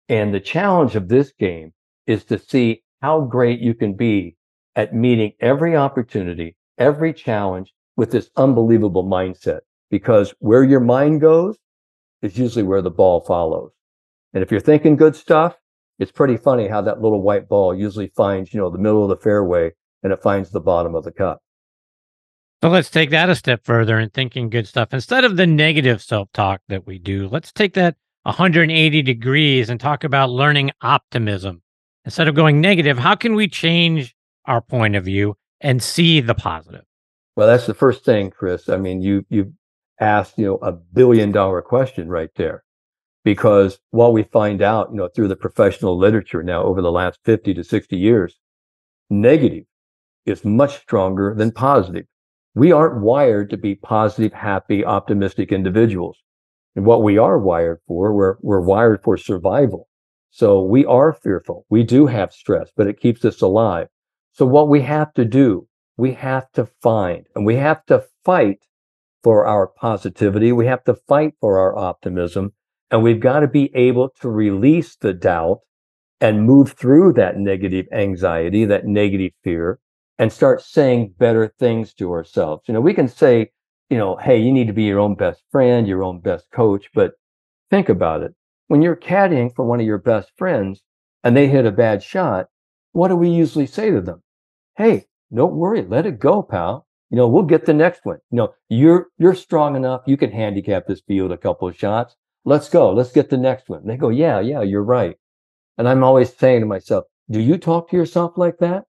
And the challenge of this game is to see how great you can be at meeting every opportunity, every challenge with this unbelievable mindset. Because where your mind goes is usually where the ball follows. And if you're thinking good stuff, it's pretty funny how that little white ball usually finds, you know, the middle of the fairway and it finds the bottom of the cup. So let's take that a step further and thinking good stuff. Instead of the negative self talk that we do, let's take that 180 degrees and talk about learning optimism. Instead of going negative, how can we change our point of view and see the positive? Well, that's the first thing, Chris. I mean, you you asked, you know, a billion dollar question right there. Because while we find out, you know, through the professional literature now over the last 50 to 60 years, negative is much stronger than positive. We aren't wired to be positive, happy, optimistic individuals. And what we are wired for, we're, we're wired for survival. So we are fearful. We do have stress, but it keeps us alive. So what we have to do, we have to find and we have to fight for our positivity. We have to fight for our optimism. And we've got to be able to release the doubt and move through that negative anxiety, that negative fear, and start saying better things to ourselves. You know, we can say, you know, hey, you need to be your own best friend, your own best coach. But think about it. When you're caddying for one of your best friends and they hit a bad shot, what do we usually say to them? Hey, don't worry, let it go, pal you know, we'll get the next one. You know, you're you're strong enough. You can handicap this field a couple of shots. Let's go. Let's get the next one. And they go, yeah, yeah, you're right. And I'm always saying to myself, do you talk to yourself like that?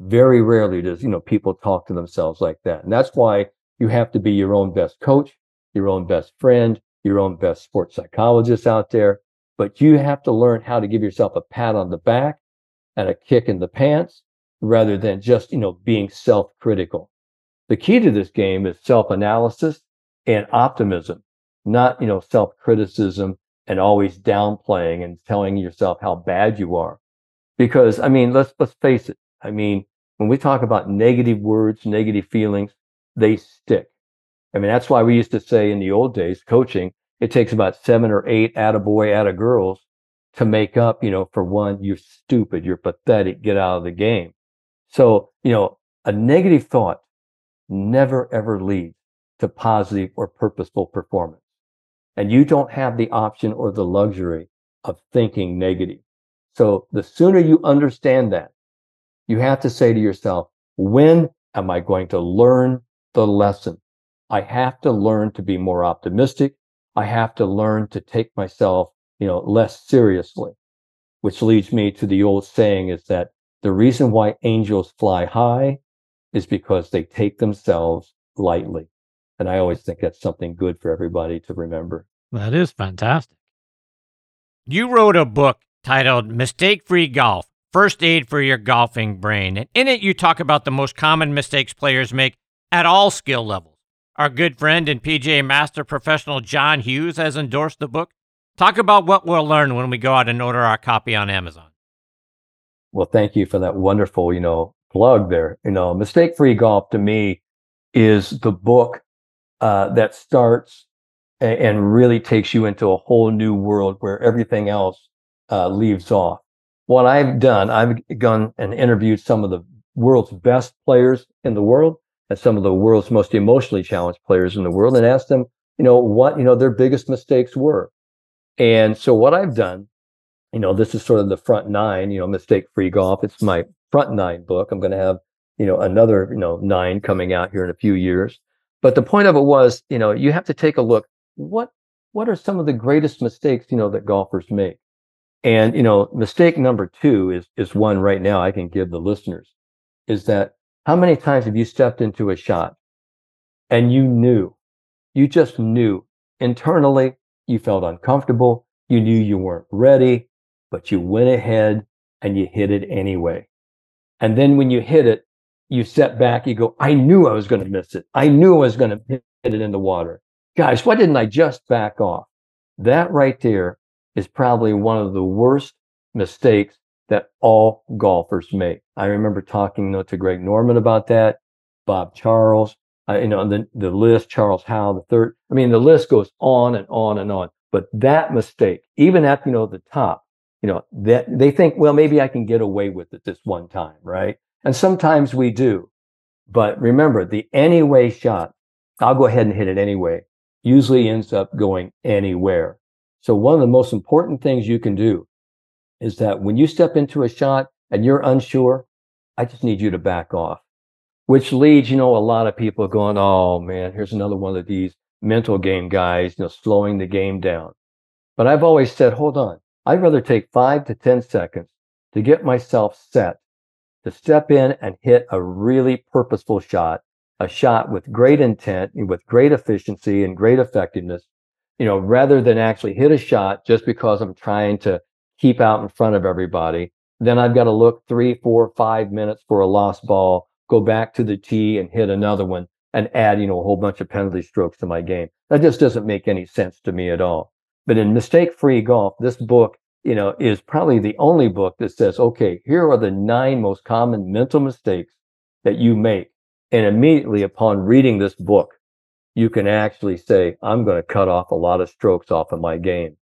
Very rarely does, you know, people talk to themselves like that. And that's why you have to be your own best coach, your own best friend, your own best sports psychologist out there. But you have to learn how to give yourself a pat on the back and a kick in the pants rather than just, you know, being self-critical. The key to this game is self-analysis and optimism, not, you know, self-criticism and always downplaying and telling yourself how bad you are. Because I mean, let's let's face it. I mean, when we talk about negative words, negative feelings, they stick. I mean, that's why we used to say in the old days, coaching, it takes about seven or eight attaboy, girls to make up, you know, for one, you're stupid, you're pathetic, get out of the game. So, you know, a negative thought never ever leads to positive or purposeful performance. And you don't have the option or the luxury of thinking negative. So the sooner you understand that, you have to say to yourself, when am I going to learn the lesson? I have to learn to be more optimistic. I have to learn to take myself, you know, less seriously, which leads me to the old saying is that the reason why angels fly high is because they take themselves lightly. And I always think that's something good for everybody to remember. That is fantastic. You wrote a book titled Mistake Free Golf First Aid for Your Golfing Brain. And in it, you talk about the most common mistakes players make at all skill levels. Our good friend and PGA Master professional John Hughes has endorsed the book. Talk about what we'll learn when we go out and order our copy on Amazon. Well, thank you for that wonderful, you know, plug there. You know, Mistake Free Golf to me is the book uh, that starts a- and really takes you into a whole new world where everything else uh, leaves off. What I've done, I've gone and interviewed some of the world's best players in the world and some of the world's most emotionally challenged players in the world and asked them, you know, what, you know, their biggest mistakes were. And so what I've done, you know, this is sort of the front nine, you know, mistake free golf. It's my front nine book. I'm going to have, you know, another, you know, nine coming out here in a few years. But the point of it was, you know, you have to take a look. What, what are some of the greatest mistakes, you know, that golfers make? And you know, mistake number two is is one right now I can give the listeners is that how many times have you stepped into a shot and you knew, you just knew internally you felt uncomfortable, you knew you weren't ready, but you went ahead and you hit it anyway. And then when you hit it, you step back, you go, I knew I was going to miss it. I knew I was going to hit it in the water. Guys, why didn't I just back off? That right there is probably one of the worst mistakes that all golfers make. I remember talking to Greg Norman about that, Bob Charles, uh, you know, the, the list, Charles Howell, the third. I mean, the list goes on and on and on. But that mistake, even at, you know, the top, you know, that they think, well, maybe I can get away with it this one time, right? And sometimes we do. But remember, the anyway shot, I'll go ahead and hit it anyway, usually ends up going anywhere. So one of the most important things you can do is that when you step into a shot and you're unsure, I just need you to back off, which leads, you know, a lot of people going, oh man, here's another one of these mental game guys, you know, slowing the game down. But I've always said, hold on, I'd rather take five to 10 seconds to get myself set to step in and hit a really purposeful shot, a shot with great intent, with great efficiency and great effectiveness, you know, rather than actually hit a shot just because I'm trying to keep out in front of everybody. Then I've got to look three, four, five minutes for a lost ball, go back to the tee and hit another one and add, you know, a whole bunch of penalty strokes to my game. That just doesn't make any sense to me at all. But in mistake free golf, this book, you know, is probably the only book that says, okay, here are the nine most common mental mistakes that you make. And immediately upon reading this book, you can actually say, I'm going to cut off a lot of strokes off of my game.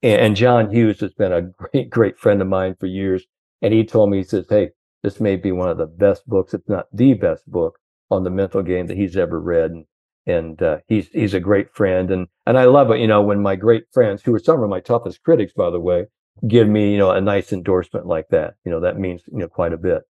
And John Hughes has been a great, great friend of mine for years. And he told me, he says, Hey, this may be one of the best books, if not the best book on the mental game that he's ever read. And, and uh, he's, he's a great friend. And, and I love it, you know, when my great friends, who are some of my toughest critics, by the way, give me, you know, a nice endorsement like that. You know, that means, you know, quite a bit.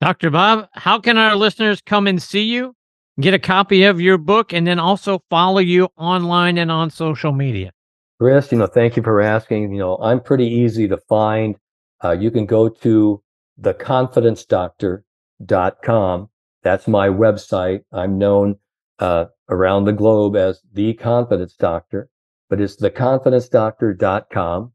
Dr. Bob, how can our listeners come and see you, get a copy of your book, and then also follow you online and on social media? Chris, you know, thank you for asking. You know, I'm pretty easy to find. Uh, you can go to theconfidencedoctor.com. That's my website. I'm known uh, around the globe as the Confidence Doctor, but it's theconfidencedoctor.com.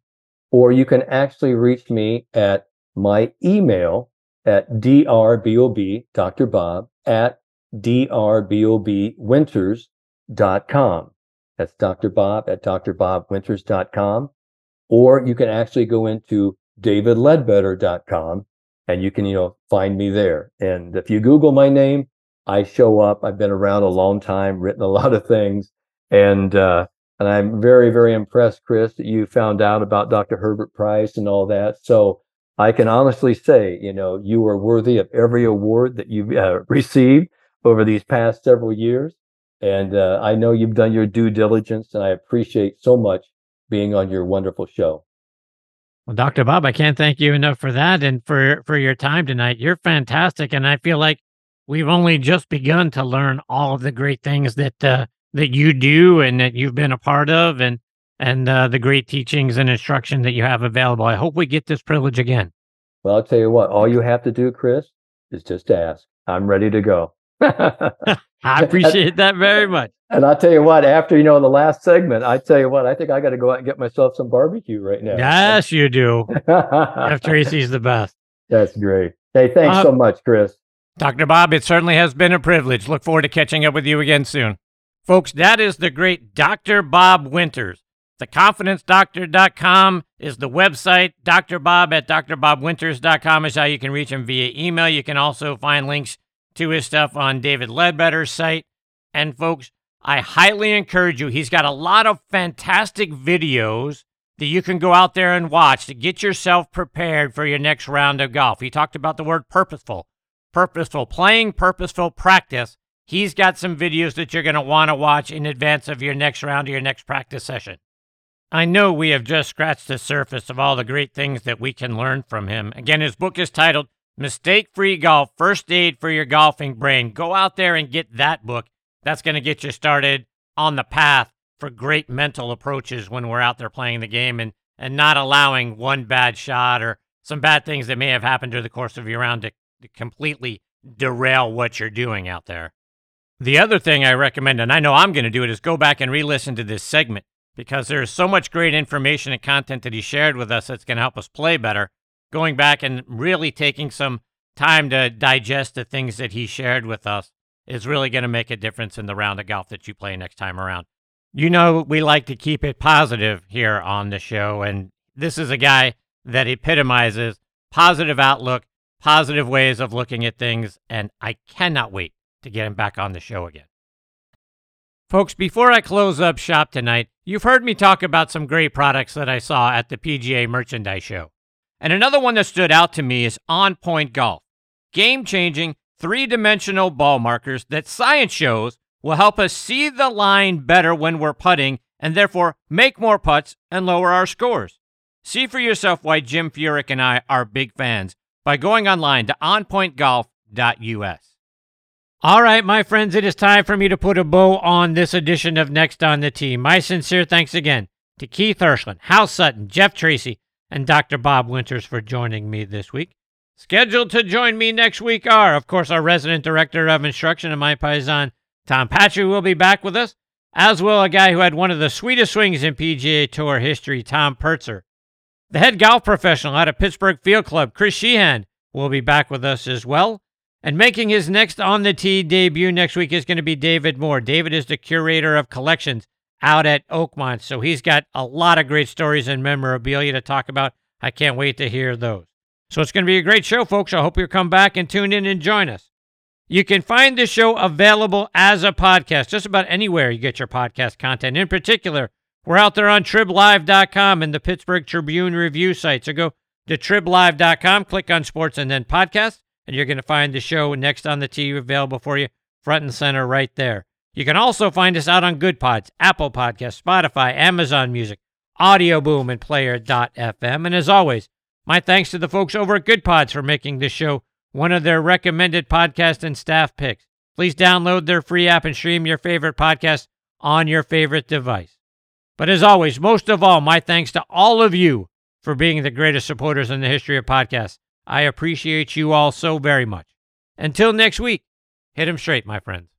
Or you can actually reach me at my email at drbob, Dr. Bob, at drbobwinters.com. That's Dr. Bob at drbobwinters.com. Or you can actually go into davidleadbetter.com and you can, you know, find me there. And if you Google my name, I show up. I've been around a long time, written a lot of things. And, uh, and I'm very, very impressed, Chris, that you found out about Dr. Herbert Price and all that. So I can honestly say, you know, you are worthy of every award that you've uh, received over these past several years. And uh, I know you've done your due diligence, and I appreciate so much being on your wonderful show. Well, Dr. Bob, I can't thank you enough for that and for for your time tonight. You're fantastic, and I feel like we've only just begun to learn all of the great things that uh, that you do and that you've been a part of, and and uh, the great teachings and instruction that you have available. I hope we get this privilege again. Well, I'll tell you what. All you have to do, Chris, is just ask. I'm ready to go. I appreciate that very much. And I'll tell you what, after you know the last segment, I tell you what, I think I got to go out and get myself some barbecue right now. Yes, you do. Jeff Tracy's the best. That's great. Hey, thanks uh, so much, Chris. Dr. Bob, it certainly has been a privilege. Look forward to catching up with you again soon. Folks, that is the great Dr. Bob Winters. TheConfidenceDoctor.com is the website. Dr. Bob at drbobwinters.com is how you can reach him via email. You can also find links to his stuff on David Leadbetter's site. And folks, I highly encourage you. He's got a lot of fantastic videos that you can go out there and watch to get yourself prepared for your next round of golf. He talked about the word purposeful, purposeful playing, purposeful practice. He's got some videos that you're going to want to watch in advance of your next round or your next practice session. I know we have just scratched the surface of all the great things that we can learn from him. Again, his book is titled Mistake Free Golf First Aid for Your Golfing Brain. Go out there and get that book. That's going to get you started on the path for great mental approaches when we're out there playing the game and, and not allowing one bad shot or some bad things that may have happened during the course of your round to, to completely derail what you're doing out there. The other thing I recommend, and I know I'm going to do it, is go back and re listen to this segment because there's so much great information and content that he shared with us that's going to help us play better. Going back and really taking some time to digest the things that he shared with us is really going to make a difference in the round of golf that you play next time around. You know, we like to keep it positive here on the show, and this is a guy that epitomizes positive outlook, positive ways of looking at things, and I cannot wait to get him back on the show again. Folks, before I close up shop tonight, you've heard me talk about some great products that I saw at the PGA Merchandise Show. And another one that stood out to me is On Point Golf. Game changing, three dimensional ball markers that science shows will help us see the line better when we're putting and therefore make more putts and lower our scores. See for yourself why Jim Furyk and I are big fans by going online to onpointgolf.us. All right, my friends, it is time for me to put a bow on this edition of Next on the Tee. My sincere thanks again to Keith Hirshland, Hal Sutton, Jeff Tracy, and Dr. Bob Winters for joining me this week. Scheduled to join me next week are, of course, our resident director of instruction and my paisan, Tom Patri, will be back with us, as will a guy who had one of the sweetest swings in PGA Tour history, Tom Purtzer. The head golf professional out of Pittsburgh Field Club, Chris Sheehan, will be back with us as well. And making his next on the tee debut next week is going to be David Moore. David is the curator of collections out at Oakmont, so he's got a lot of great stories and memorabilia to talk about. I can't wait to hear those. So it's going to be a great show, folks. I hope you'll come back and tune in and join us. You can find this show available as a podcast just about anywhere you get your podcast content. In particular, we're out there on triblive.com and the Pittsburgh Tribune review site. So go to triblive.com, click on sports and then podcast, and you're going to find the show next on the TV available for you front and center right there. You can also find us out on Goodpods, Apple Podcasts, Spotify, Amazon Music, Audioboom, and Player.fm. And as always, my thanks to the folks over at Goodpods for making this show one of their recommended podcast and staff picks. Please download their free app and stream your favorite podcast on your favorite device. But as always, most of all, my thanks to all of you for being the greatest supporters in the history of podcasts. I appreciate you all so very much. Until next week, hit 'em straight, my friends.